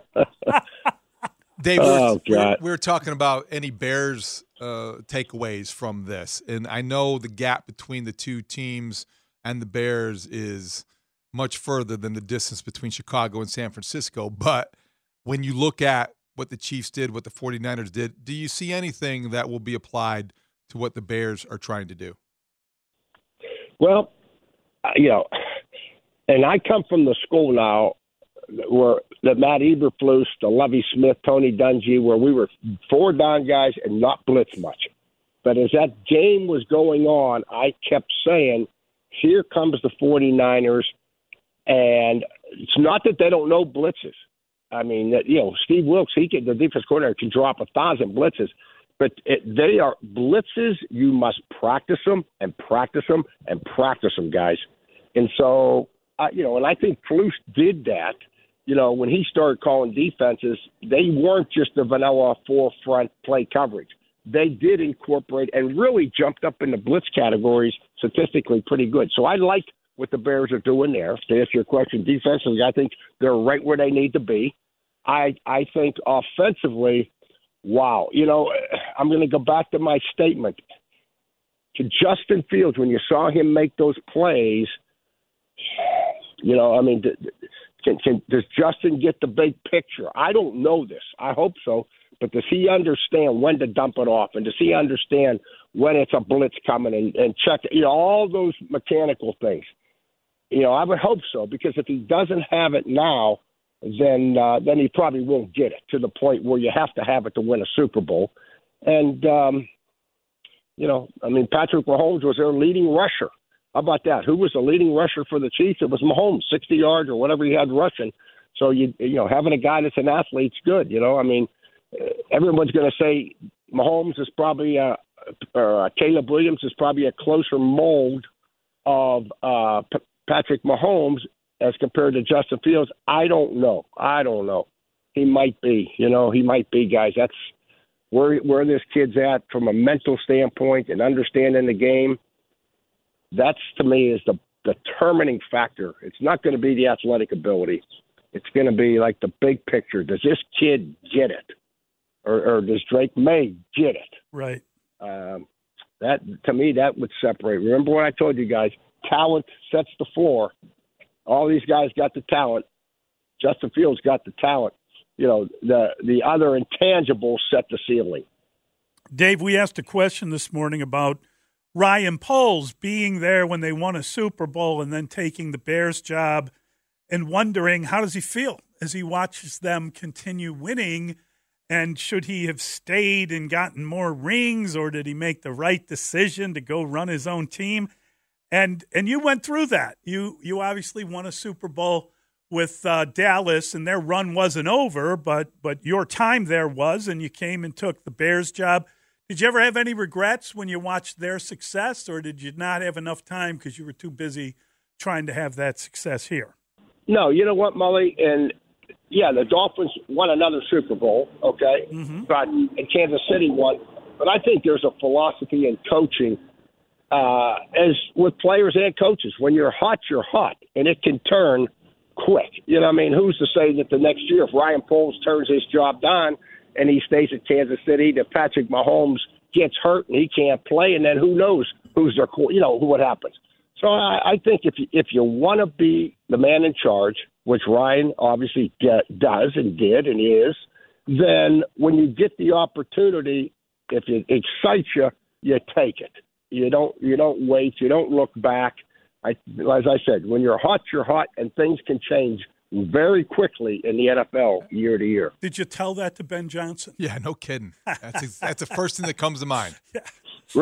Dave, oh, we're, we're, we're, talking about any Bears uh, takeaways from this, and I know the gap between the two teams and the Bears is much further than the distance between Chicago and San Francisco. But when you look at what the Chiefs did, what the 49ers did. Do you see anything that will be applied to what the Bears are trying to do? Well, uh, you know, and I come from the school now where the Matt Eberflus, the Lovie Smith, Tony Dungy, where we were four down guys and not blitz much. But as that game was going on, I kept saying, here comes the 49ers. And it's not that they don't know blitzes. I mean, you know, Steve Wilks, he can, the defense coordinator can drop a thousand blitzes, but it, they are blitzes. You must practice them and practice them and practice them, guys. And so, you know, and I think Flus did that. You know, when he started calling defenses, they weren't just the vanilla four front play coverage. They did incorporate and really jumped up in the blitz categories statistically pretty good. So I like what the Bears are doing there. To answer your question, defensively, I think they're right where they need to be. I I think offensively, wow. You know, I'm going to go back to my statement to Justin Fields when you saw him make those plays. You know, I mean, can, can does Justin get the big picture? I don't know this. I hope so, but does he understand when to dump it off, and does he understand when it's a blitz coming and, and check? You know, all those mechanical things. You know, I would hope so because if he doesn't have it now, then uh, then he probably won't get it to the point where you have to have it to win a Super Bowl. And um, you know, I mean, Patrick Mahomes was their leading rusher. How about that? Who was the leading rusher for the Chiefs? It was Mahomes, 60 yards or whatever he had rushing. So you you know, having a guy that's an athlete's good. You know, I mean, everyone's going to say Mahomes is probably uh, or uh, Caleb Williams is probably a closer mold of uh, P- Patrick Mahomes as compared to Justin Fields. I don't know. I don't know. He might be. You know, he might be, guys. That's where where this kid's at from a mental standpoint and understanding the game. That's to me is the determining factor. It's not going to be the athletic ability. It's going to be like the big picture. Does this kid get it, or, or does Drake Maye get it? Right. Um, that to me that would separate. Remember what I told you guys? Talent sets the floor. All these guys got the talent. Justin Fields got the talent. You know the the other intangibles set the ceiling. Dave, we asked a question this morning about Ryan Poles being there when they won a Super Bowl and then taking the Bears job and wondering how does he feel as he watches them continue winning and should he have stayed and gotten more rings or did he make the right decision to go run his own team and and you went through that you you obviously won a Super Bowl with uh, Dallas and their run wasn't over but but your time there was and you came and took the Bears job did you ever have any regrets when you watched their success, or did you not have enough time because you were too busy trying to have that success here? No, you know what, Mully, and yeah, the Dolphins won another Super Bowl, okay, mm-hmm. but and Kansas City won. But I think there's a philosophy in coaching, uh, as with players and coaches. When you're hot, you're hot, and it can turn quick. You know, what I mean, who's to say that the next year, if Ryan Poles turns his job down and he stays at Kansas City, that Patrick Mahomes gets hurt and he can't play, and then who knows who's their, you know, what happens. So I, I think if you, if you want to be the man in charge, which Ryan obviously does and did and is, then when you get the opportunity, if it excites you, you take it. You don't you don't wait. You don't look back. I, as I said, when you're hot, you're hot, and things can change very quickly in the NFL year to year. Did you tell that to Ben Johnson? Yeah, no kidding. That's that's the first thing that comes to mind. [LAUGHS] Yeah.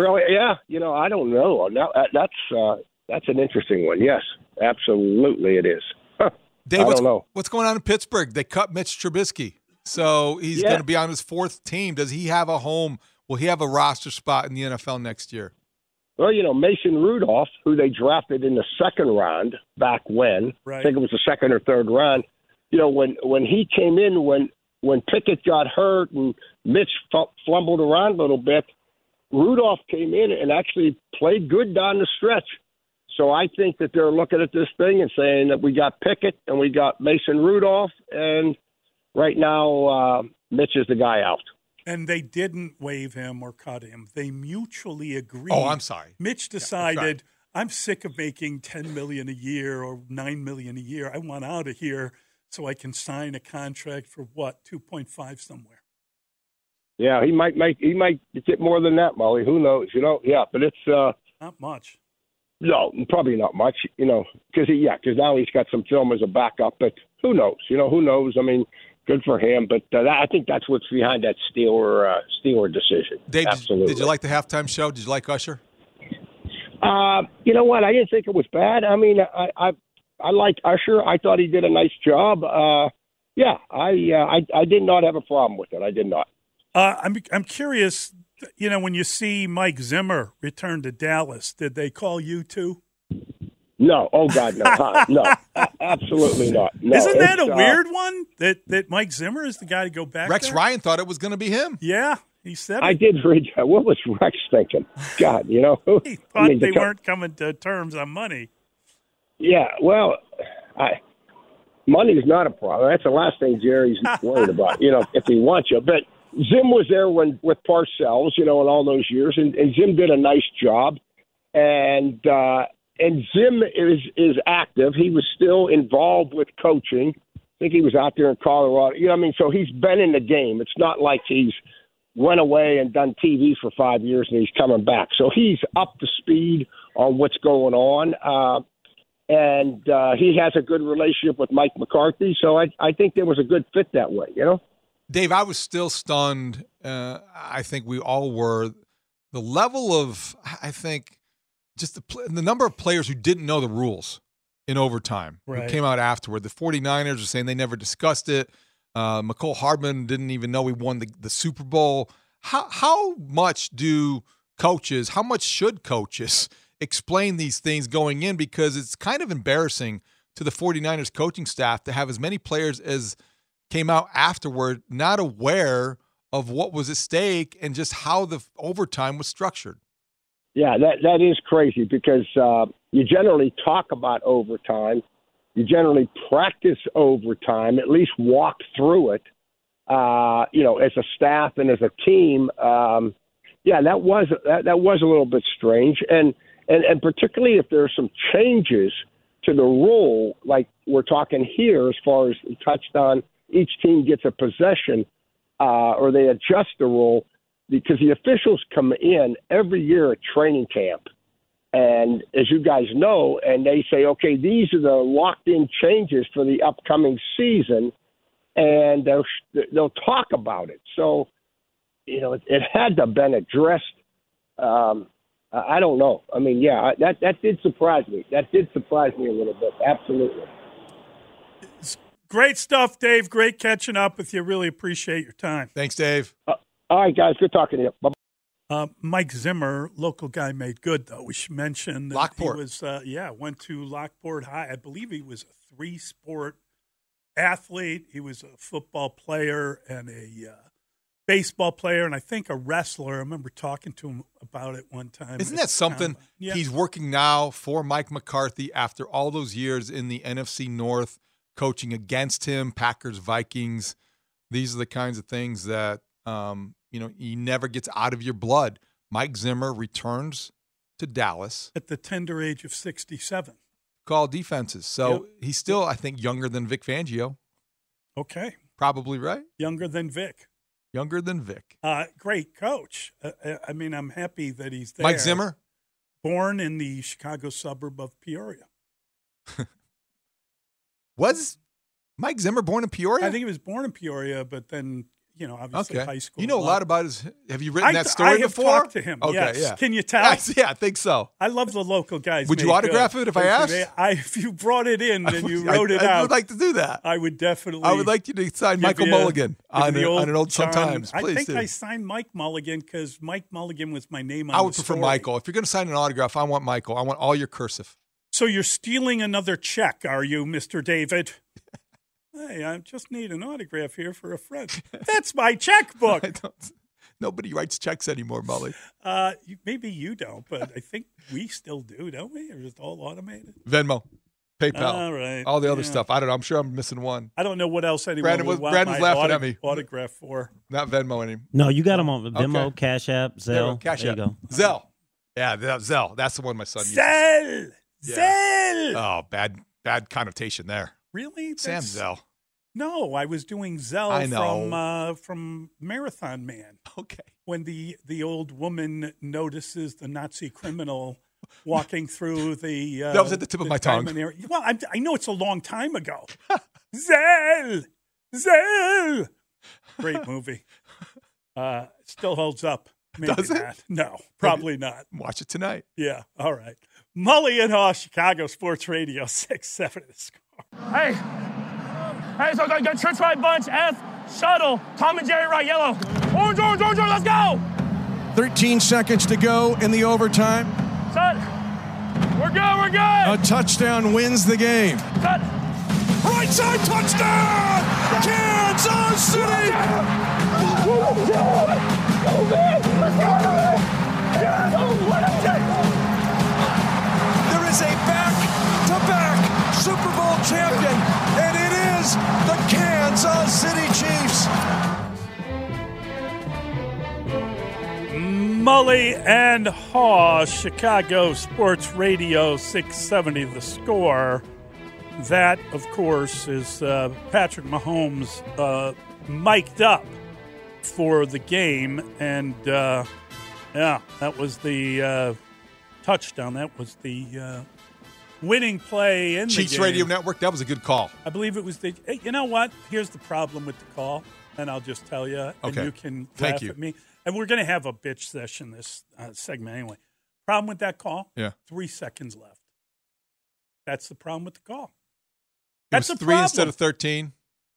Really? Yeah. You know, I don't know. Now, that's uh, that's an interesting one. Yes, absolutely, it is. [LAUGHS] Dave, I what's, don't know. what's going on in Pittsburgh? They cut Mitch Trubisky, so he's Yeah. going to be on his fourth team. Does he have a home? Will he have a roster spot in the NFL next year? Well, you know, Mason Rudolph, who they drafted in the second round back when, Right. I think it was the second or third round. You know, when when he came in, when when Pickett got hurt and Mitch fu- flumbled around a little bit, Rudolph came in and actually played good down the stretch. So I think that they're looking at this thing and saying that we got Pickett and we got Mason Rudolph, and right now uh, Mitch is the guy out. And they didn't waive him or cut him. They mutually agreed. Oh, I'm sorry. Mitch sorry. decided, I'm sick of making 10 million a year or 9 million a year. I want out of here so I can sign a contract for what, 2.5 somewhere. Yeah, he might make he might get more than that, Molly. Who knows? You know, yeah, but it's uh Not much. no, probably not much. You know, because he yeah, because now he's got some film as a backup. But who knows? You know, who knows? I mean, good for him. But uh, that, I think that's what's behind that Steeler uh, Steeler decision. Dave, did, Absolutely. did you like the halftime show? Did you like Usher? Uh, you know what? I didn't think it was bad. I mean, I I, I liked Usher. I thought he did a nice job. Uh, yeah, I, uh, I I did not have a problem with it. I did not. Uh, I'm I'm curious. You know, when you see Mike Zimmer return to Dallas, did they call you too? No, oh God, no, huh? no, absolutely not. No, Isn't that a It's, uh, weird one? That that Mike Zimmer is the guy to go back. Rex there? Ryan thought it was going to be him. Yeah, he said I it. did read that. What was Rex thinking? God, you know, [LAUGHS] He thought I mean, they co- weren't coming to terms on money. Yeah, well, I money's not a problem. That's the last thing Jerry's [LAUGHS] worried about. You know, if he wants you, but Zim was there when with Parcells, you know, in all those years, and, and Zim did a nice job. And uh, and Zim is is active. He was still involved with coaching. I think he was out there in Colorado. You know, what I mean, so he's been in the game. It's not like he's went away and done TV for five years and he's coming back. So he's up to speed on what's going on. Uh, and uh, he has a good relationship with Mike McCarthy. So I, I think there was a good fit that way, you know? Dave, I was still stunned. Uh, I think we all were. The level of, I think, just the, the number of players who didn't know the rules in overtime Right. who came out afterward. The 49ers are saying they never discussed it. Uh, Mecole Hardman didn't even know he won the, the Super Bowl. How, how much do coaches, how much should coaches [LAUGHS] explain these things going in? Because it's kind of embarrassing to the 49ers coaching staff to have as many players as came out afterward not aware of what was at stake and just how the overtime was structured. Yeah, that that is crazy because uh, you generally talk about overtime. You generally practice overtime, at least walk through it. Uh, you know, as a staff and as a team. Um, yeah, that was that, that was a little bit strange, and and and particularly if there are some changes to the rule, like we're talking here, as far as touched on, each team gets a possession, uh, or they adjust the rule because the officials come in every year at training camp. And as you guys know, and they say, okay, these are the locked in changes for the upcoming season, and they'll, they'll talk about it. So, you know, it, it had to have been addressed. Um, I I don't know. I mean, yeah, that that did surprise me. That did surprise me a little bit. Absolutely. Great stuff, Dave. Great catching up with you. Really appreciate your time. Thanks, Dave. Uh, all right, guys. Good talking to you. Bye. Uh, Mike Zimmer, local guy, made good though. We should mention that Lockport. he was, uh, yeah, went to Lockport High. I believe he was a three-sport athlete. He was a football player and a uh, baseball player, and I think a wrestler. I remember talking to him about it one time. Isn't that something? Combine. Yeah. He's working now for Mike McCarthy after all those years in the NFC North, coaching against him, Packers, Vikings. These are the kinds of things that um, you know he never gets out of your blood. Mike Zimmer returns to Dallas, at the tender age of sixty-seven. call defenses. So he's still, I think, younger than Vic Fangio. Okay, Probably right. younger than Vic. Younger than Vic. Uh, great coach. Uh, uh, I mean, I'm happy that he's there. Mike Zimmer. born in the Chicago suburb of Peoria. [LAUGHS] Was Mike Zimmer born in Peoria? I think he was born in Peoria, but then you know, obviously Okay. high school. You know a lot about his. Have you written I- that story before? I have before? talked to him, Okay, yes. yeah. Can you [LAUGHS] tell? Yes, yeah, I think so. I love the local guys. Would you autograph good. it if I asked? I, if you brought it in [LAUGHS] and you I- wrote it I out, I would like to do that. I would definitely. I would like you to sign Michael you- Mulligan on, a- on an old John- Sometimes. Please, I think do. I signed Mike Mulligan because Mike Mulligan was my name on I would prefer story. Michael. If you're going to sign an autograph, I want Michael. I want all your cursive. So you're stealing another check, are you, Mister David? Hey, I just need an autograph here for a friend. [LAUGHS] That's my checkbook. [LAUGHS] Nobody writes checks anymore, Mully. Uh, maybe you don't, but I think we still do, don't we? Or is it all automated? Venmo, PayPal, All right, all the other yeah. stuff. I don't know. I'm sure I'm missing one. I don't know what else anyone Brandon would was- want Brandon's my laughing auto- at me. autograph for. Not Venmo anymore. No, you got them on Venmo, Okay. Cash App, There we. Zelle. Cash there App. you go. Zelle. Yeah, that- Zelle. That's the one my son uses. Zell, Yeah. Zell. Oh, bad, bad connotation there. Really? Sam That's- Zell. No, I was doing Zell I know. from uh, from Marathon Man. Okay. When the the old woman notices the Nazi criminal walking through the [LAUGHS] uh, That was at the tip of my tongue. area. Well, I'm, I know it's a long time ago. [LAUGHS] Zell, Zell. Great movie. Uh, still holds up. Maybe Does it? not. No, probably not. Watch it tonight. Yeah. All right. Mully and Haugh, Chicago Sports Radio, six seven. The score. Hey, hey, so got, got Church Right Bunch, F, Shuttle, Tom and Jerry Right Yellow. Orange, orange, orange, orange, let's go! 13 seconds to go in the overtime. Set. We're good, we're good! A touchdown wins the game. Set. Right side touchdown! Kansas City! There is a back-to-back Super Bowl champion, and it is the Kansas City Chiefs. Mully and Haugh, Chicago Sports Radio 670 The Score. That, of course, is uh, Patrick Mahomes uh, mic'd up for the game. And uh, yeah, that was the uh, touchdown. That was the uh, winning play in Chiefs. Radio Network. That was a good call. I believe it was the. Hey, you know what? Here's the problem with the call, and I'll just tell you, and Okay. you can Thank laugh you. at me. And we're going to have a bitch session this uh, segment anyway. Problem with that call? Yeah. Three seconds left. That's the problem with the call. It That's was the three problem. instead of 13.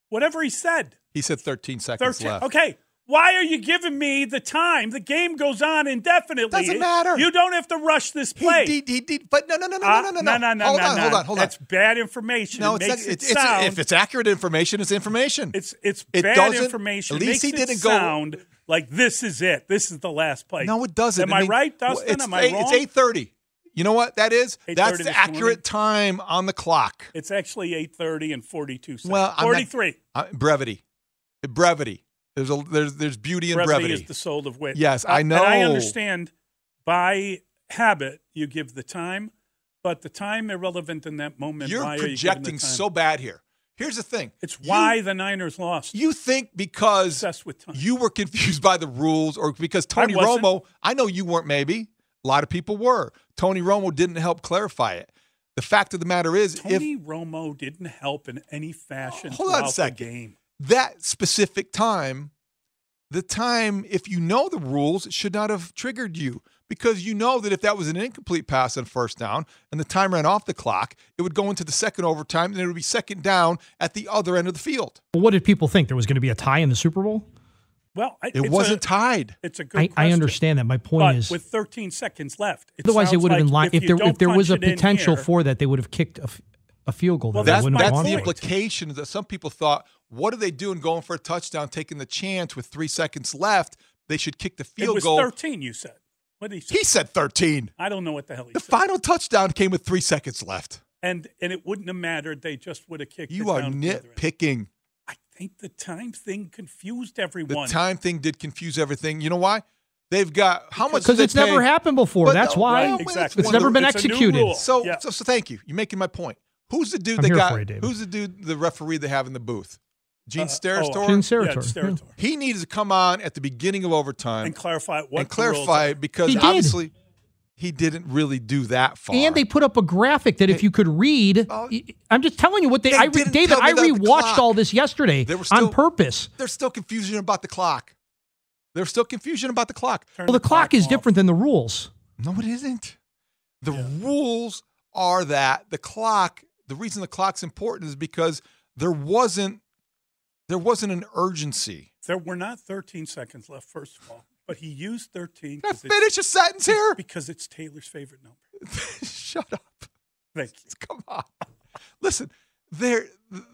Whatever he said. He said 13 seconds 13. left. Okay. Why are you giving me the time? The game goes on indefinitely. Doesn't matter. You don't have to rush this play. He, he, he, but no, no, no, no, Uh, no, no, no, no, no, Hold no, on, no. hold on, hold on. That's bad information. No, it it's, makes not, it it's, it's if it's accurate information, it's information. It's it's It bad information. at It least makes he didn't go- sound like this is it. This is the last play. No, it doesn't. Am I, mean, right, well, Dustin? It's Am I eight, wrong? It's eight thirty. You know what that is? That's the accurate time on the clock. It's actually eight thirty and forty two seconds. Well, I'm not- forty three. Uh, brevity, brevity. There's a there's there's beauty in Brevity, brevity. is the soul of wit. Yes, I And I understand by habit you give the time, but the time irrelevant in that moment. You're why are you projecting so bad here. Here's the thing. It's why the Niners lost. You think because you were confused by the rules or because Tony wasn't. Romo, I know you weren't maybe. A lot of people were. Tony Romo didn't help clarify it. The fact of the matter is if Tony Romo didn't help in any fashion Hold on a second. game. That specific time, the time, if you know the rules, it should not have triggered you because you know that if that was an incomplete pass on first down and the time ran off the clock, it would go into the second overtime and it would be second down at the other end of the field. Well, what did people think? There was going to be a tie in the Super Bowl? Well, I- It wasn't a- tied. It's a good. I, I understand that. My point but is, with 13 seconds left, it otherwise it sounds would have like been li- if, if there if there was a punch it in potential here- for that, they would have kicked a field goal. Well, there. They that's wouldn't have That's won the the implication that some people thought, what are they doing going for a touchdown, taking the chance with three seconds left? They should kick the It field was goal. 13. You said. What did he say? He said 13. I don't know what the hell he The said. The final touchdown came with three seconds left. and and it wouldn't have mattered. They just would have kicked. You it are down the other end. nitpicking. I think the time thing confused everyone. The time thing did confuse everything. You know why? They've got how much? Because did they it's never happened before. But That's no, why. well, Exactly. It's one never the- been it's executed. So, Yeah. so, so thank you. You're making my point. Who's the dude I'm they here got? for you, David. Who's the dude, the referee they have in the booth? Gene Uh, Steratore. oh, Gene Yeah, Steratore. Steratore. He needed to come on at the beginning of overtime and clarify what and clarify are. it because He obviously he didn't really do that far. And they put up a graphic that if you could read, I'm just telling you what they. They I re, didn't David, I rewatched all this yesterday They were still- on purpose. There's still confusion about the clock. There's still confusion about the clock. Turn Well, the clock is off. different than the rules. No, it isn't. The rules are that the clock. The reason the clock's important is because there wasn't there wasn't an urgency. There were not 13 seconds left, first of all, but he used 13 Now 'cause it's- finish a sentence here. because it's Taylor's favorite number. [LAUGHS] Shut up. Thank you. [LAUGHS] Come on. Listen, there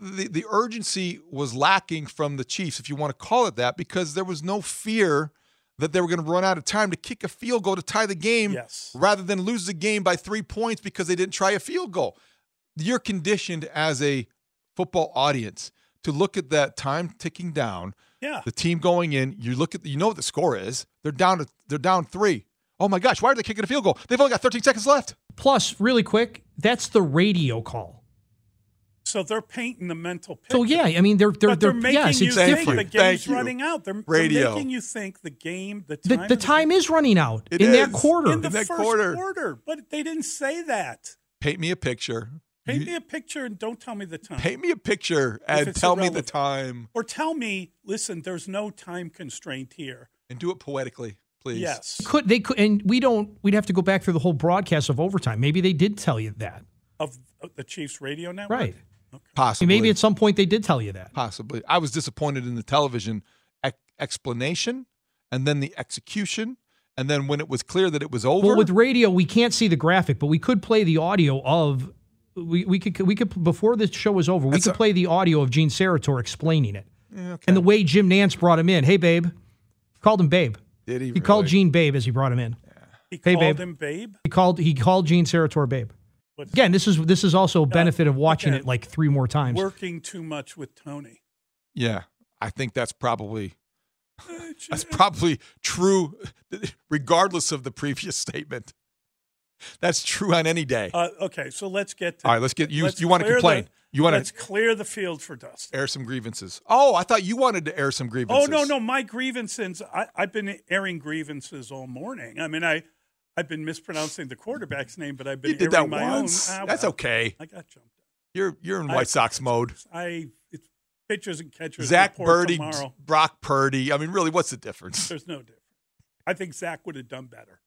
the, the urgency was lacking from the Chiefs, if you want to call it that, because there was no fear that they were going to run out of time to kick a field goal to tie the game Yes. rather than lose the game by three points because they didn't try a field goal. You're conditioned as a football audience to look at that time ticking down, Yeah. the team going in. You look at you know what the score is. They're down to they're down three. Oh my gosh, why are they kicking a field goal? They've only got 13 seconds left. Plus, really quick, that's the radio call. So they're painting the mental picture. So yeah, I mean they're they're, but they're, they're, making yes, you it's think different. the game's you. running out. They're, they're Radio. making you think the game, the The, time, the of time is running out It in that is. quarter. in the in that first quarter. quarter. But they didn't say that. Paint me a picture. Paint You- me a picture and don't tell me the time. Paint me a picture and it's tell me the time Or tell me, listen, there's no time constraint here. and do it poetically, please. Yes. could they could and we don't we'd have to go back through the whole broadcast of overtime. Maybe they did tell you that. Of, of the Chiefs radio network? Right. Possibly. Maybe at some point they did tell you that. Possibly. I was disappointed in the television ex- explanation and then the execution. And then when it was clear that it was over, Well, with radio, we can't see the graphic, but we could play the audio of. We, we could we could before the show was over, we That's could a- play the audio of Gene Steratore explaining it, Yeah, okay. and the way Jim Nantz brought him in. Hey, babe, called him babe. Did he He called really? Gene babe as he brought him in. He Hey, called babe. him babe. He called he called Gene Steratore babe. What's Again, this is this is also a benefit of watching okay. it like three more times. working too much with Tony. Yeah, I think that's probably that's probably true, regardless of the previous [LAUGHS] statement. That's true on any day. Uh, okay, so let's get. To, All right, let's get you. let's you want to complain? the- you want Let's to clear the field for dust. air some grievances? Oh, I thought you wanted to air some grievances. Oh no, no, my grievances. I, I've been airing grievances all morning. I mean, I, I've been mispronouncing the quarterback's name, but I've been You did airing that my once. own. Ah, That's well, okay. I got jumped. You're you're in I- White Sox mode. I it's pitchers and catchers. Zack Burdi, tomorrow. Brock Purdy. I mean, really, what's the difference? There's no difference. I think Zach would have done better.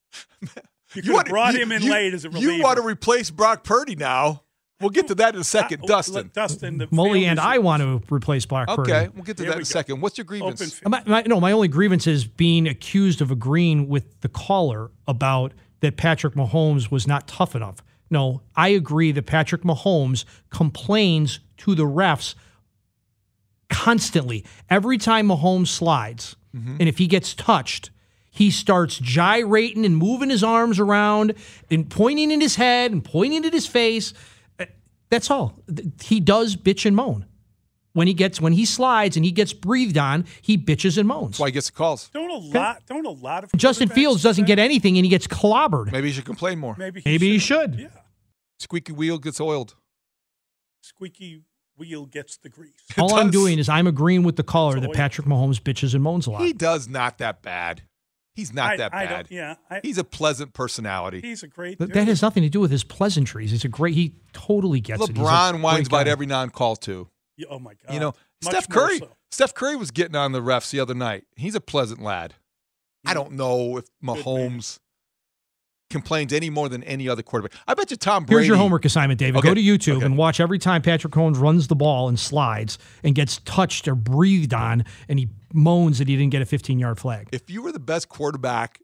[LAUGHS] You You want- brought you- him in you- late as a reliever. You want to replace Brock Purdy now? We'll get to that in a second, oh, Dustin. let Dustin, the Mully and I want to replace Black Purdy. Okay, we'll get to Here that in a second. What's your grievance? My, my, no, my only grievance is being accused of agreeing with the caller about that Patrick Mahomes was not tough enough. No, I agree that Patrick Mahomes complains to the refs constantly. Every time Mahomes slides, mm-hmm. and if he gets touched, he starts gyrating and moving his arms around and pointing in his head and pointing at his face. Uh, That's all. He does bitch and moan. When he gets when he slides and he gets breathed on, he bitches and moans. That's why he gets the calls. Don't a lot. Don't a lot of Justin Fields doesn't get anything and he gets clobbered. Maybe he should complain more. Maybe he Maybe he should. should. Yeah. Squeaky wheel gets oiled. Squeaky wheel gets the grease. All I'm doing is I'm agreeing with the caller that Patrick Mahomes bitches and moans a lot. He does not that bad. He's not I- that I bad. don't- yeah, I- he's a pleasant personality. He's a great. Dude. that has nothing to do with his pleasantries. He's a great. He totally gets it. LeBron whines about every non-call too. Yeah, oh my god. You know, Much Steph Curry. so. Steph Curry was getting on the refs the other night. He's a pleasant lad. I don't know if Mahomes complains any more than any other quarterback. I bet you Tom Brady. Here's your homework assignment, David. Okay. Go to YouTube Okay. and watch every time Patrick Mahomes runs the ball and slides and gets touched or breathed on, and he moans that he didn't get a 15 yard flag. If you were the best quarterback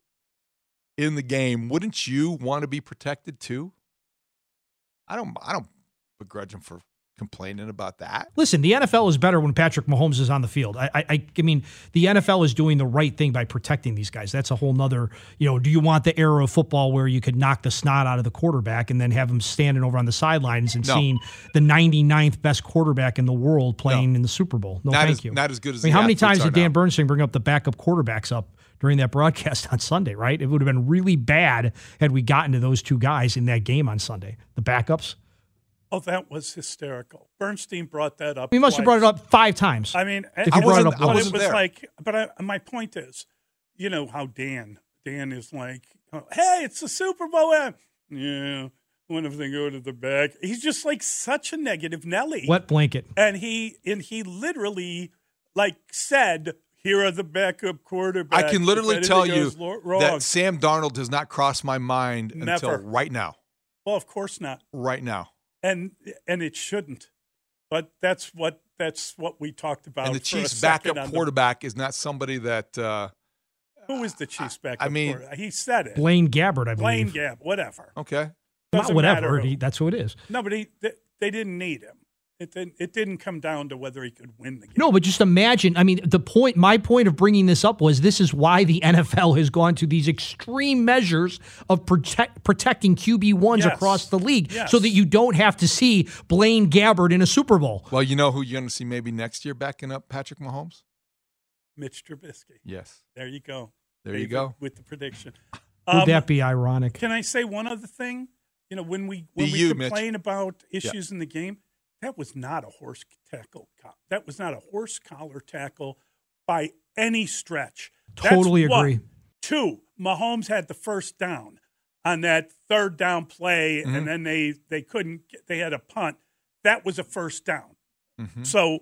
in the game, wouldn't you want to be protected too? I don't. I don't begrudge him for complaining about that. Listen, the NFL is better when Patrick Mahomes is on the field. I, I, I- mean, the NFL is doing the right thing by protecting these guys. That's a whole nother, you know, do you want the era of football where you could knock the snot out of the quarterback and then have him standing over on the sidelines and No. seeing the 99th best quarterback in the world playing in the Super Bowl? No, Not thank as- you. not as good as I mean, how many times did Dan now. Bernstein bring up the backup quarterbacks up during that [LAUGHS] broadcast on Sunday, right? It would have been really bad had we gotten to those two guys in that game on Sunday. The backups. Oh, that was hysterical. Bernstein brought that up. We must have brought it up five times. I mean, if I you brought it wasn't- up but once. it was like, but I, my point is, you know how Dan, Dan is like, oh, hey, it's the Super Bowl. eh?" Yeah, what if they go to the back? He's just like such a negative Nelly. Wet blanket. And he and he literally like said, "Here are the backup quarterbacks." I can literally tell you wrong. that Sam Darnold does not cross my mind until right now. well, of course not. Right now. And and it shouldn't. But that's what that's what we talked about. and the Chiefs' backup on the- quarterback is not somebody that. Uh, who is the Chiefs' backup? I mean- quarterback? he said it. Blaine Gabbert, I believe. Blaine believe. Gabb, whatever. okay. Not Doesn't whatever. He, that's who it is. No, but he they, they didn't need him. It didn't. It didn't come down to whether he could win the game. No, but just imagine. I mean, the point, my point of bringing this up was this is why the NFL has gone to these extreme measures of protect, protecting QB ones Yes. across the league, Yes. so that you don't have to see Blaine Gabbert in a Super Bowl. Well, you know who you're going to see maybe next year backing up Patrick Mahomes? Mitch Trubisky. Yes. There you go. There you go. with the prediction. [LAUGHS] Would Um, that be ironic? Can I say one other thing? You know, when we when Be we you, Mitch. complain about issues in the game, that was not a horse tackle. That was not a horse collar tackle by any stretch. That's Totally one. agree. Two, Mahomes had the first down on that third down play, Mhm. and then they they couldn't. Get, they had a punt. That was a first down. Mhm. So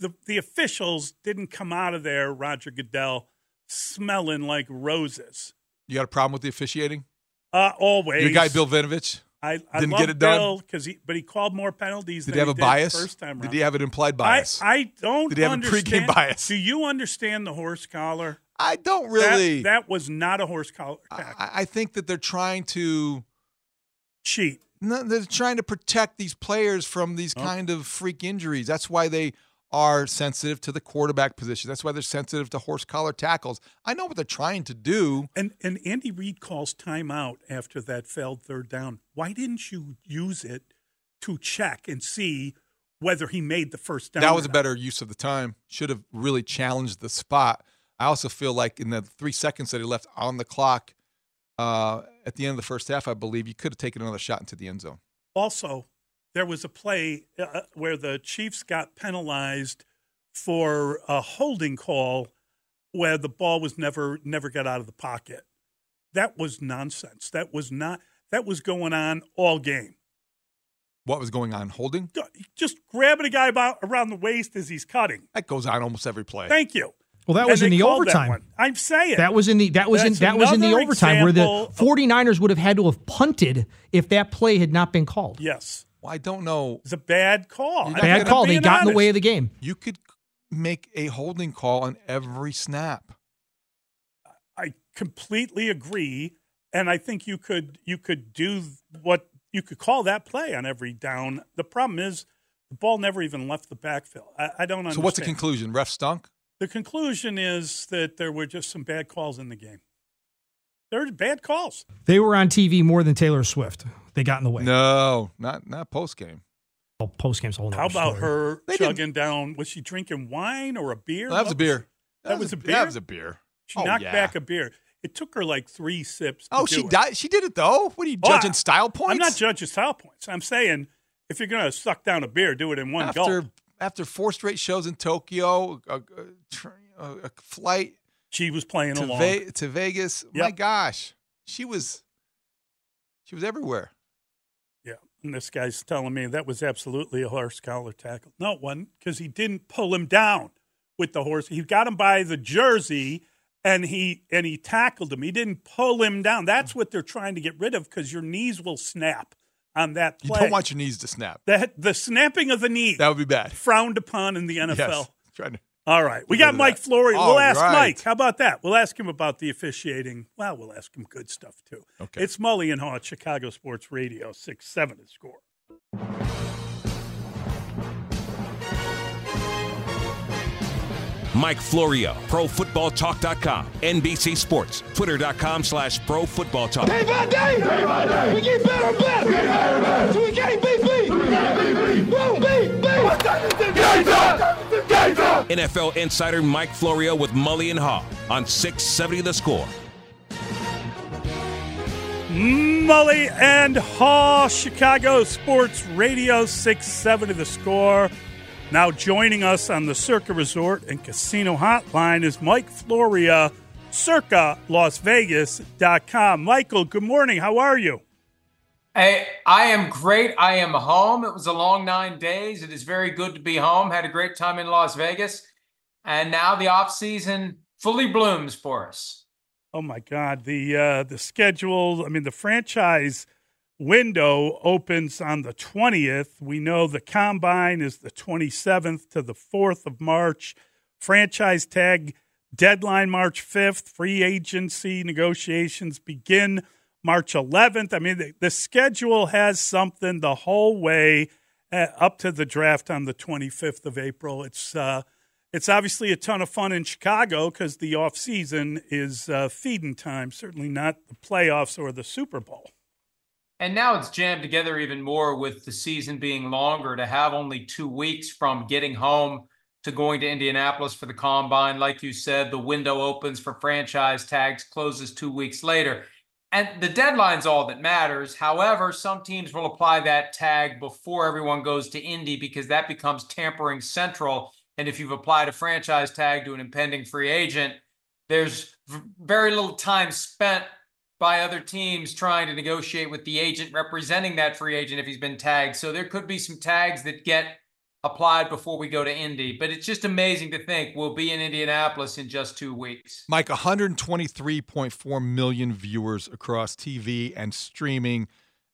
the the officials didn't come out of there, Roger Goodell, smelling like roses. You got a problem with the officiating? Uh, always. Your guy Bill Vinovich I, I didn't get it done. Because he, but he called more penalties. Did than he have a did bias? First time Did he have an implied bias? I, I don't. Did he have a understand, pregame bias? Do you understand the horse collar? I don't really. That, was not a horse collar. I, I think that they're trying to cheat. No, they're trying to protect these players from these Oh. kind of freak injuries. That's why they are sensitive to the quarterback position. That's why they're sensitive to horse collar tackles. I know what they're trying to do. And and Andy Reid calls timeout after that failed third down. Why didn't you use it to check and see whether he made the first down? That was a better use of the time. Should have really challenged the spot. I also feel like in the three seconds that he left on the clock uh, at the end of the first half, I believe you could have taken another shot into the end zone. Also, there was a play uh, where the Chiefs got penalized for a holding call where the ball was never never got out of the pocket. That was nonsense. That was not that was going on all game. What was going on? Holding? Just grabbing a guy about around the waist as he's cutting. That goes on almost every play. Thank you. Well, that And was in the overtime. I'm saying That was in the that was in that was in the overtime where the 49ers would have had to have punted if that play had not been called. Yes. Well, I don't know. It's a bad call. Bad call. They got in the way of the game. You could make a holding call on every snap. I completely agree, and I think you could you could do what you could call that play on every down. The problem is the ball never even left the backfield. I, I don't understand. So what's the conclusion? Ref stunk? The conclusion is that there were just some bad calls in the game. There were bad calls. They were on TV more than Taylor Swift. They got in the way. No, not not post game. Well, oh, post game's a whole How nother about story. her They chugging down? Was she drinking wine or a beer? That was a beer. That, was a beer. That was a beer. She Oh, knocked yeah. back a beer. It took her like three sips. to Oh, do she it. died. She did it though. What are you Oh, judging I- style points? I'm not judging style points. I'm saying if you're going to suck down a beer, do it in one after gulp. after four straight shows in Tokyo, a, a, a, a flight She was playing to, along. Ve- to Vegas. My gosh, she was she was everywhere. Yeah. And this guy's telling me that was absolutely a horse collar tackle. No, one because he didn't pull him down with the horse. He got him by the jersey and he and he tackled him. He didn't pull him down. That's what they're trying to get rid of because your knees will snap on that You play. don't want your knees to snap. that the snapping of the knee That would be bad. frowned upon in the NFL. Yes. Trying to All right. We got Mike. Florio. All We'll ask right. Mike. How about that? We'll ask him about the officiating. Well, we'll ask him good stuff too. Okay. It's Mully and Haugh at Chicago Sports Radio, 6 7 to score. Mike Florio, ProFootballTalk.com, NBC Sports, Twitter.com slash Pro Football Talk. Day by day, day by day, we get better and better. We get better and better. So we can't beat beat. We can't beat beat. Boom, beat, beat. Game time. Game time. NFL insider Mike Florio with Mully and Haugh on 670 The Score. Mully and Haugh, Chicago Sports Radio, 6 7 to the score. Now joining us on the Circa Resort and Casino Hotline is Mike Florio, Circa Las Vegas.com. Michael, good morning. How are you? Hey, I am great. I am home. It was a long nine days. It is very good to be home. Had a great time in Las Vegas. And now the off season fully blooms for us. Oh my God, the uh, the schedule. I mean, the franchise window opens on the twentieth. We know the combine is the twenty seventh to the fourth of March. Franchise tag deadline March fifth. Free agency negotiations begin March eleventh. I mean, the, the schedule has something the whole way uh, up to the draft on the twenty fifth of April. It's uh, it's obviously a ton of fun in Chicago because the off season is uh, feeding time. Certainly not the playoffs or the Super Bowl. And now it's jammed together even more with the season being longer to have only two weeks from getting home to going to Indianapolis for the combine. Like you said, the window opens for franchise tags, closes two weeks later. And the deadline's all that matters. However, some teams will apply that tag before everyone goes to Indy because that becomes tampering central. And if you've applied a franchise tag to an impending free agent, there's very little time spent by other teams trying to negotiate with the agent representing that free agent if he's been tagged. So there could be some tags that get applied before we go to Indy. But it's just amazing to think we'll be in Indianapolis in just two weeks. Mike, 123.4 million viewers across TV and streaming,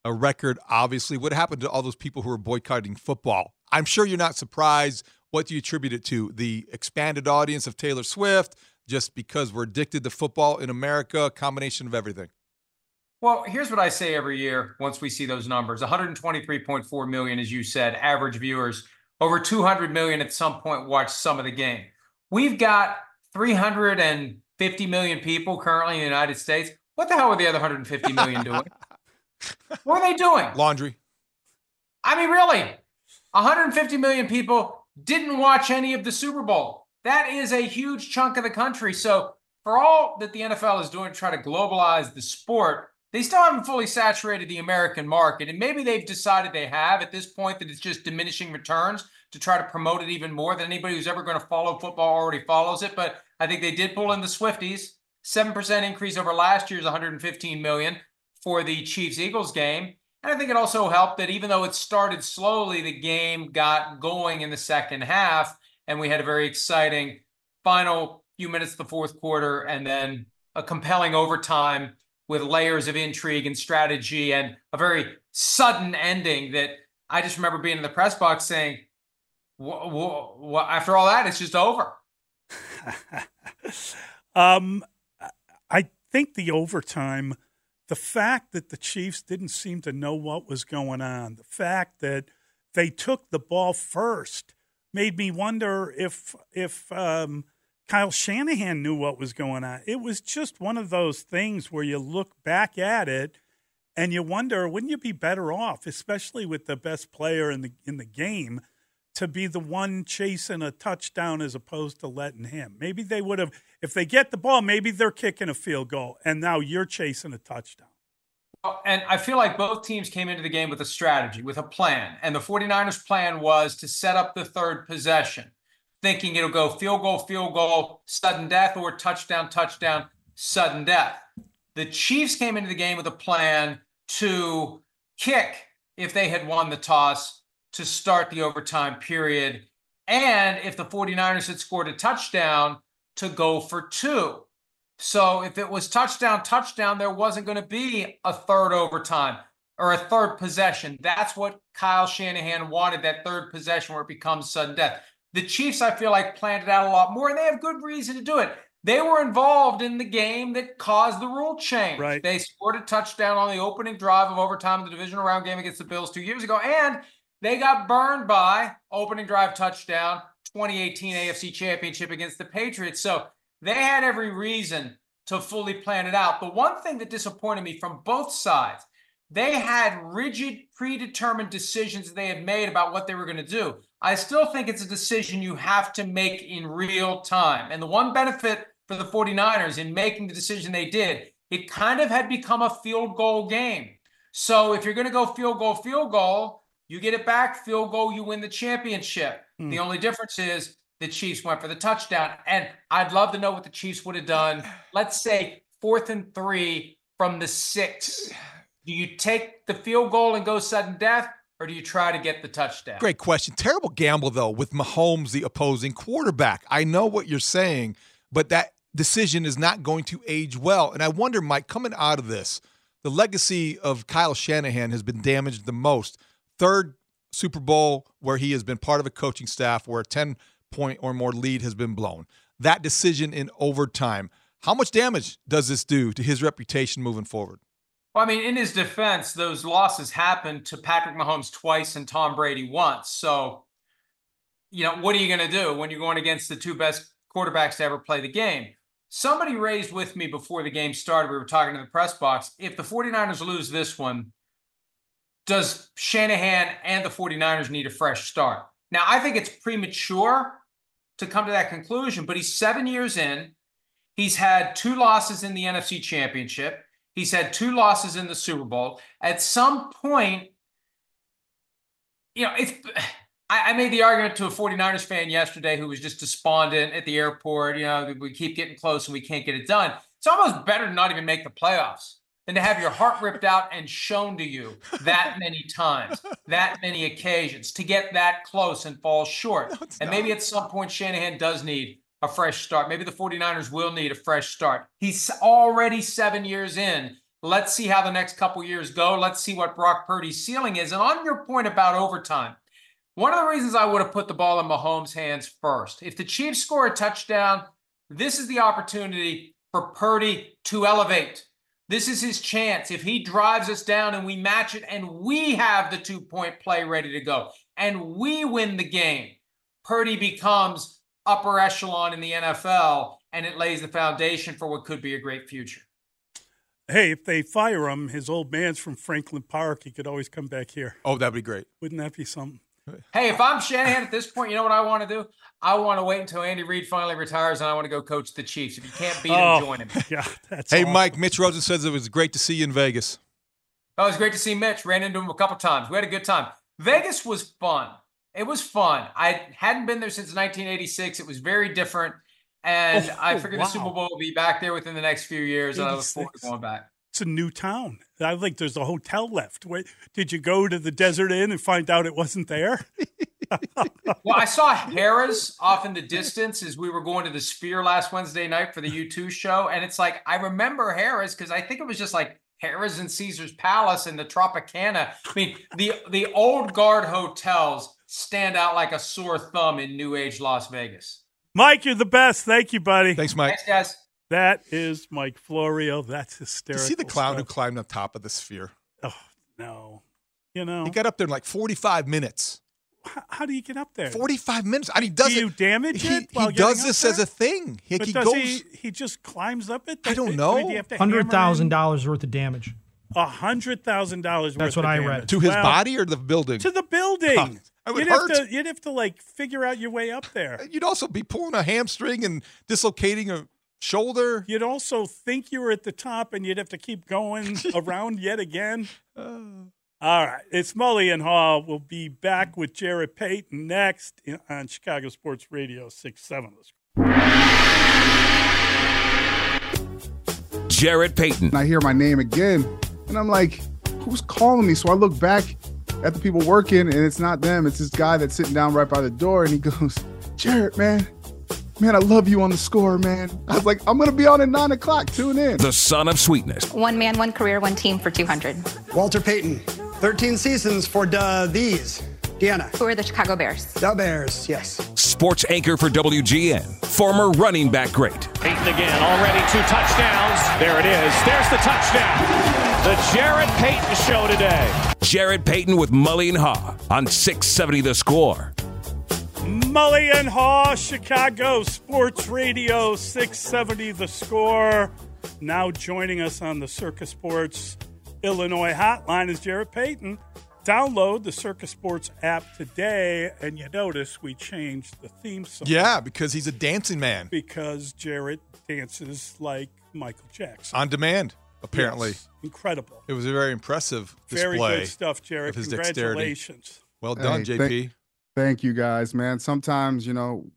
a record, obviously. What happened to all those people who were boycotting football? I'm sure you're not surprised. What do you attribute it to? The expanded audience of Taylor Swift, just because we're addicted to football in America, combination of everything. Well, here's what I say every year once we see those numbers 123.4 million, as you said, average viewers. over 200 million at some point watched some of the game. We've got 350 million people currently in the United States. What the hell are the other 150 million doing? [LAUGHS] what are they doing? Laundry. I mean, really, 150 million people didn't watch any of the Super Bowl. That is a huge chunk of the country. So, for all that the NFL is doing to try to globalize the sport, they still haven't fully saturated the American market. And maybe they've decided they have at this point that it's just diminishing returns to try to promote it even more than anybody who's ever going to follow football already follows it. But I think they did pull in the Swifties. 7% increase over last year's 115 million for the Chiefs Eagles game. And I think it also helped that even though it started slowly, the game got going in the second half. And we had a very exciting final few minutes of the fourth quarter and then a compelling overtime with layers of intrigue and strategy and a very sudden ending that I just remember being in the press box saying, after all that, it's just over. [LAUGHS] um, I think the overtime, the fact that the Chiefs didn't seem to know what was going on, the fact that they took the ball first made me wonder if if um, Kyle Shanahan knew what was going on. It was just one of those things where you look back at it and you wonder, wouldn't you be better off, especially with the best player in the in the game, to be the one chasing a touchdown as opposed to letting him? Maybe they would have if they get the ball, maybe they're kicking a field goal and now you're chasing a touchdown. And I feel like both teams came into the game with a strategy, with a plan. And the 49ers plan was to set up the third possession thinking it'll go field goal, field goal, sudden death, or touchdown, touchdown, sudden death. The Chiefs came into the game with a plan to kick if they had won the toss to start the overtime period. And if the 49ers had scored a touchdown, to go for two. So if it was touchdown, touchdown, there wasn't going to be a third overtime or a third possession. That's what Kyle Shanahan wanted that third possession where it becomes sudden death. The Chiefs, I feel like, planned it out a lot more, and they have good reason to do it. They were involved in the game that caused the rule change. Right. They scored a touchdown on the opening drive of overtime in the divisional round game against the Bills two years ago, and they got burned by opening drive touchdown 2018 AFC Championship against the Patriots. So they had every reason to fully plan it out. The one thing that disappointed me from both sides, they had rigid, predetermined decisions they had made about what they were going to do. I still think it's a decision you have to make in real time. And the one benefit for the 49ers in making the decision they did, it kind of had become a field goal game. So if you're going to go field goal, field goal, you get it back, field goal, you win the championship. Mm. The only difference is the Chiefs went for the touchdown. And I'd love to know what the Chiefs would have done. Let's say fourth and three from the six. Do you take the field goal and go sudden death? Or do you try to get the touchdown? Great question. Terrible gamble, though, with Mahomes, the opposing quarterback. I know what you're saying, but that decision is not going to age well. And I wonder, Mike, coming out of this, the legacy of Kyle Shanahan has been damaged the most. Third Super Bowl where he has been part of a coaching staff where a 10 point or more lead has been blown. That decision in overtime. How much damage does this do to his reputation moving forward? Well, I mean, in his defense, those losses happened to Patrick Mahomes twice and Tom Brady once. So, you know, what are you going to do when you're going against the two best quarterbacks to ever play the game? Somebody raised with me before the game started, we were talking to the press box. If the 49ers lose this one, does Shanahan and the 49ers need a fresh start? Now, I think it's premature to come to that conclusion, but he's seven years in. He's had two losses in the NFC Championship. He's had two losses in the Super Bowl. At some point, you know, it's. I, I made the argument to a 49ers fan yesterday who was just despondent at the airport. You know, we keep getting close and we can't get it done. It's almost better to not even make the playoffs than to have your heart ripped out and shown to you that [LAUGHS] many times, that many occasions, to get that close and fall short. No, and maybe at some point Shanahan does need a fresh start. Maybe the 49ers will need a fresh start. He's already seven years in. Let's see how the next couple years go. Let's see what Brock Purdy's ceiling is. And on your point about overtime, one of the reasons I would have put the ball in Mahomes' hands first, if the Chiefs score a touchdown, this is the opportunity for Purdy to elevate. This is his chance. If he drives us down and we match it and we have the two point play ready to go, and we win the game, Purdy becomes upper echelon in the NFL and it lays the foundation for what could be a great future. Hey, if they fire him, his old man's from Franklin Park. He could always come back here. Oh, that'd be great. Wouldn't that be something? Hey, if I'm Shanahan at this point, you know what I want to do? I want to wait until Andy Reid finally retires, and I want to go coach the Chiefs. If you can't beat Oh, him, join him. [LAUGHS] Yeah, that's hey, awesome. Mike. Mitch Rosen says it was great to see you in Vegas. Oh, it was great to see Mitch. Ran into him a couple times. We had a good time. Vegas was fun. It was fun. I hadn't been there since 1986. It was very different. And Oh, I figured wow. the Super Bowl will be back there within the next few years. And I look forward to 86. going back. It's a new town. I think there's a hotel left. Wait, did you go to the Desert Inn and find out it wasn't there? [LAUGHS] Well, I saw Harrah's off in the distance as we were going to the Sphere last Wednesday night for the U2 show. And it's like, I remember Harrah's because I think it was just like Harrah's and Caesar's Palace and the Tropicana. I mean, the, the old guard hotels stand out like a sore thumb in New Age Las Vegas. Mike, you're the best. Thank you, buddy. Thanks, Mike. Thanks, guys. That is Mike Florio. That's You hysterical. see the clown who climbed on top of the sphere? Oh no, you know He got up there in like 45 minutes. how, how do you get up there? 45 minutes. I mean, he does do you it. damage he, it? he does this up as a thing. He, But he does goes. he? He just climbs up it. I don't I mean, know. do you have to hammer Hundred in? thousand dollars worth of damage. A hundred thousand dollars. That's what of I read. to his Well, body or the building? To the building. I would you'd hurt. have to. You'd have to like figure out your way up there. You'd also be pulling a hamstring and dislocating a shoulder. You'd also think you were at the top, and you'd have to keep going [LAUGHS] around yet again. Uh. All right, it's Mully and Haugh. We'll be back with Jarrett Payton next on Chicago Sports Radio six seven. Jarrett Payton. And I hear my name again, and I'm like, who's calling me? So I look back at the people working, and it's not them. It's this guy that's sitting down right by the door, and he [LAUGHS] goes, Jarrett, man, man, I love you on the score, man. I was like, I'm gonna be on at nine o'clock. Tune in. The son of sweetness. One man, one career, one team for 200. Walter Payton, 13 seasons for the, these. Deanna. Who are the Chicago Bears? The Bears, yes. Sports anchor for WGN. Former running back great. Payton again, already two touchdowns. There it is. There's the touchdown. The Jarrett Payton Show today. Jarrett Payton with Mully and Haugh on 670 The Score. Mully and Haugh, Chicago Sports Radio 670 The Score. Now joining us on the Circa Sports Illinois hotline is Jarrett Payton. Download the Circa Sports app today, and you notice we changed the theme song. Yeah, because he's a dancing man Because Jarrett dances like Michael Jackson. on demand. Apparently, Yes. Incredible. it was a very impressive display. Very good stuff, Jarrett. of his dexterity. Congratulations. Well done, Hey, JP. thank- Thank you guys, man. Sometimes, you know,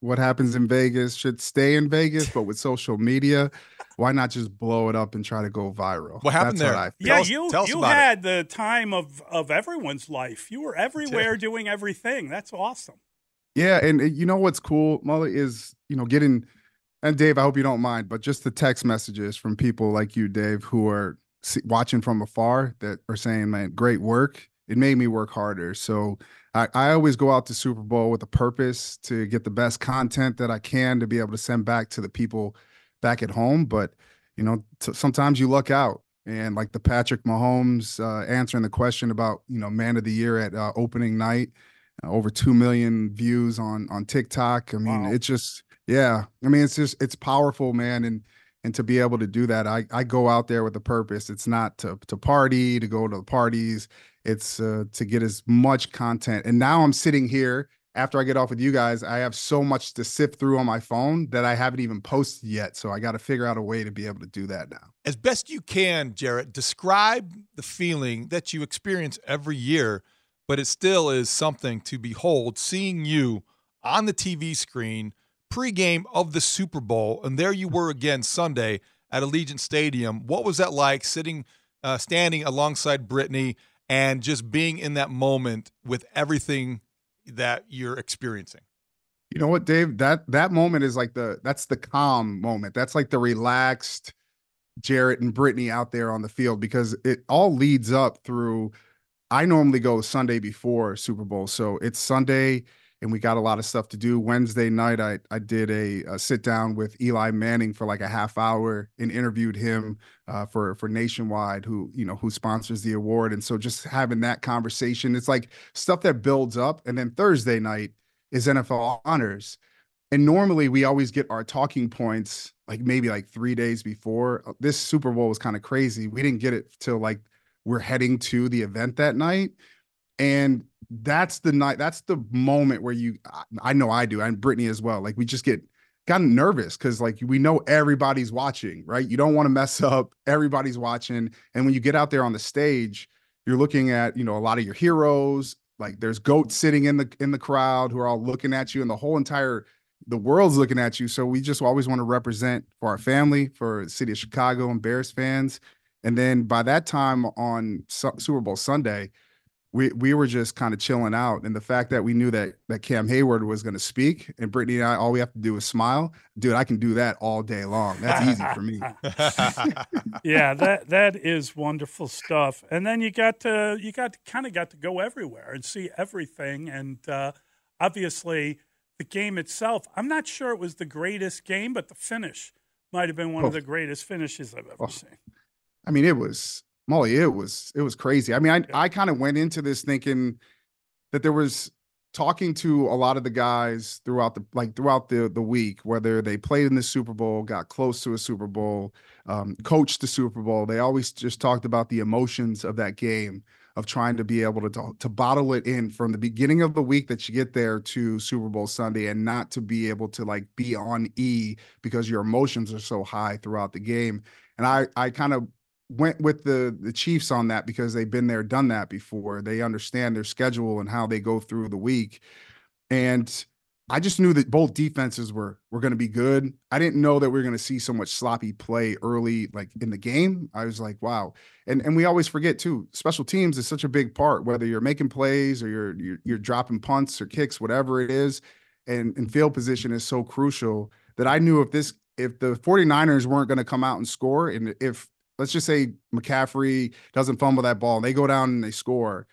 what happens in Vegas should stay in Vegas, but with social media, why not just blow it up and try to go viral? What happened That's there? I Yeah, Tell us- you tell us you about it. had the time of of everyone's life. You were everywhere doing everything. That's awesome. Yeah, and you know what's cool, Mully, is you know getting and Dave. I hope you don't mind, but just the text messages from people like you, Dave, who are watching from afar that are saying, "Man, great work." It made me work harder. So I, I always go out to Super Bowl with a purpose to get the best content that I can to be able to send back to the people back at home. But you know, t- sometimes you luck out. And like the Patrick Mahomes uh, answering the question about you know man of the year at uh, opening night, uh, over 2 million views on on TikTok. I mean, Wow. it's just yeah. I mean, it's just it's powerful, man, and and to be able to do that, I I go out there with a purpose. It's not to to party, to go to the parties. It's uh, to get as much content. And now I'm sitting here after I get off with you guys. I have so much to sift through on my phone that I haven't even posted yet. So I got to figure out a way to be able to do that now. As best you can, Jarrett, describe the feeling that you experience every year, but it still is something to behold seeing you on the TV screen pregame of the Super Bowl, and there you were again Sunday at Allegiant Stadium. What was that like sitting, uh, standing alongside Brittany and just being in that moment with everything that you're experiencing? You know what, Dave? That that moment is like the that's the calm moment. That's like the relaxed Jarrett and Brittany out there on the field because it all leads up through. I normally go Sunday before Super Bowl, so it's Sunday. And we got a lot of stuff to do. Wednesday night, I I did a, a sit down with Eli Manning for like a half hour and interviewed him uh, for for Nationwide, who you know who sponsors the award, and so just having that conversation, it's like stuff that builds up. And then Thursday night is NFL honors, and normally we always get our talking points like maybe like three days before. Uh, This Super Bowl was kind of crazy. We didn't get it till like we're heading to the event that night and that's the night that's the moment where you I- know i do and brittany as well like we just get gotten nervous because like we know everybody's watching right? You don't want to mess up everybody's watching and when you get out there on the stage you're looking at you know a lot of your heroes like there's goats sitting in the in the crowd who are all looking at you and the whole entire the world's looking at you. So we just always want to represent for our family for the city of chicago and bears fans. And then by that time on Su- super bowl sunday we we were just kind of chilling out. And the fact that we knew that that Cam Heyward was going to speak, and Brittany and I, all we have to do is smile. Dude, I can do that all day long. That's easy for me. [LAUGHS] [LAUGHS] yeah, that that is wonderful stuff. And then you got to you got kind of got to go everywhere and see everything. And uh, obviously, the game itself. I'm not sure it was the greatest game, but the finish might have been one Oh. of the greatest finishes I've ever Oh. seen. I mean, it was Mully. It was it was crazy. I mean, I I kind of went into this thinking that there was talking to a lot of the guys throughout the like throughout the the week, whether they played in the Super Bowl, got close to a Super Bowl, um, coached the Super Bowl. They always just talked about the emotions of that game of trying to be able to to bottle it in from the beginning of the week that you get there to Super Bowl Sunday and not to be able to like be on E because your emotions are so high throughout the game. And I I kind of went with the the Chiefs on that because they've been there, done that before. They understand their schedule and how they go through the week. And I just knew that both defenses were were going to be good. I didn't know that we were going to see so much sloppy play early, like in the game. I was like, wow. And and we always forget too. Special teams is such a big part, whether you're making plays or you're you're, you're dropping punts or kicks, whatever it is. And and field position is so crucial that I knew if this if the 49ers weren't going to come out and score, and if let's just say McCaffrey doesn't fumble that ball and they go down and they score,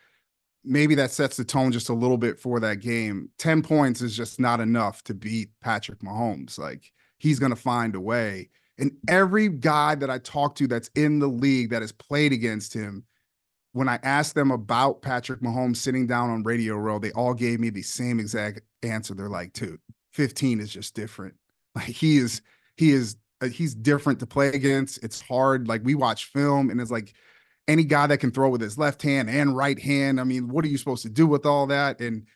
maybe that sets the tone just a little bit for that game. 10 points is just not enough to beat Patrick Mahomes. Like he's going to find a way. And every guy that I talk to that's in the league that has played against him, when I asked them about Patrick Mahomes sitting down on Radio Row, they all gave me the same exact answer. They're like, dude, 15 is just different. Like he is, he is, he's different to play against. It's hard. Like we watch film and it's like any guy that can throw with his left hand and right hand. I mean, what are you supposed to do with all that? And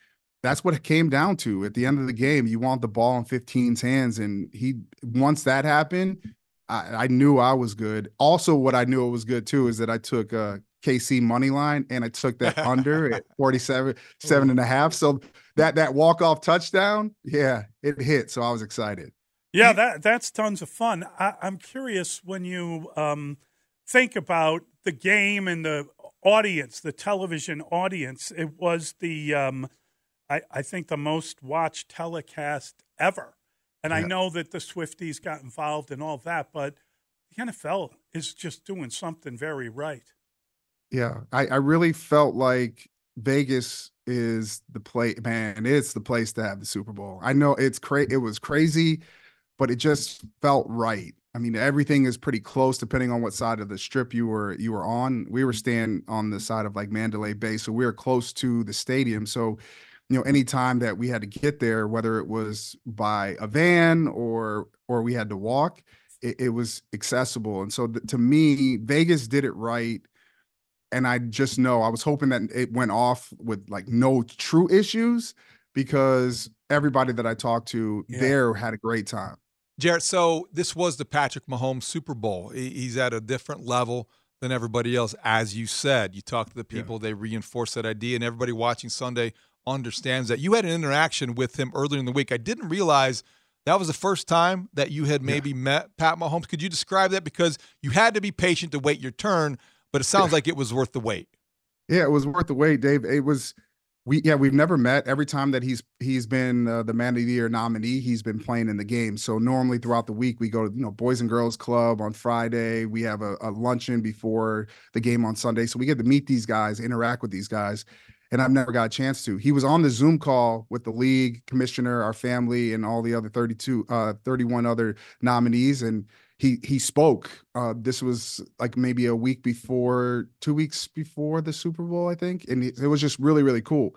that's what it came down to. At the end of the game, you want the ball in 15's hands. And he, once that happened, I, I knew I was good. Also, what I knew it was good too is that I took uh KC money line and I took that [LAUGHS] under at 47, seven and a half. So that that walk off touchdown, yeah, it hit. So I was excited. Yeah, that that's tons of fun. I, I'm curious when you um, think about the game and the audience, the television audience. It was the um, I, I think the most watched telecast ever, and I know that the Swifties got involved and all that, but the NFL is just doing something very right. Yeah, I, I really felt like Vegas is the play man, it's the place to have the Super Bowl. I know it's cra- it was crazy, but it just felt right. I mean, everything is pretty close depending on what side of the strip you were you were on. We were staying on the side of like Mandalay Bay, so we were close to the stadium. So, you know, anytime that we had to get there, whether it was by a van or or we had to walk, it, it was accessible. And so th- to me, Vegas did it right and I just know I was hoping that it went off with like no true issues because everybody that I talked to Yeah. there had a great time. Jarrett, so this was the Patrick Mahomes Super Bowl. He's at a different level than everybody else, as you said. You talk to the people, they reinforce that idea, and everybody watching Sunday understands that. You had an interaction with him earlier in the week. I didn't realize that was the first time that you had maybe met Pat Mahomes. Could you describe that? Because you had to be patient to wait your turn, but it sounds like it was worth the wait. Yeah, it was worth the wait, Dave. It was we yeah, we've never met. Every time that he's he's been uh, the man of the year nominee, he's been playing in the game. So normally throughout the week we go to, you know, Boys and Girls Club on Friday. We have a, a luncheon before the game on Sunday. So we get to meet these guys, interact with these guys. and I've never got a chance to. He was on the Zoom call with the league commissioner, our family, and all the other 32, uh, 31 other nominees, and he he spoke. Uh, this was like maybe a week before, two weeks before the Super Bowl, I think, and it, was just really really cool.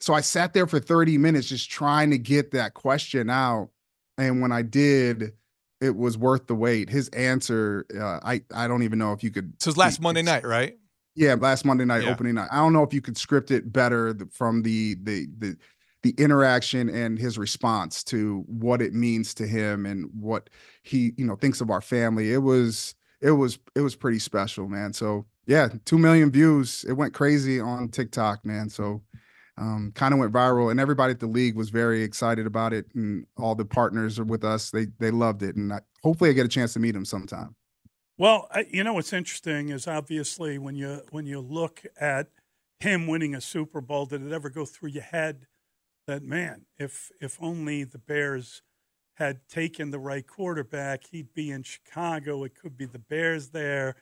So I sat there for 30 minutes just trying to get that question out, and when I did, it was worth the wait. His answer, uh, I I don't even know if you could. So it's last Monday night, right? Yeah, last Monday night Yeah. opening night. I don't know if you could script it better from the the the the interaction and his response to what it means to him and what he you know thinks of our family. It was it was it was pretty special, man. So yeah, two million views. It went crazy on TikTok, man. So um, kind of went viral, and everybody at the league was very excited about it, and all the partners are with us. They they loved it, and I, hopefully I get a chance to meet him sometime. Well, I- you know what's interesting is obviously when you when you look at him winning a Super Bowl, did it ever go through your head that man, if if only the Bears had taken the right quarterback, he'd be in Chicago. It could be the Bears there,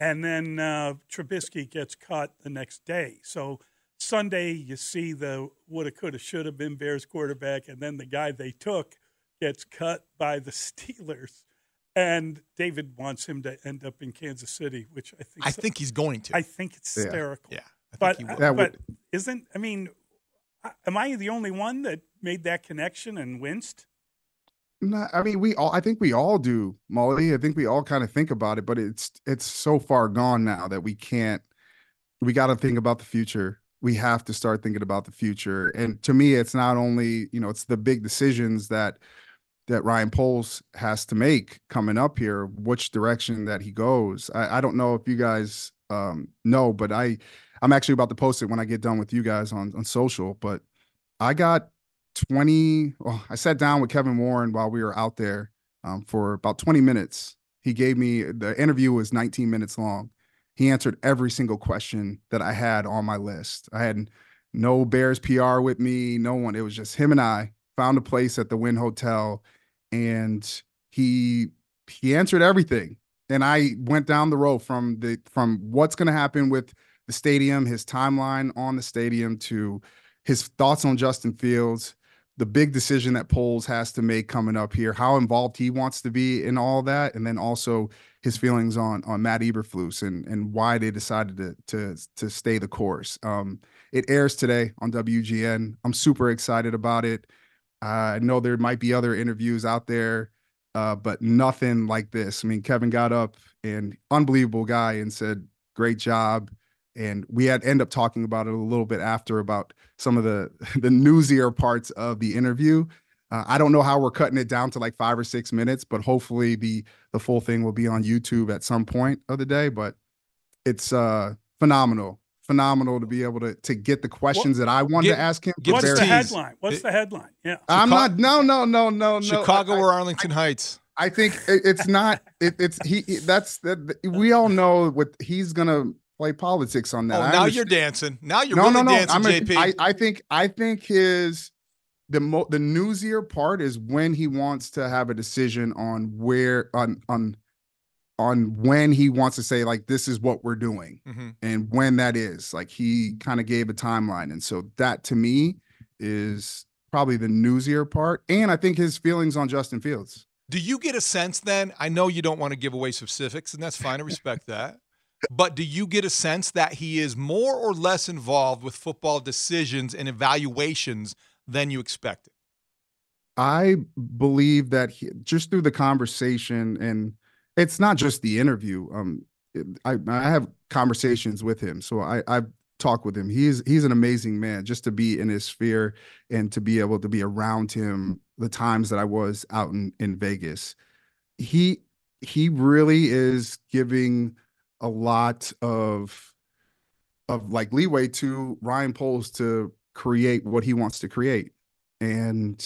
and then uh, Trubisky gets cut the next day. So Sunday, you see the woulda, coulda, shoulda been Bears quarterback, and then the guy they took gets cut by the Steelers. And David wants him to end up in Kansas City, which I think I think he's going to. I think it's hysterical. Yeah, I but think he will. That but would- isn't I mean, am I the only one that made that connection and winced? No, I mean we all. I think we all do, Mully. I think we all kind of think about it, but it's it's so far gone now that we can't. We got to think about the future. We have to start thinking about the future. And to me, it's not only you know it's the big decisions that that Ryan Poles has to make coming up here, which direction that he goes. I, I don't know if you guys um, know, but I I'm actually about to post it when I get done with you guys on on social. But I got 20 well i sat down with kevin warren while we were out there um, for about 20 minutes. He gave me the interview was 19 minutes long. He answered every single question that i had on my list. I had no bears pr with me no one. It was just him and i found a place at the Wynn hotel and he he answered everything. And i went down the road from the from what's going to happen with the stadium his timeline on the stadium to his thoughts on Justin Fields, the big decision that Poles has to make coming up here, how involved he wants to be in all that, and then also his feelings on on Matt Eberflus and and why they decided to to to stay the course. Um, it airs today on WGN. I'm super excited about it. I know there might be other interviews out there, uh, but nothing like this. I mean, Kevin got up and unbelievable guy and said, "Great job." And we had end up talking about it a little bit after about some of the [LAUGHS] the newsier parts of the interview. Uh, I don't know how we're cutting it down to like five or six minutes, but hopefully the the full thing will be on YouTube at some point of the day. But it's uh phenomenal, phenomenal to be able to to get the questions that I wanted Give- to ask him. What's Very- the headline? What's the headline? Yeah. I'm not. No, no, no, no, no. Chicago I- or Arlington Heights? I think it- it's not. It, it's he. he- That's that. We all know what he's gonna play politics on that. Oh, now you're dancing. Now you're no, really no, no. dancing, I'm a- JP. I, I think I think his the mo- the newsier part is when he wants to have a decision on where on on on when he wants to say like this is what we're doing Mhm. and when that is like he kind of gave a timeline and so that to me is probably the newsier part and i think his feelings on justin fields Do you get a sense then? I know you don't want to give away specifics, and that's fine. I respect that. But do you get a sense that he is more or less involved with football decisions and evaluations than you expected? I believe that he, just through the conversation, and it's not just the interview. Um, I I have conversations with him, so I I've with him. He's he's an amazing man. Just to be in his sphere and to be able to be around him the times that I was out in in Vegas, he he really is giving a lot of of like leeway to Ryan Poles to create what he wants to create. And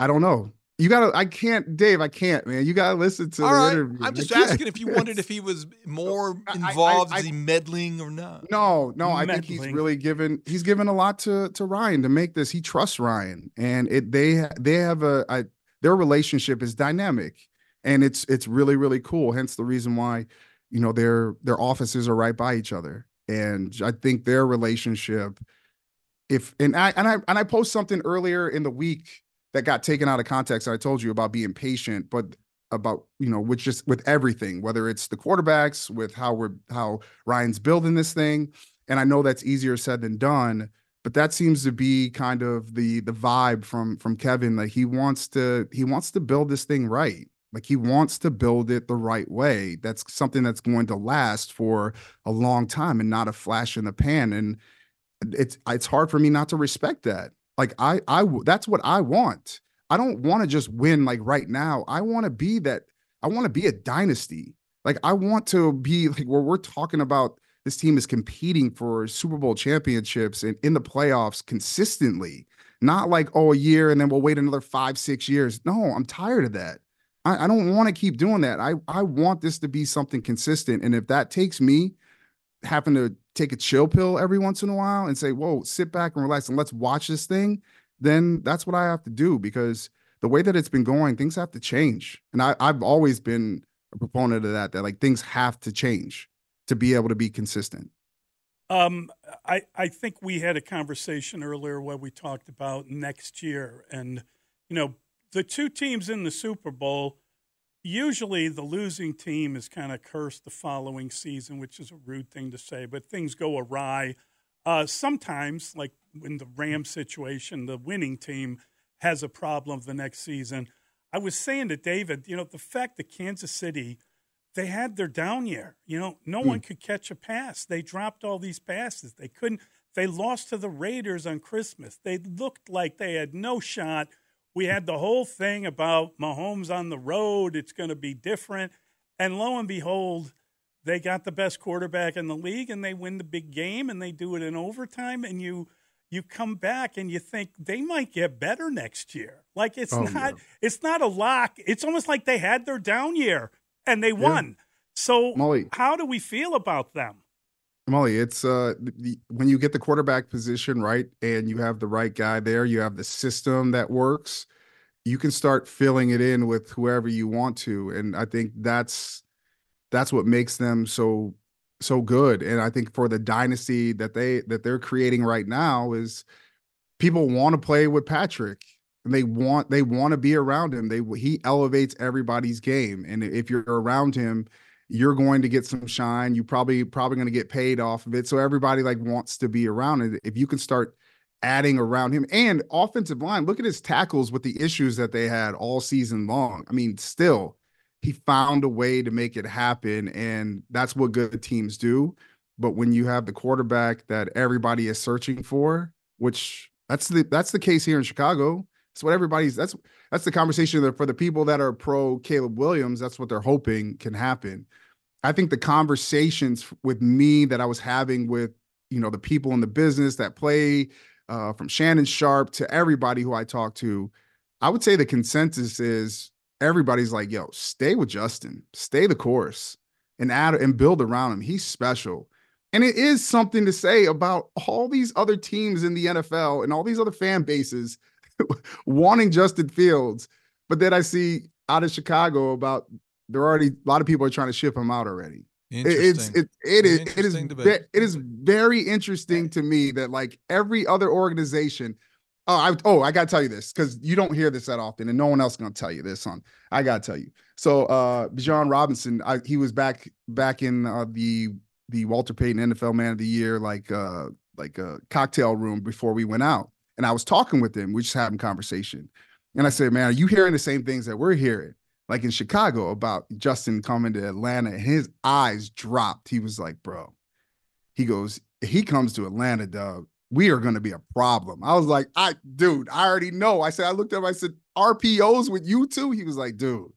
I don't know. You gotta I can't, Dave, I can't, man. You gotta listen to All the right. interview. I'm just can't. [LAUGHS] asking if you wondered if he was more I- involved, I- is he meddling or not? No, no, I think he's really given he's given a lot to to Ryan to make this. He trusts Ryan, and it they they have a, a their relationship is dynamic, and it's it's really really cool. Hence the reason why you know their their offices are right by each other, and I think their relationship if and I and I and I post something earlier in the week that got taken out of context. I told you about being patient, but about you know with just with everything, whether it's the quarterbacks, with how we're how Ryan's building this thing, and I know that's easier said than done. But that seems to be kind of the the vibe from from Kevin. Like he wants to he wants to build this thing right. Like he wants to build it the right way. That's something that's going to last for a long time and not a flash in the pan. And it's it's hard for me not to respect that. Like I I that's what I want. I don't want to just win like right now. I want to be that I want to be a dynasty. Like I want to be like where we're talking about this team is competing for Super Bowl championships and in the playoffs consistently. Not like, oh, a year and then we'll wait another five, six years. No, I'm tired of that. I, I don't want to keep doing that. I, I want this to be something consistent. And if that takes me having to take a chill pill every once in a while and say, whoa, sit back and relax and let's watch this thing, then that's what I have to do because the way that it's been going, things have to change. And I, I've always been a proponent of that, that like things have to change to be able to be consistent. Um, I I think we had a conversation earlier where we talked about next year, and you know the two teams in the Super Bowl. Usually, the losing team is kind of cursed the following season, which is a rude thing to say, but things go awry. Uh, sometimes, like in the Rams situation, the winning team has a problem the next season. I was saying to David, you know, the fact that Kansas City they had their down year. You know, no Hmm. one could catch a pass. They dropped all these passes. They couldn't. They lost to the Raiders on Christmas. They looked like they had no shot. We had the whole thing about Mahomes on the road. It's going to be different. And lo and behold, they got the best quarterback in the league and they win the big game and they do it in overtime and you you come back and you think they might get better next year. Like it's Oh, not it's not a lock. It's almost like they had their down year and they won. So Mully. how do we feel about them? Mully, it's uh the, when you get the quarterback position right and you have the right guy there, you have the system that works, you can start filling it in with whoever you want to. And I think that's that's what makes them so so good. And I think for the dynasty that they that they're creating right now is people want to play with Patrick and they want they want to be around him. They he elevates everybody's game. And if you're around him, you're going to get some shine. You probably probably going to get paid off of it. So everybody like wants to be around it. If you can start adding around him and offensive line, look at his tackles with the issues that they had all season long. I mean, still he found a way to make it happen and that's what good teams do. But when you have the quarterback that everybody is searching for, which that's the that's the case here in Chicago. It's what everybody's that's that's the conversation that for the people that are pro Caleb Williams, that's what they're hoping can happen. I think the conversations with me that I was having with you know the people in the business that play uh, from Shannon Sharpe to everybody who I talk to, I would say the consensus is everybody's like, "Yo, stay with Justin, stay the course, and add and build around him. He's special." And it is something to say about all these other teams in the NFL and all these other fan bases [LAUGHS] wanting Justin Fields, but then I see out of Chicago about there already a lot of people are trying to ship him out already. It- It's it it is it is debate. it is very interesting to me that like every other organization. Oh, I oh I gotta tell you this because you don't hear this that often, and no one else gonna tell you this. On I gotta tell you. So uh Bijan Robinson, I, he was back back in uh, the the Walter Payton NFL Man of the Year like uh like a cocktail room before we went out, and I was talking with him. We just having conversation, and I said, "Man, are you hearing the same things that we're hearing?" Like in Chicago about Justin coming to Atlanta, and his eyes dropped. He was like, "Bro," he goes, he comes to Atlanta, dog, we are going to be a problem." I was like, "I, dude, I already know." I said, I looked up, I said, "RPOs with you too." He was like, "Dude,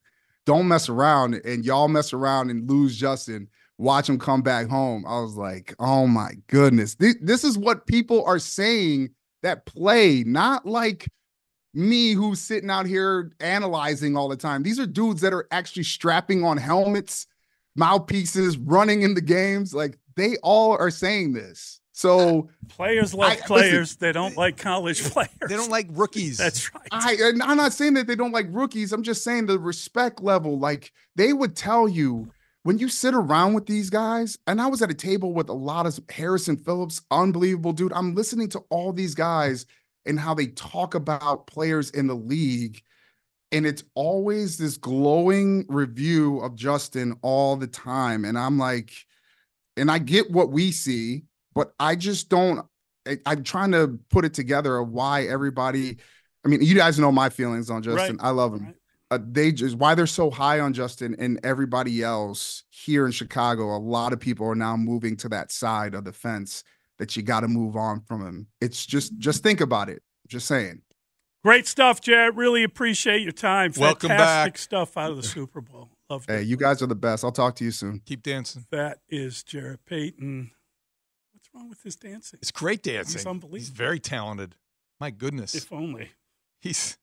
don't mess around, and y'all mess around and lose Justin." Watch him come back home. I was like, oh my goodness. This, this is what people are saying that play, not like me who's sitting out here analyzing all the time. These are dudes that are actually strapping on helmets, mouthpieces, running in the games. Like they all are saying this. So uh, Players like I- players. they don't like college players. They don't like rookies. That's right. I I'm not saying that they don't like rookies. I'm just saying the respect level. Like they would tell you when you sit around with these guys, and I was at a table with a lot of Harrison Phillips, unbelievable dude. I'm listening to all these guys and how they talk about players in the league. And it's always this glowing review of Justin all the time. And I'm like, and I get what we see, but I just don't. I, I'm trying to put it together of why everybody. I mean, you guys know my feelings on Justin. I love him. Uh, they just why they're so high on Justin and everybody else here in Chicago. A lot of people are now moving to that side of the fence that you got to move on from him. It's just just think about it. Just saying. Great stuff, Jarrett. Really appreciate your time. Welcome Fantastic back. stuff out of the Super Bowl. Love it. Hey, you guys are the best. I'll talk to you soon. Keep dancing. that. Is Jarrett Payton? What's wrong with his dancing? It's great dancing. He's unbelievable. He's very talented. My goodness. If only. He's.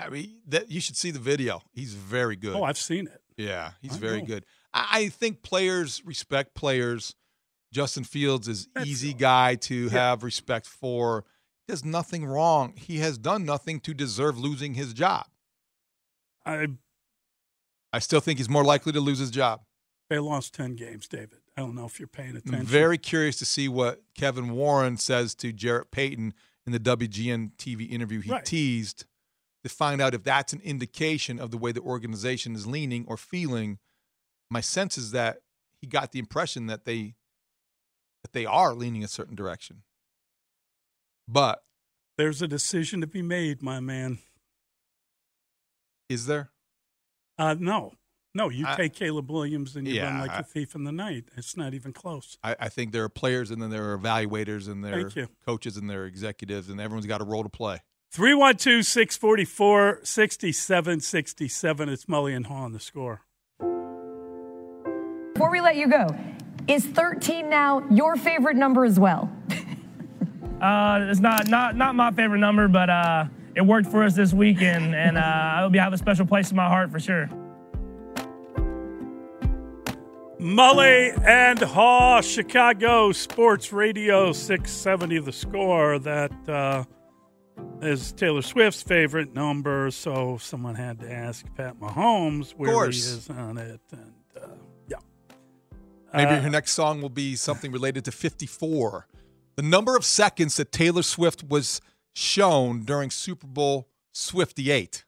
I mean, that you should see the video. He's very good. Oh, I've seen it. Yeah, he's I very know. good. I, I think players respect players. Justin Fields is easy guy to have respect for. He does nothing wrong. He has done nothing to deserve losing his job. I I still think he's more likely to lose his job. they lost ten games, David. I don't know if you're paying attention. I'm very curious to see what Kevin Warren says to Jarrett Payton in the WGN TV interview he Right. teased to find out if that's an indication of the way the organization is leaning or feeling. My sense is that he got the impression that they that they are leaning a certain direction. But There's a decision to be made, my man. is there? Uh, no, no. You I- take Caleb Williams and you run like I- a thief in the night. It's not even close. I, I think there are players and then there are evaluators and there are coaches and there are executives and everyone's got a role to play. 312 644 6767. It's Mully and Haugh on the score. Before we let you go, is 13 now your favorite number as well? [LAUGHS] Uh, it's not not not my favorite number, but uh, it worked for us this weekend, and uh, it'll be have a special place in my heart for sure. Mully and Haugh, Chicago Sports Radio 670, the score. That uh, is Taylor Swift's favorite number, so someone had to ask Pat Mahomes where he is on it. And uh, yeah. Maybe Uh, her next song will be something related to 54. The number of seconds that Taylor Swift was shown during Super Bowl Swifty 8.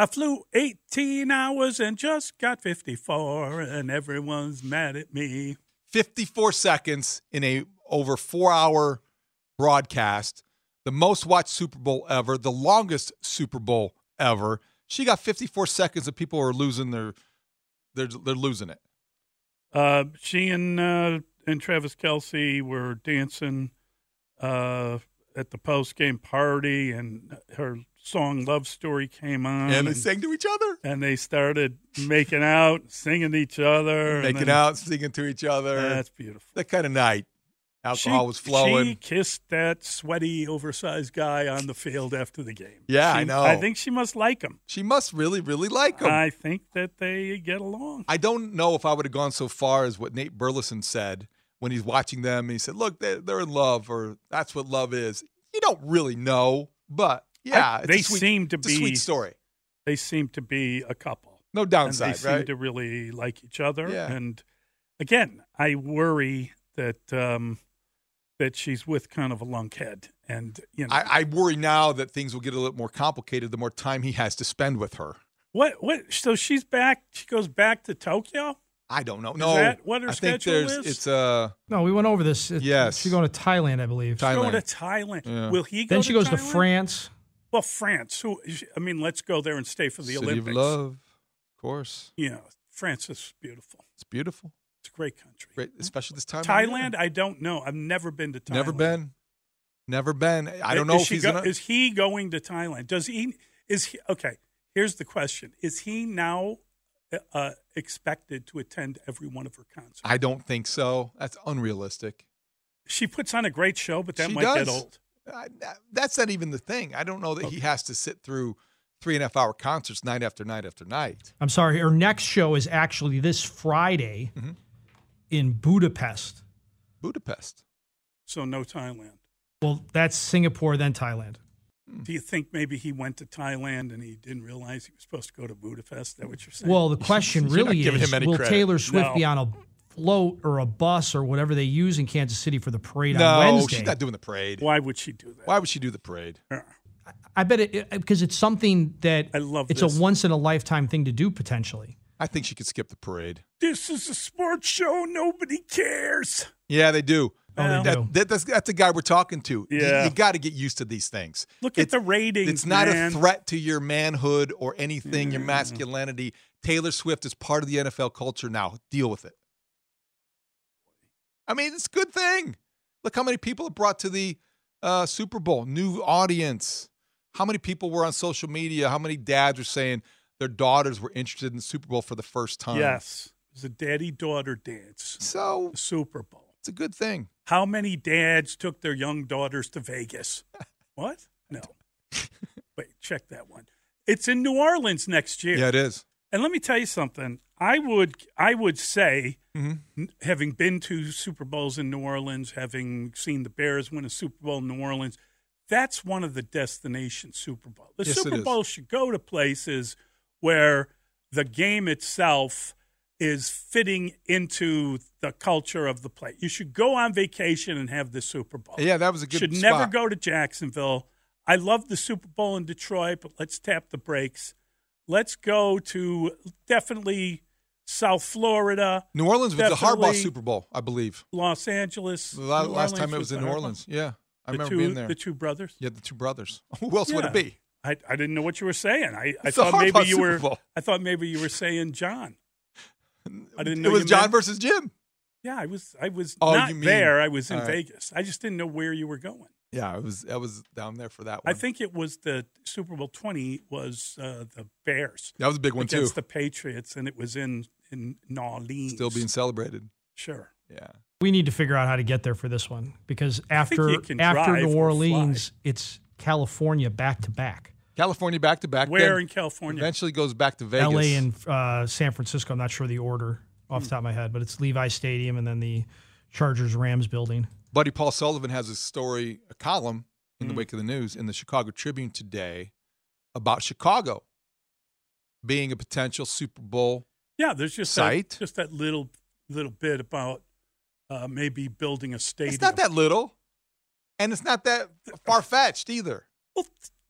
I flew 18 hours and just got 54, and everyone's mad at me. 54 seconds in a over 4-hour broadcast. The most watched Super Bowl ever, the longest Super Bowl ever. She got 54 seconds of people are losing their they're they're losing it. Uh, she and uh, and Travis Kelce were dancing uh, at the post game party, and her song "Love Story" came on, And they sang to each other. and they started making out, singing to each other, Making then- out, singing to each other. That's beautiful. That kind of night. Alcohol She- was flowing. She kissed that sweaty, oversized guy on the field after the game. Yeah, She- I know. I think she must like him. She must really, really like him. I think that they get along. I don't know if I would have gone so far as what Nate Burleson said when he's watching them. And he said, "Look, they're, they're in love, or that's what love is." You don't really know, but yeah, I- it's they a sweet, seem to be a sweet story. They seem to be a couple. No downside, and they seem right? to really like each other. Yeah. And again, I worry that um, that she's with kind of a lunkhead, and you know I, I worry now that things will get a little more complicated the more time he has to spend with her. what what. So she's back. She goes back to Tokyo. I don't know. Is No, that what her I schedule there's is? it's uh No, we went over this. It- Yes. She's going to Thailand, I believe. She's going to Thailand. Yeah. Will he go? Then she goes to France. Well, France. Who? I mean, let's go there and stay for the City Olympics. of love, of course. Yeah, know, France is beautiful. It's beautiful. It's a great country. Great, especially this time. Thailand, I don't know. I've never been to Thailand. Never been. Never been. I don't know Is if he's go- gonna. is he going to Thailand? Does he? Is he okay? Here's the question: Is he now uh, expected to attend every one of her concerts? I don't think so. That's unrealistic. She puts on a great show, but that She might does. get old. I, that's not even the thing. I don't know that he has to sit through three and a half hour concerts night after night after night. I'm sorry. Her next show is actually this Friday Mm-hmm. In Budapest. Budapest. So no Thailand. Well, that's Singapore, then Thailand. Hmm. Do you think maybe he went to Thailand and he didn't realize he was supposed to go to Budapest? Is that what you're saying? Well, the [LAUGHS] question really is him any will credit. Taylor Swift No. be on a float or a bus or whatever they use in Kansas City for the parade on No, Wednesday? she's not doing the parade. Why would she do that? Why would she do the parade? I bet it because it's something that I love it's this. a once in a lifetime thing to do potentially. I think she could skip the parade. This is a sports show. Nobody cares. Yeah, they do. Oh, they That- do. that- that's, that's the guy we're talking to. Yeah. You, got to get used to these things. Look at It's- the ratings. It's not man. a threat to your manhood or anything, your masculinity. Taylor Swift is part of the NFL culture now. Deal with it. I mean, it's a good thing. Look how many people it brought to the uh, Super Bowl, new audience. How many people were on social media? How many dads were saying their daughters were interested in the Super Bowl for the first time? Yes, it was a daddy-daughter dance. So the Super Bowl. It's a good thing. How many dads took their young daughters to Vegas? [LAUGHS] what? No. Wait, check that one. It's in New Orleans next year. Yeah, it is. And let me tell you something. I would I would say, Mm-hmm. n- having been to Super Bowls in New Orleans, having seen the Bears win a Super Bowl in New Orleans, that's one of the destination Super Bowls. The Yes, Super. Bowl should go to places where the game itself is fitting into the culture of the play. You should go on vacation and have the Super Bowl. Yeah, that was a good spot. Should spot. never go to Jacksonville. I love the Super Bowl in Detroit, but let's tap the brakes. Let's go to definitely South Florida. New Orleans was the Harbaugh Super Bowl, I believe. Los Angeles. The la- New last time it was in the New Harbaugh. Orleans. Yeah, I The remember two- being there. The two brothers. Yeah, the two brothers. [LAUGHS] Who else would it be? I, I didn't know what you were saying. I, I thought maybe you Super were. Bowl. I thought maybe you were saying John. I didn't know It was you John meant- versus Jim. Yeah, I was. I was Oh, not mean- there. I was in all right. Vegas. I just didn't know where you were going. Yeah, I was. I was down there for that one. I think it was the Super Bowl twenty was uh, the Bears. That was a big one, against too. the Patriots, and it was in in New Orleans. Still being celebrated. Sure. Yeah. We need to figure out how to get there for this one because after after New Orleans, it's California back to back. California back to back. Where then in California? Eventually goes back to Vegas. LA and uh, San Francisco. I'm not sure the order off the top of my head, but it's Levi Stadium and then the Chargers Rams building. Buddy Paul Sullivan has a story, a column in Mm. the wake of the news in the Chicago Tribune today about Chicago being a potential Super Bowl. Yeah, there's just Site? that, just that little little bit about uh, maybe building a stadium. It's not that little, and it's not that far fetched either.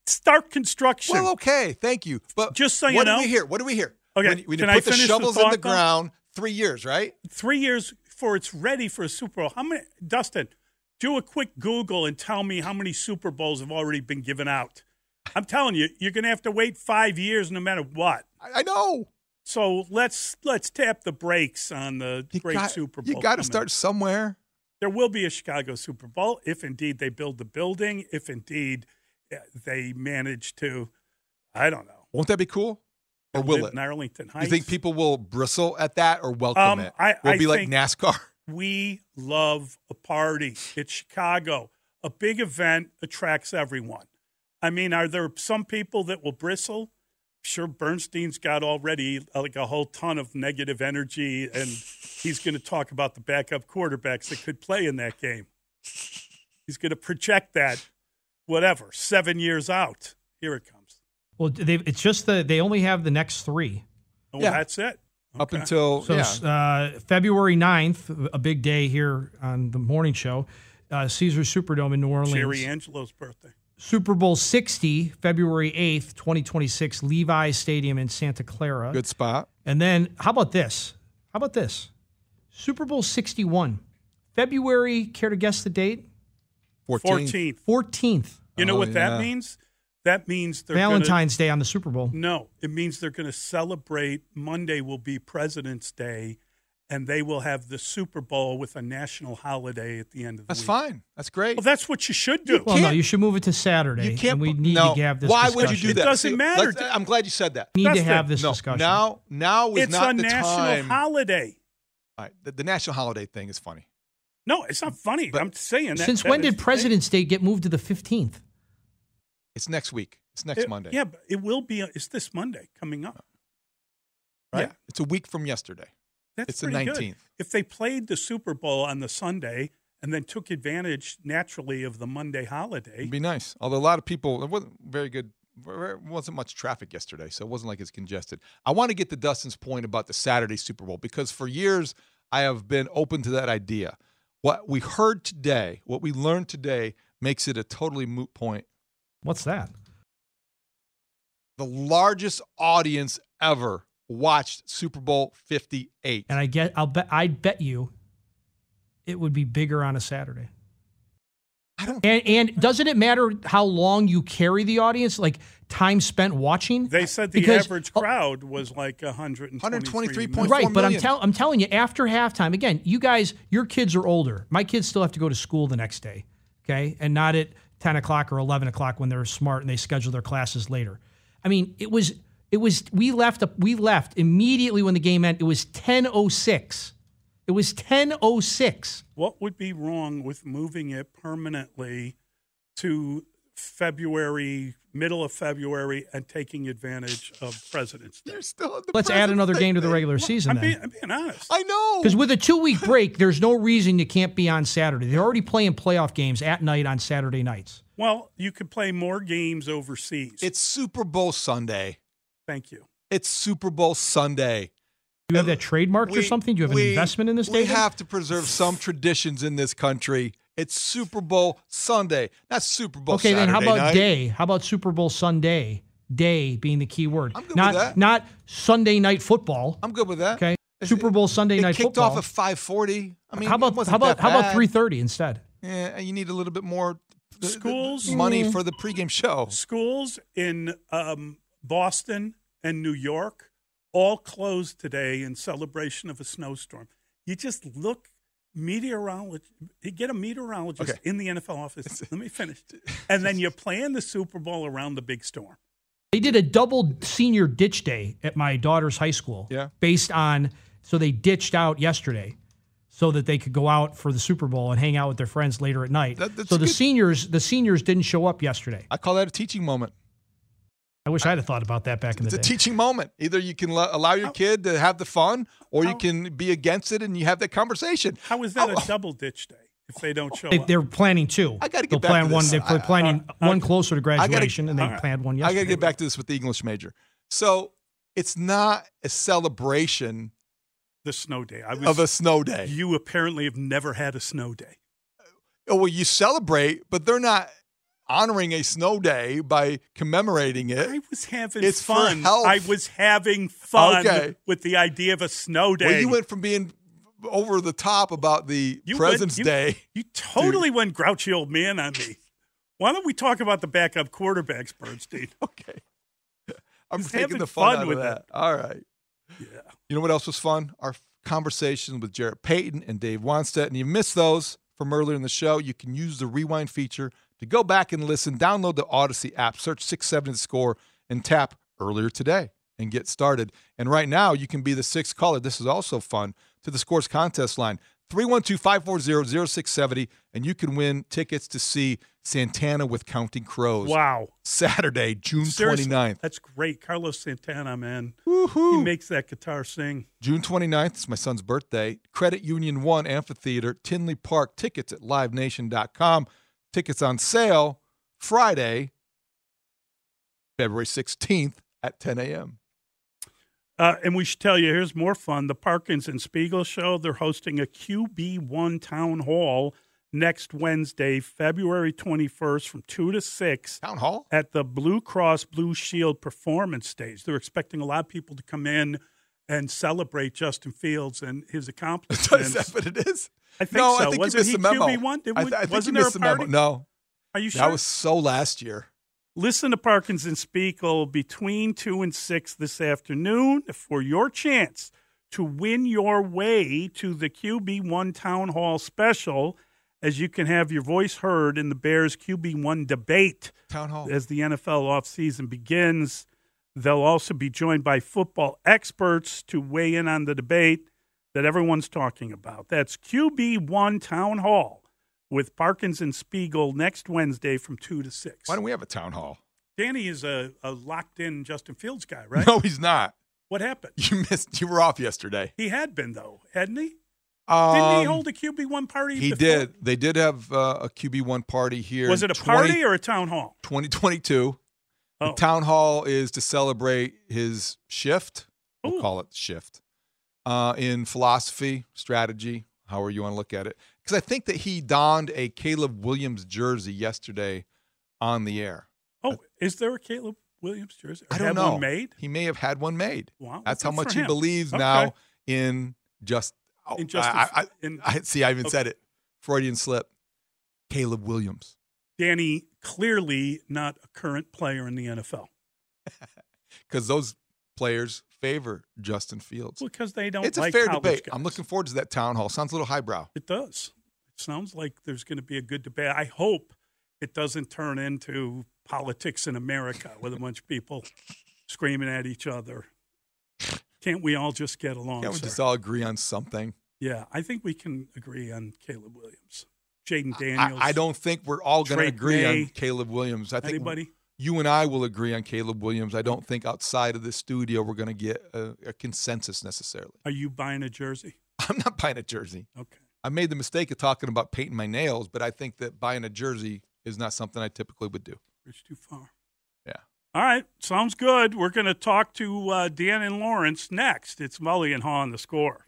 Start construction. Well, okay, thank you. But Just so you what know- do we hear? What do we hear? Okay, when, when you can I put the finish the shovels in the ground, three years, right? Three years before it's ready for a Super Bowl. How many, Dustin? Do a quick Google and tell me how many Super Bowls have already been given out. I'm telling you, you're going to have to wait five years no matter what. I, I know. So let's let's tap the brakes on the great got- Super Bowl. you got to start somewhere. There will be a Chicago Super Bowl if indeed they build the building. If indeed they manage to, I don't know. Won't that be cool? Or will it? In Arlington Heights. You think people will bristle at that or welcome Um, it? I- will be like NASCAR? [LAUGHS] We love a party. It's Chicago. A big event attracts everyone. I mean, are there some people that will bristle? Sure, Bernstein's got already like a whole ton of negative energy, and he's going to talk about the backup quarterbacks that could play in that game. He's going to project that, whatever, seven years out. Here it comes. Well, they, it's just the they only have the next three. Oh, Yeah. that's it. Up until So yeah. uh, February 9th, a big day here on the morning show, uh, Caesar Superdome in New Orleans. Jerry Angelo's birthday. Super Bowl 60, February 8th, 2026, Levi Stadium in Santa Clara. good spot. And then, how about this? How about this? Super Bowl 61, February, care to guess the date? 14th. 14th. You know Oh, what yeah. that means? That means they're gonna- Valentine's Day on the Super Bowl. No, it means they're going to celebrate. Monday will be President's Day, and they will have the Super Bowl with a national holiday at the end of the That's week. fine. That's great. Well, that's what you should do. Well, no, you should move it to Saturday. You can't. and we need no. to have this Why discussion. would you do that? It doesn't See, matter. I'm glad you said that. We need to Dustin. have this no, discussion. now, now is it's not a the national time. holiday. All right, the, the national holiday thing is funny. No, it's not funny. But I'm saying that. Since that when is did the thing. President's Day get moved to the 15th? It's next week. It's next It- Monday. Yeah, but it will be. It's this Monday coming up. Right. Yeah, it's a week from yesterday. That's It's the pretty good. If they played the Super Bowl on the Sunday and then took advantage naturally of the Monday holiday. It'd be nice. Although a lot of people, it wasn't very good. There wasn't much traffic yesterday, so it wasn't like it's congested. I want to get to Dustin's point about the Saturday Super Bowl because for years I have been open to that idea. What we heard today, what we learned today, makes it a totally moot point. What's that? The largest audience ever watched Super Bowl 58. And I get, I'll bet, I bet you, it would be bigger on a Saturday. I don't. And, and doesn't it matter how long you carry the audience? Like time spent watching. They said the Because- average oh, crowd was like 123 million. Right, but I'm, tell, I'm telling you, after halftime, again, you guys, your kids are older. My kids still have to go to school the next day, okay, and not at 10 o'clock or 11 o'clock when they're smart and they schedule their classes later. I mean, it was, it was. We left. We left immediately when the game ended. It was 10:06. It was 10:06. What would be wrong with moving it permanently to February, middle of February, and taking advantage of President's Day? still Let's add another game to the regular season. I'm then. being, I'm being honest. I know. Because with a two week break, there's no reason you can't be on Saturday. They're already playing playoff games at night on Saturday nights. Well, you could play more games overseas. It's Super Bowl Sunday. Thank you. It's Super Bowl Sunday. Do you have that trademarked or something? Do you have an investment in this, We David? have to preserve some traditions in this country. It's Super Bowl Sunday, not Super Bowl. okay, then how about night. day? How about Super Bowl Sunday? Day being the key word. I'm good not with that. not Sunday night football. I'm good with that. Okay. Super Bowl Sunday It night kicked football. off at 5:40. I mean, how it about wasn't how about how about three thirty instead? Yeah, you need a little bit more th- th- Schools money mm. for the pregame show. Schools in um, Boston and New York all closed today in celebration of a snowstorm. You just look meteorologist. Get a meteorologist Okay. in the NFL office. Let me finish, [LAUGHS] and then you plan the Super Bowl around the big storm. They did a double senior ditch day at my daughter's high school. Yeah. Based on so they ditched out yesterday so that they could go out for the Super Bowl and hang out with their friends later at night. That- so the good. seniors the seniors didn't show up yesterday. I call that a teaching moment. I wish I'd have thought about that back in the day. It's a teaching moment. Either you can lo- allow your kid to have the fun, or you can be against it and you have that conversation. How is that oh. a double ditch day if they don't show They, up? they're planning two. I gotta get They'll back plan to one. this. They're I- planning one closer to I gotta- graduation, and they all right. planned one yesterday. I got to get back to this with the English major. So it's not a celebration the snow day. I was, of a snow day. You apparently have never had a snow day. Oh, well, you celebrate, but they're not honoring a snow day by commemorating it. I was having It's fun. I was having fun Okay. with the idea of a snow day. Well, you went from being over the top about the You went- President's you- Day. You totally went grouchy old man on me. Why don't we talk about the backup quarterbacks, Bernstein? [LAUGHS] Okay. I'm Just taking the fun, fun out with of that. All right. Yeah. You know what else was fun? Our conversation with Jarrett Payton and Dave Wannstedt. And you missed those from earlier in the show. You can use the rewind feature to go back and listen. Download the Audacy app, search 670 score, and tap earlier today and get started. And right now, you can be the sixth caller. This is also fun to the scores contest line 312 540 0670, and you can win tickets to see Santana with Counting Crows. Wow. Saturday, June Seriously, 29th. That's great. Carlos Santana, man. Woohoo. He makes that guitar sing. June 29th is my son's birthday. Credit Union 1 Amphitheater, Tinley Park. Tickets at livenation.com. Tickets on sale Friday, February 16th at 10 a.m. Uh, and we should tell you, here's more fun. The Parkins and Spiegel Show, they're hosting a QB1 town hall next Wednesday, February 21st from 2 to 6. Town hall? At the Blue Cross Blue Shield Performance Stage. They're expecting a lot of people to come in and celebrate Justin Fields and his accomplishments. [LAUGHS] Is that what it is? I think no, so. I think Wasn't you missed he the memo. QB1? Did I, th- I think wasn't you missed a the memo. No. Are you sure? That was so last year. Listen to Parkins and Spiegel oh, between 2 and 6 this afternoon for your chance to win your way to the QB1 Town Hall special as you can have your voice heard in the Bears QB1 debate Town Hall. as the NFL offseason begins. They'll also be joined by football experts to weigh in on the debate that everyone's talking about. That's QB1 Town Hall with Parkins and Spiegel next Wednesday from 2 to 6. Why don't we have a town hall? Danny is a, a locked in Justin Fields guy, right? No, he's not. What happened? You missed. You were off yesterday. He had been, though, hadn't he? Didn't he Um, hold a QB one party? He before? did. They did have uh, a QB one party here. Was it a 20 party or a town hall? 2022. Oh. The town hall is to celebrate his shift. We'll call it shift uh, in philosophy, strategy, however you want to look at it. Because I think that he donned a Caleb Williams jersey yesterday on the air. Oh, is there a Caleb Williams jersey? Or I don't know. Made? He may have had one made. Wow, That's how much he believes Okay. now in just. Oh, In just I, I, in- I- see. I even okay. said it. Freudian slip. Caleb Williams. Danny, clearly not a current player in the NFL because [LAUGHS] those players favor Justin Fields. because they don't. it's a like fair debate. guys. I'm looking forward to that town hall. Sounds a little highbrow. It does. It sounds like there's going to be a good debate. I hope it doesn't turn into politics in America with a bunch of people [LAUGHS] screaming at each other. Can't we all just get along? Can't we sir? just all agree on something? Yeah, I think we can agree on Caleb Williams, Jayden Daniels. I don't think we're all going to agree May. on Caleb Williams. I think Anybody? You and I will agree on Caleb Williams. I don't think outside of the studio we're going to get a, a consensus necessarily. Are you buying a jersey? [LAUGHS] I'm not buying a jersey. Okay. I made the mistake of talking about painting my nails, but I think that buying a jersey is not something I typically would do. It's too far. Yeah. All right, sounds good. We're going to talk to uh, Dan and Lawrence next. It's Mully and Haugh on the score.